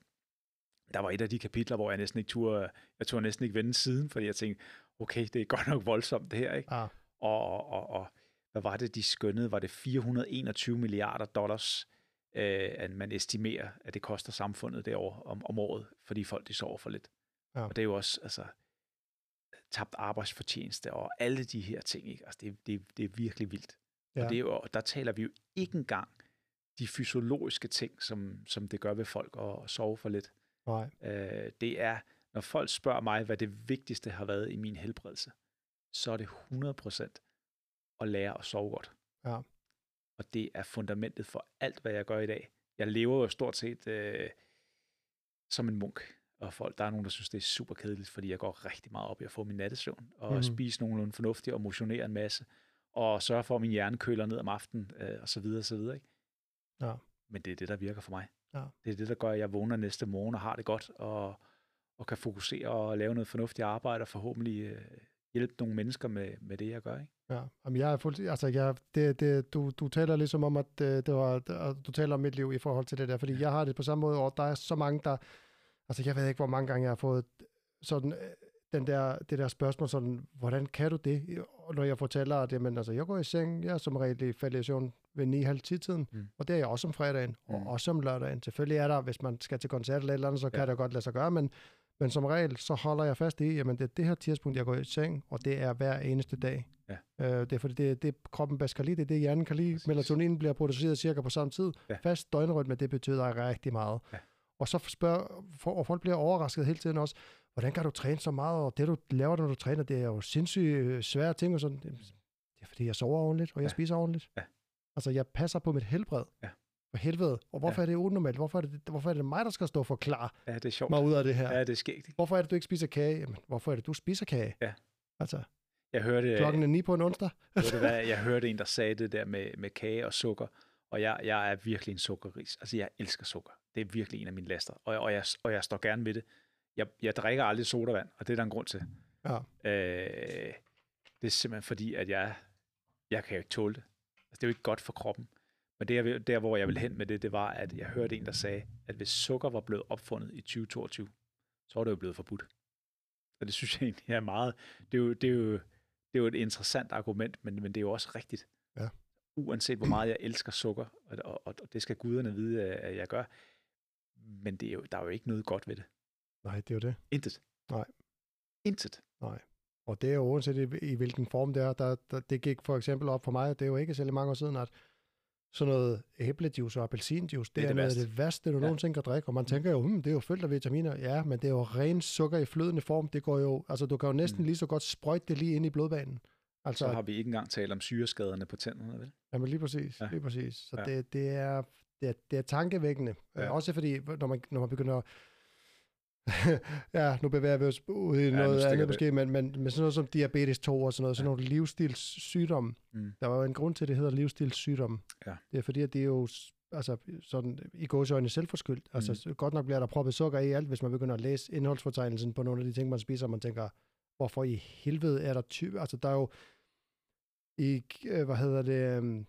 Speaker 1: Der var et af de kapitler, hvor jeg næsten ikke turde, jeg turde næsten ikke vende siden, fordi jeg tænkte, okay, det er godt nok voldsomt det her, ikke?
Speaker 2: Ja.
Speaker 1: Og, og, og, og hvad var det, de skønnede? Var det 421 milliarder dollars, øh, at man estimerer, at det koster samfundet derovre om, om året, fordi folk de sover for lidt.
Speaker 2: Ja.
Speaker 1: Og det er jo også altså, tabt arbejdsfortjeneste og alle de her ting. Ikke? Altså, det, det, det er virkelig vildt.
Speaker 2: Ja.
Speaker 1: Og det er jo, der taler vi jo ikke engang de fysiologiske ting, som, som det gør ved folk at sove for lidt.
Speaker 2: Nej.
Speaker 1: Øh, det er, når folk spørger mig, hvad det vigtigste har været i min helbredelse, så er det 100% at lære at sove godt.
Speaker 2: Ja.
Speaker 1: Og det er fundamentet for alt, hvad jeg gør i dag. Jeg lever jo stort set øh, som en munk. Og folk, der er nogen, der synes, det er super kedeligt, fordi jeg går rigtig meget op i at få min nattesøvn, og mm. spise nogenlunde fornuftigt, og motionere en masse, og sørge for, at min hjerne køler ned om aftenen, øh, og så videre, og så videre. Ikke?
Speaker 2: Ja.
Speaker 1: Men det er det, der virker for mig.
Speaker 2: Ja.
Speaker 1: Det er det, der gør, at jeg vågner næste morgen og har det godt, og, og kan fokusere og lave noget fornuftigt arbejde, og forhåbentlig øh, hjælpe nogle mennesker med, med det, jeg gør. Ikke?
Speaker 2: Ja, Jamen, jeg er fuldt, altså jeg, det, det, du, du taler ligesom om, at det, det var, du taler om mit liv i forhold til det der, fordi jeg har det på samme måde, og der er så mange, der, altså jeg ved ikke, hvor mange gange jeg har fået sådan, øh, den der, det der spørgsmål, sådan, hvordan kan du det? Og når jeg fortæller, at jamen, altså, jeg går i seng, jeg er som regel i fældesion ved 9.30 tiden,
Speaker 1: Mm.
Speaker 2: og det er jeg også om fredagen, og
Speaker 1: Mm.
Speaker 2: også om lørdagen. Selvfølgelig er der, hvis man skal til koncert eller et eller andet, så kan
Speaker 1: Ja.
Speaker 2: det godt lade sig gøre, men, men som regel, så holder jeg fast i, jamen det er det her tidspunkt, jeg går i seng, og det er hver eneste dag.
Speaker 1: Ja.
Speaker 2: Øh, det er fordi, det det, kroppen bedst kan lide, det er det, hjernen kan lide. Melatonin bliver produceret cirka på samme tid.
Speaker 1: Ja.
Speaker 2: Fast døgnrytme, det betyder rigtig meget.
Speaker 1: Ja.
Speaker 2: Og så spørger, for, og folk bliver overrasket hele tiden også, hvordan kan du træne så meget, og det du laver, når du træner, det er jo sindssygt øh, svære ting, og sådan. Det er fordi, jeg sover ordentligt, og jeg
Speaker 1: Ja.
Speaker 2: spiser ordentligt.
Speaker 1: Ja.
Speaker 2: Altså, jeg passer på mit helbred.
Speaker 1: Ja.
Speaker 2: For helvede. Og hvorfor
Speaker 1: Ja.
Speaker 2: er det unormalt? Hvorfor er det, hvorfor er det mig, der skal stå og forklare
Speaker 1: Ja, det er sjovt.
Speaker 2: mig ud af det her?
Speaker 1: Ja, det er skægt.
Speaker 2: Hvorfor er det, du ikke spiser kage? Jamen, hvorfor er det, du spiser kage?
Speaker 1: Ja.
Speaker 2: Altså,
Speaker 1: Jeg hørte,
Speaker 2: klokken er ni på en onsdag.
Speaker 1: du hvad, [laughs] jeg hørte en, der sagde det der med, med kage og sukker, og jeg, jeg er virkelig en sukkerris. Altså, jeg elsker sukker. Det er virkelig en af mine laster, og, og, jeg, og jeg står gerne ved det. Jeg, jeg drikker aldrig sodavand, og det er der en grund til.
Speaker 2: Ja.
Speaker 1: Øh, det er simpelthen fordi, at jeg, jeg kan jo ikke tåle det. Altså, det er jo ikke godt for kroppen. Men det, jeg der, hvor jeg vil hen med det, det var, at jeg hørte en, der sagde, at hvis sukker var blevet opfundet i 2022, så var det jo blevet forbudt. Og det synes jeg egentlig er meget... Det er jo, det er jo, det er jo et interessant argument, men, men det er jo også rigtigt.
Speaker 2: Ja.
Speaker 1: Uanset hvor meget jeg elsker sukker, og, og, og det skal guderne vide, at jeg gør, men det er jo, der er jo ikke noget godt ved det.
Speaker 2: Nej, det er jo det.
Speaker 1: Intet.
Speaker 2: Nej.
Speaker 1: Intet.
Speaker 2: Og det er jo uanset i, i hvilken form det er. Der, der, det gik for eksempel op for mig, det er jo ikke særlig mange år siden, at sådan noget æblejuice og appelsinjuice, det,
Speaker 1: Det
Speaker 2: er,
Speaker 1: er det
Speaker 2: noget af
Speaker 1: værste.
Speaker 2: det værste, du
Speaker 1: Ja.
Speaker 2: nogensinde kan drikke. Og man tænker jo, hmm, det er jo fyldt af vitaminer. Ja, men det er jo ren sukker i flydende form. Det går jo, altså du kan jo næsten
Speaker 1: Mm.
Speaker 2: lige så godt sprøjte det lige ind i blodbanen. Altså,
Speaker 1: Så har vi ikke engang talt om syreskaderne på tænderne, vel?
Speaker 2: Jamen lige præcis, ja. Lige præcis. Så. Ja. det, det, er, det, er, det er tankevækkende. Ja.
Speaker 1: Ja.
Speaker 2: Også fordi, når man, når man begynder... [laughs] ja, nu bevæger vi os ud i
Speaker 1: nu
Speaker 2: noget andet
Speaker 1: det.
Speaker 2: måske, men, men med sådan noget som diabetes 2 og sådan noget, sådan nogle livsstilssygdomme.
Speaker 1: Mm.
Speaker 2: Der var jo en grund til, at det hedder livsstilssygdomme.
Speaker 1: Ja.
Speaker 2: Det er fordi, at det er jo altså, sådan, i gåsøjne selvforskyldt. Altså, mm. godt nok bliver der proppet sukker i alt, hvis man begynder at læse indholdsfortegnelsen på nogle af de ting, man spiser, og man tænker, hvorfor i helvede er der type... Altså, der er jo i, øh, hvad hedder det, øh,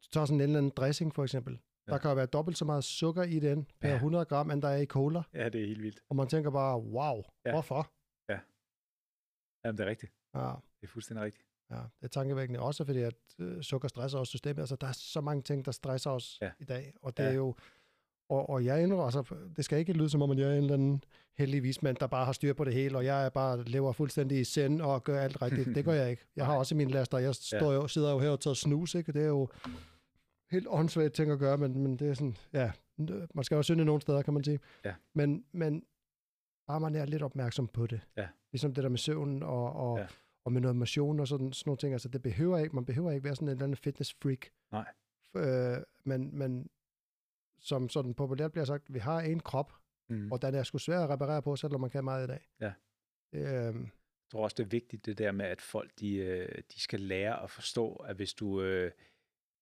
Speaker 2: så tager sådan en eller anden dressing for eksempel. Ja.
Speaker 1: Ja.
Speaker 2: Der kan være dobbelt så meget sukker i den per
Speaker 1: Ja.
Speaker 2: 100 gram, end der er i cola.
Speaker 1: Ja, det er helt vildt.
Speaker 2: Og man tænker bare, wow,
Speaker 1: Ja.
Speaker 2: hvorfor?
Speaker 1: Jamen, det er rigtigt.
Speaker 2: Ja,
Speaker 1: Det er fuldstændig rigtigt.
Speaker 2: ja, det er tankevækkende. Også fordi, at øh, sukker stresser også systemet. Altså, der er så mange ting, der stresser os
Speaker 1: Ja.
Speaker 2: i dag. Og det
Speaker 1: Ja.
Speaker 2: er jo... Og, og jeg indrømmer, altså, det skal ikke lyde som om, at jeg er en eller anden heldig vismand, der bare har styr på det hele, og jeg er bare lever fuldstændig i send og gør alt rigtigt. Det gør jeg ikke. Jeg har [laughs] også mine laster. Jeg står jo, sidder jo her og tager snus, ikke? Det er jo helt åndssvagt ting at gøre, men, men det er sådan, ja, man skal jo synde nogle steder, kan man sige.
Speaker 1: Ja.
Speaker 2: Men, men bare man er lidt opmærksom på det.
Speaker 1: Ja.
Speaker 2: Ligesom det der med søvn og, og,
Speaker 1: Ja.
Speaker 2: og med noget motion og sådan, sådan nogle ting. Altså, det behøver ikke, man behøver ikke være sådan en eller anden fitness freak.
Speaker 1: Nej.
Speaker 2: Øh, men, men som sådan populært bliver sagt, vi har en krop,
Speaker 1: Mm.
Speaker 2: og den er sgu svær at reparere på, selvom man kan meget i dag.
Speaker 1: Ja.
Speaker 2: Øhm,
Speaker 1: Jeg tror også, det er vigtigt, det der med, at folk de, øh, de skal lære at forstå, at hvis du, øh,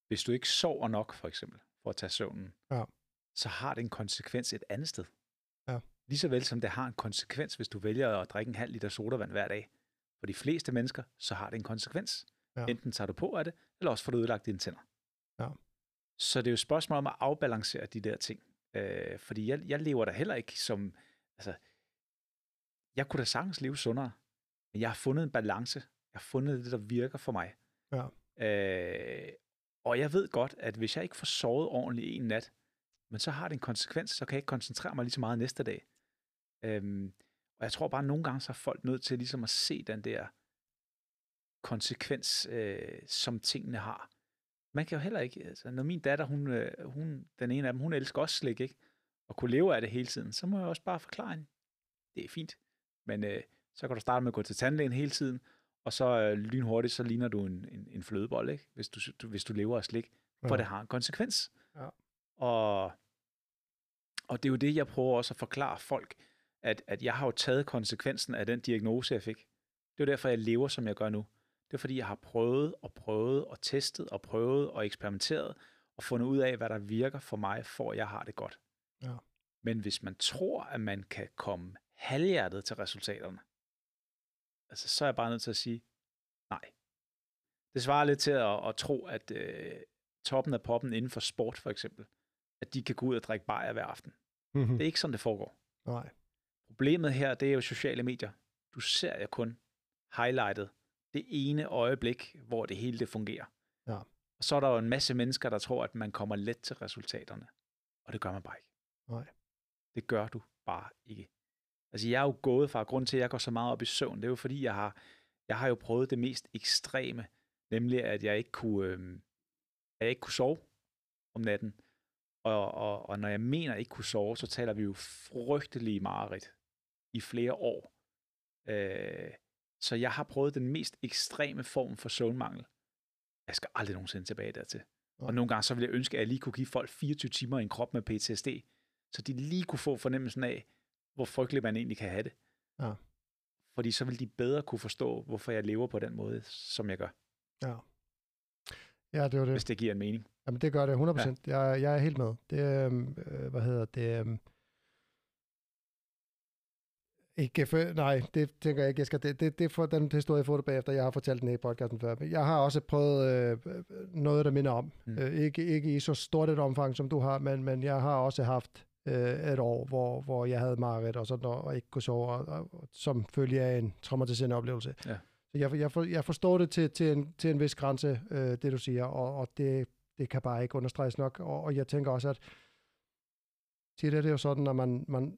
Speaker 1: hvis du ikke sover nok, for eksempel, for at tage søvnen,
Speaker 2: Ja.
Speaker 1: så har det en konsekvens et andet sted.
Speaker 2: Ja.
Speaker 1: Lige så vel som det har en konsekvens, hvis du vælger at drikke en halv liter sodavand hver dag. For de fleste mennesker, så har det en konsekvens.
Speaker 2: Ja.
Speaker 1: Enten tager du på af det, eller også får du ødelagt dine tænder.
Speaker 2: Ja.
Speaker 1: Så det er jo et spørgsmål om at afbalancere de der ting. Øh, fordi jeg, jeg lever da heller ikke som... Altså, jeg kunne da sagtens leve sundere, men jeg har fundet en balance. Jeg har fundet det, der virker for mig.
Speaker 2: Ja.
Speaker 1: Øh, og jeg ved godt, at hvis jeg ikke får sovet ordentligt en nat, men så har det en konsekvens, så kan jeg ikke koncentrere mig lige så meget næste dag. Øhm, og jeg tror bare, at nogle gange så er folk nødt til ligesom at se den der konsekvens, øh, som tingene har. Man kan jo heller ikke, altså når min datter, hun, øh, hun, den ene af dem, hun elsker også slik, ikke? Og kunne leve af det hele tiden, så må jeg også bare forklare hende, det er fint. Men øh, så kan du starte med at gå til tandlægen hele tiden, og så øh, lynhurtigt, så ligner du en, en, en flødebold, ikke? Hvis du, du, hvis du lever af slik. For
Speaker 2: Ja.
Speaker 1: det har en konsekvens.
Speaker 2: Ja.
Speaker 1: Og, og det er jo det, jeg prøver også at forklare folk, at, at jeg har jo taget konsekvensen af den diagnose, jeg fik. Det er derfor, jeg lever, som jeg gør nu. Det er fordi, jeg har prøvet og prøvet og testet og prøvet og eksperimenteret og fundet ud af, hvad der virker for mig, for at jeg har det godt.
Speaker 2: Ja.
Speaker 1: Men hvis man tror, at man kan komme halvhjertet til resultaterne, altså, så er jeg bare nødt til at sige, nej. Det svarer lidt til at, at tro, at øh, toppen af poppen inden for sport, for eksempel, at de kan gå ud og drikke bajer hver aften.
Speaker 2: Mm-hmm.
Speaker 1: Det er ikke sådan, det foregår.
Speaker 2: Nej.
Speaker 1: Problemet her, det er jo sociale medier. Du ser jo kun highlightet det ene øjeblik, hvor det hele det fungerer.
Speaker 2: Ja.
Speaker 1: Og så er der jo en masse mennesker, der tror, at man kommer let til resultaterne. Og det gør man bare ikke.
Speaker 2: Nej.
Speaker 1: Det gør du bare ikke. Altså, jeg er jo gået fra, grund til, at jeg går så meget op i søvn, det er jo fordi, jeg har, jeg har jo prøvet det mest ekstreme, nemlig at jeg ikke kunne, øh, at jeg ikke kunne sove om natten. Og, og, og når jeg mener ikke kunne sove, så taler vi jo frygtelige mareridt i flere år. Øh, så jeg har prøvet den mest ekstreme form for søvnmangel. Jeg skal aldrig nogensinde tilbage dertil. Og nogle gange så ville jeg ønske, at jeg lige kunne give folk 24 timer i en krop med PTSD, så de lige kunne få fornemmelsen af, hvor frygteligt man egentlig kan have det.
Speaker 2: Ja.
Speaker 1: Fordi så vil de bedre kunne forstå, hvorfor jeg lever på den måde, som jeg gør,
Speaker 2: Ja. Ja, det var det.
Speaker 1: hvis det giver en mening.
Speaker 2: Jamen, det gør det 100%. Ja. Jeg, jeg er helt med. Det, øhm, øh, hvad hedder det? Øh, ikke for, nej, det tænker jeg ikke, jeg skal. Det, det, det for den historie, jeg får det bagefter. Jeg har fortalt den i podcasten før. Men jeg har også prøvet øh, noget, der minder om.
Speaker 1: Mm.
Speaker 2: Øh, ikke, ikke i så stort et omfang, som du har, men, men jeg har også haft øh, et år, hvor, hvor jeg havde mareridt og sådan noget, og ikke kunne sove, og, og, og, som følge af en traumatiserende oplevelse.
Speaker 1: Ja.
Speaker 2: Så jeg, jeg, for, jeg forstår det til, til, en, til en vis grænse, øh, det du siger, og, og det, det kan bare ikke understreges nok. Og, og jeg tænker også, at tit er det jo sådan, at man, man,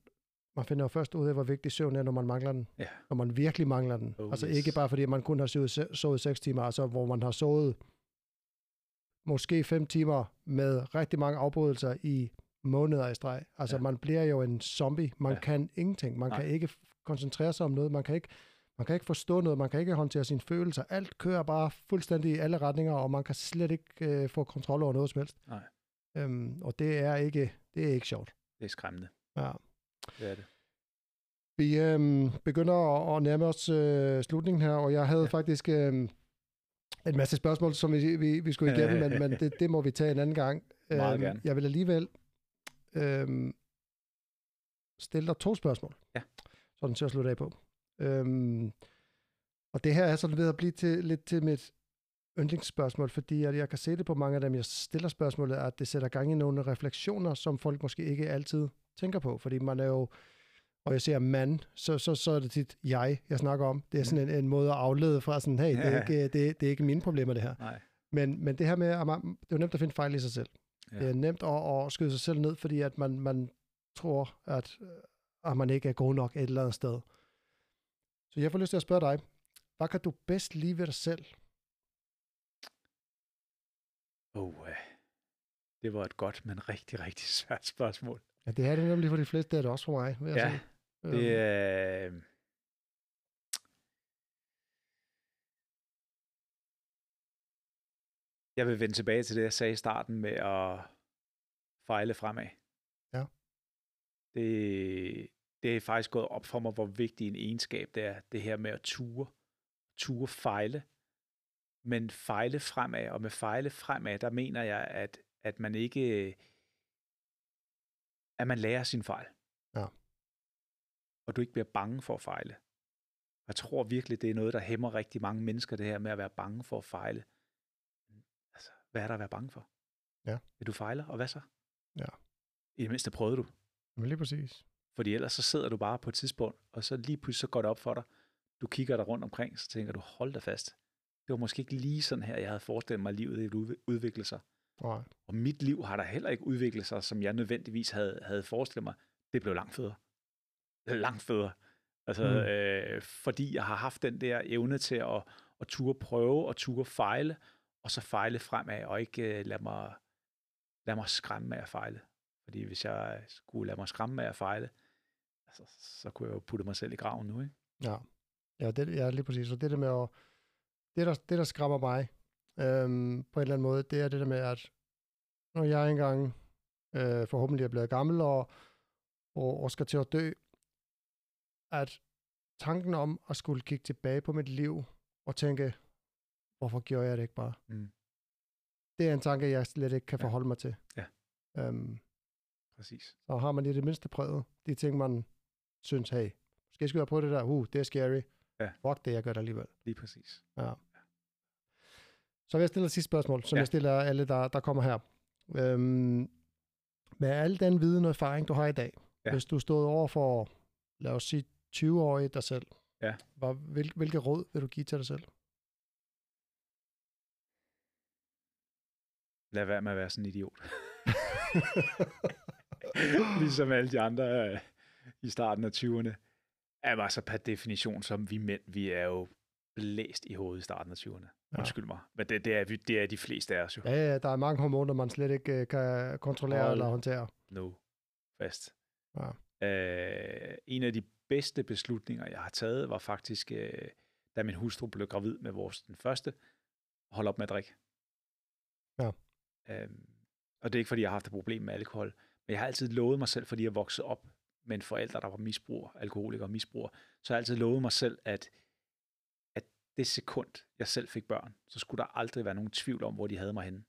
Speaker 2: man finder jo først ud af, hvor vigtig søvn er, når man mangler den.
Speaker 1: Ja.
Speaker 2: Når man virkelig mangler den.
Speaker 1: Oh,
Speaker 2: altså
Speaker 1: yes.
Speaker 2: ikke bare fordi, man kun har sovet, sovet 6 timer, altså hvor man har sovet måske 5 timer med rigtig mange afbrydelser i måneder i streg. Altså
Speaker 1: Ja.
Speaker 2: man bliver jo en zombie. Man
Speaker 1: Ja.
Speaker 2: kan ingenting. Man
Speaker 1: Nej.
Speaker 2: kan ikke koncentrere sig om noget. Man kan ikke man kan ikke forstå noget, man kan ikke håndtere sine følelser. Alt kører bare fuldstændig i alle retninger, og man kan slet ikke øh, få kontrol over noget som helst.
Speaker 1: Nej.
Speaker 2: Øhm, og det er ikke det er ikke sjovt.
Speaker 1: Det er skræmmende.
Speaker 2: Ja.
Speaker 1: Det er det.
Speaker 2: Vi øhm, begynder at, at nærme os øh, slutningen her, og jeg havde. Ja. faktisk øhm, en masse spørgsmål, som vi, vi, vi skulle igennem, men, men det, det må vi tage en anden gang. [laughs]
Speaker 1: Meget
Speaker 2: Øhm,
Speaker 1: gerne.
Speaker 2: Jeg vil alligevel øhm, stille dig to spørgsmål.
Speaker 1: Ja.
Speaker 2: Sådan til at slutte af på. Øhm, og det her er sådan ved at blive til, lidt til mit yndlingsspørgsmål, fordi at jeg kan se det på mange af dem, jeg stiller spørgsmålet, at det sætter gang i nogle refleksioner, som folk måske ikke altid tænker på, fordi man er jo, og jeg siger mand, så, så, så er det tit jeg, jeg snakker om. Det er sådan en, en måde at aflede fra sådan, hey, det er, ikke, det, det er ikke mine problemer, det her.
Speaker 1: Nej.
Speaker 2: Men, men det her med, det er jo nemt at finde fejl i sig selv.
Speaker 1: Ja.
Speaker 2: Det er nemt at, at skyde sig selv ned, fordi at man, man tror, at, øh, at man ikke er god nok et eller andet sted. Så jeg får lyst til at spørge dig, hvad kan du bedst lide ved dig selv?
Speaker 1: Oh, uh, det var et godt, men rigtig, rigtig svært spørgsmål.
Speaker 2: Ja, det er det nemlig for de fleste, det er det også for mig. Vil jeg
Speaker 1: Ja,
Speaker 2: sige.
Speaker 1: Det
Speaker 2: Øhm,
Speaker 1: er... Øh... Jeg vil vende tilbage til det, jeg sagde i starten med at fejle fremad.
Speaker 2: Ja.
Speaker 1: Det, det er faktisk gået op for mig, hvor vigtig en egenskab det er, det her med at ture. Ture fejle. Men fejle fremad, og med fejle fremad, der mener jeg, at, at man ikke... At man lærer sin fejl.
Speaker 2: Ja.
Speaker 1: Og du ikke bliver bange for at fejle. Jeg tror virkelig, det er noget, der hæmmer rigtig mange mennesker, det her med at være bange for at fejle. Hvad er der at være bange for?
Speaker 2: Ja.
Speaker 1: Vil du fejle, og hvad så?
Speaker 2: Ja.
Speaker 1: I det mindste prøvede du.
Speaker 2: Men lige præcis.
Speaker 1: Fordi ellers så sidder du bare på et tidspunkt, og så lige pludselig så går det op for dig. Du kigger dig rundt omkring, så tænker du, hold da fast. Det var måske ikke lige sådan her, jeg havde forestillet mig, at livet ville udvi- udvikle sig.
Speaker 2: Nej.
Speaker 1: Og mit liv har da heller ikke udviklet sig, som jeg nødvendigvis havde, havde forestillet mig. Det blev langt federe. Langt federe. Altså,
Speaker 2: mm.
Speaker 1: øh, fordi jeg har haft den der evne til at, at ture prøve og ture fejle, og så fejle fremad, og ikke øh, lade, mig, lade mig skræmme af at fejle. Fordi hvis jeg skulle lade mig skræmme af at fejle, altså, så kunne jeg jo putte mig selv i graven nu, ikke?
Speaker 2: Ja, ja, det, ja lige præcis. Så det der med at, det der, det der skræmmer mig øhm, på en eller anden måde, det er det der med, at når jeg engang øh, forhåbentlig er blevet gammel og, og, og skal til at dø, at tanken om at skulle kigge tilbage på mit liv og tænke, hvorfor gjorde jeg det ikke bare?
Speaker 1: Mm.
Speaker 2: Det er en tanke, jeg slet ikke kan
Speaker 1: Ja.
Speaker 2: forholde mig til.
Speaker 1: Ja.
Speaker 2: Øhm,
Speaker 1: Præcis.
Speaker 2: så har man i det mindste prøvet de ting, man synes, hey, skal jeg skulle på det der, uh, det er scary.
Speaker 1: Ja.
Speaker 2: Fuck det, jeg gør det alligevel.
Speaker 1: Lige præcis.
Speaker 2: Ja. Så vil jeg stille et sidste spørgsmål, som
Speaker 1: Ja.
Speaker 2: jeg stiller alle, der, der kommer her. Øhm, med al den viden og erfaring, du har i dag,
Speaker 1: Ja.
Speaker 2: hvis du stod over for, lad os sige, 20-årige dig selv,
Speaker 1: Ja.
Speaker 2: hvad, hvil, hvilke råd vil du give til dig selv?
Speaker 1: Lad være med at være sådan en idiot. [laughs] ligesom alle de andre øh, i starten af 20'erne. Jamen altså per definition, som vi mænd, vi er jo blæst i hovedet i starten af 20'erne.
Speaker 2: Ja.
Speaker 1: Undskyld mig. Men det, det, er, vi- det er de fleste af os jo.
Speaker 2: Ja, ja, der er mange hormoner, man slet ikke øh, kan kontrollere
Speaker 1: Hold
Speaker 2: eller håndtere.
Speaker 1: No. Fast.
Speaker 2: Ja.
Speaker 1: Øh, en af de bedste beslutninger, jeg har taget, var faktisk, øh, da min hustru blev gravid med vores den første, holde op med at drikke.
Speaker 2: Ja.
Speaker 1: Øhm, og det er ikke, fordi jeg har haft et problem med alkohol, men jeg har altid lovet mig selv, fordi jeg voksede op med en forælder, der var misbruger, alkoholiker og misbruger, så har jeg altid lovet mig selv, at, at det sekund, jeg selv fik børn, så skulle der aldrig være nogen tvivl om, hvor de havde mig henne.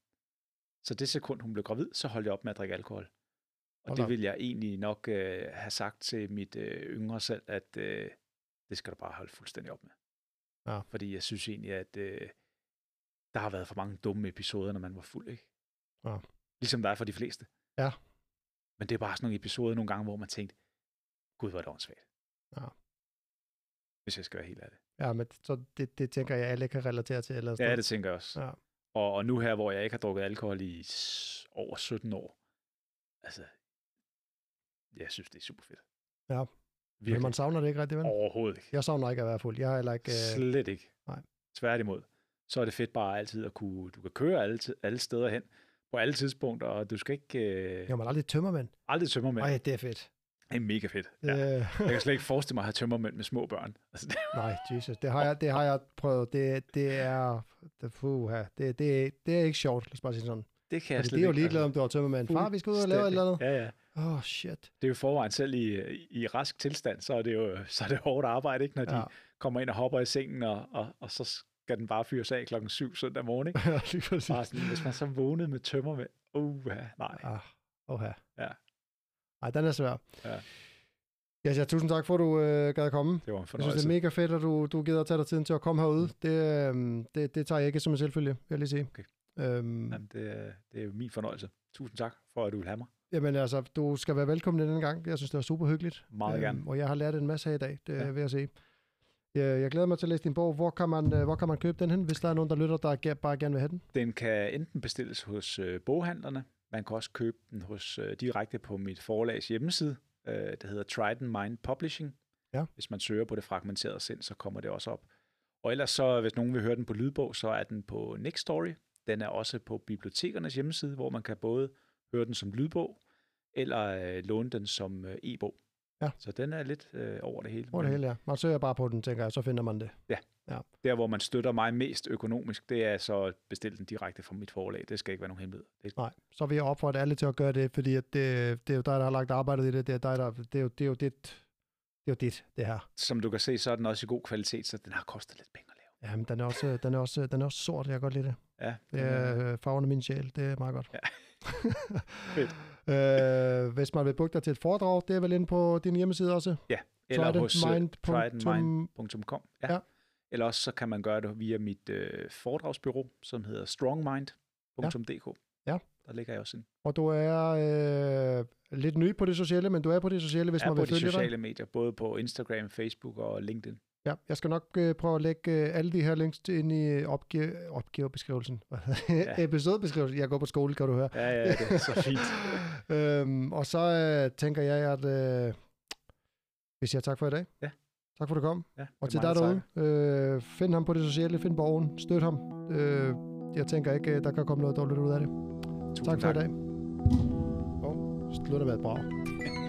Speaker 1: Så det sekund, hun blev gravid, så holdt jeg op med at drikke alkohol. Og det
Speaker 2: op.
Speaker 1: vil jeg egentlig nok øh, have sagt til mit øh, yngre selv, at øh, det skal du bare holde fuldstændig op med.
Speaker 2: Ja.
Speaker 1: Fordi jeg synes egentlig, at øh, der har været for mange dumme episoder, når man var fuld, ikke?
Speaker 2: Ja.
Speaker 1: Ligesom der er for de fleste.
Speaker 2: Ja.
Speaker 1: Men det er bare sådan nogle episoder nogle gange, hvor man tænkte, gud, hvor er det åndssvagt.
Speaker 2: Ja.
Speaker 1: Hvis jeg skal være helt ærlig.
Speaker 2: Ja, men så det, det tænker jeg, alle kan relatere til. Eller
Speaker 1: Ja, det tænker jeg også.
Speaker 2: Ja.
Speaker 1: Og, og nu her, hvor jeg ikke har drukket alkohol i over 17 år, altså, jeg synes, det er super fedt.
Speaker 2: Ja. Men
Speaker 1: Virkelig.
Speaker 2: man savner det ikke rigtig, vel?
Speaker 1: Overhovedet ikke.
Speaker 2: Jeg savner ikke at være fuld. Jeg har heller ikke... Øh,
Speaker 1: Slet ikke.
Speaker 2: nej.
Speaker 1: Tværtimod. Så er det fedt bare altid at kunne, du kan køre alle, alle steder hen, på alle tidspunkter, og du skal ikke, øh,
Speaker 2: jeg må aldrig tømmermænd.
Speaker 1: aldrig tømmermænd.
Speaker 2: Ej, det er fedt.
Speaker 1: Det er mega fedt.
Speaker 2: Ja. Øh,
Speaker 1: Jeg kan slet ikke forestille mig at have tømmermænd med små børn. [laughs] Altså, det,
Speaker 2: nej, Jesus. Det har jeg, det har jeg prøvet. Det, det er... Det, fuha, det, det, det er ikke sjovt, lad os bare sige sådan.
Speaker 1: det kan jeg slet
Speaker 2: de er jo
Speaker 1: ikke.
Speaker 2: ligeglade, om du har tømmermænd. Far, vi skal ud og lave et eller andet.
Speaker 1: Ja, ja.
Speaker 2: Åh, oh, shit.
Speaker 1: Det er jo forvejen selv i, i rask tilstand, så er det jo så er det hårdt arbejde, ikke? når de
Speaker 2: Ja.
Speaker 1: kommer ind og hopper i sengen, og, og, og så skal den bare fyres af klokken 7 søndag morgen. Ikke? [laughs]
Speaker 2: Ja, lige præcis.
Speaker 1: Bare sådan, hvis man så vågnede med tømmer med, uh, nej.
Speaker 2: Ah, oha.
Speaker 1: Ja.
Speaker 2: Ej, den er svær.
Speaker 1: Ja.
Speaker 2: Ja, ja, tusind tak for, at du øh, gad at komme.
Speaker 1: Det var en
Speaker 2: Jeg synes,
Speaker 1: fornøjelse.
Speaker 2: det er mega fedt, at du, du gider at tage dig tiden til at komme herude. Det, øh, det, det tager jeg ikke som en selvfølge, vil jeg lige sige.
Speaker 1: Okay.
Speaker 2: Øhm,
Speaker 1: Jamen, det, det er jo min fornøjelse. Tusind tak for, at du vil have mig.
Speaker 2: Jamen altså, du skal være velkommen denne gang. Jeg synes, det var super hyggeligt.
Speaker 1: Meget gerne.
Speaker 2: Og jeg har lært en masse her i dag, det
Speaker 1: ja.
Speaker 2: vil jeg sige. Jeg, jeg glæder mig til at læse din bog. Hvor kan, man, øh, hvor kan man købe den hen, hvis der er nogen, der lytter, der bare gerne vil have den?
Speaker 1: Den kan enten bestilles hos øh, boghandlerne, man kan også købe den hos øh, direkte på mit forlags hjemmeside. Øh, det hedder Trident Mind Publishing.
Speaker 2: Ja.
Speaker 1: Hvis man søger på det fragmenterede sind, så kommer det også op. Og ellers så, hvis nogen vil høre den på lydbog, så er den på Nextory. Den er også på bibliotekernes hjemmeside, hvor man kan både høre den som lydbog, eller øh, låne den som øh, e-bog.
Speaker 2: Ja.
Speaker 1: Så den er lidt øh, over det hele.
Speaker 2: Over det hele, ja. Man søger bare på den, tænker jeg, så finder man det.
Speaker 1: Der, hvor man støtter mig mest økonomisk, det er så at bestille den direkte fra mit forlag. Det skal ikke være nogen hemmelighed. Det,
Speaker 2: Nej, så vil jeg opfordre alle til at gøre det, fordi at det, det er jo dig, der har lagt arbejdet i det. Det er, dig, der, det er, jo, det er jo dit, det er jo dit, det her.
Speaker 1: som du kan se, så er den også i god kvalitet, så den har kostet lidt penge.
Speaker 2: Jamen, den er også, den er også, den er også sort, jeg kan godt lide det.
Speaker 1: Ja,
Speaker 2: Det er øh, farven af min sjæl, det er meget godt.
Speaker 1: Ja. [laughs] Fedt.
Speaker 2: øh, hvis man vil booke dig til et foredrag, det er vel inde på din hjemmeside også?
Speaker 1: eller hos øh,
Speaker 2: Tridentmind.com.
Speaker 1: tridentmind.com. Ja.
Speaker 2: Ja.
Speaker 1: Eller også så kan man gøre det via mit øh, foredragsbyrå, som hedder strongmind.dk.
Speaker 2: Ja.
Speaker 1: Der ligger jeg også ind.
Speaker 2: Og du er øh, lidt ny på det sociale, men du er på det sociale, hvis
Speaker 1: jeg er
Speaker 2: man
Speaker 1: på
Speaker 2: vil
Speaker 1: de
Speaker 2: følge
Speaker 1: sociale
Speaker 2: dig.
Speaker 1: medier, både på Instagram, Facebook og LinkedIn.
Speaker 2: Ja, jeg skal nok øh, prøve at lægge øh, alle de her links ind i opgive, opgivebeskrivelsen.
Speaker 1: Ja. [laughs]
Speaker 2: ja. Episodebeskrivelsen. Jeg går på skole, kan du høre.
Speaker 1: Ja, ja, det er så fint. [laughs]
Speaker 2: øhm, og så øh, tænker jeg, at øh, vi siger tak for i dag.
Speaker 1: Ja.
Speaker 2: Tak for, at du kom.
Speaker 1: Ja,
Speaker 2: Og til dig derude, øh, find ham på det sociale, find borgen, støt ham. Øh, jeg tænker ikke, øh, der kan komme noget dårligt ud af det.
Speaker 1: Tusind
Speaker 2: Tak for i dag. Oh, slutter med et brag.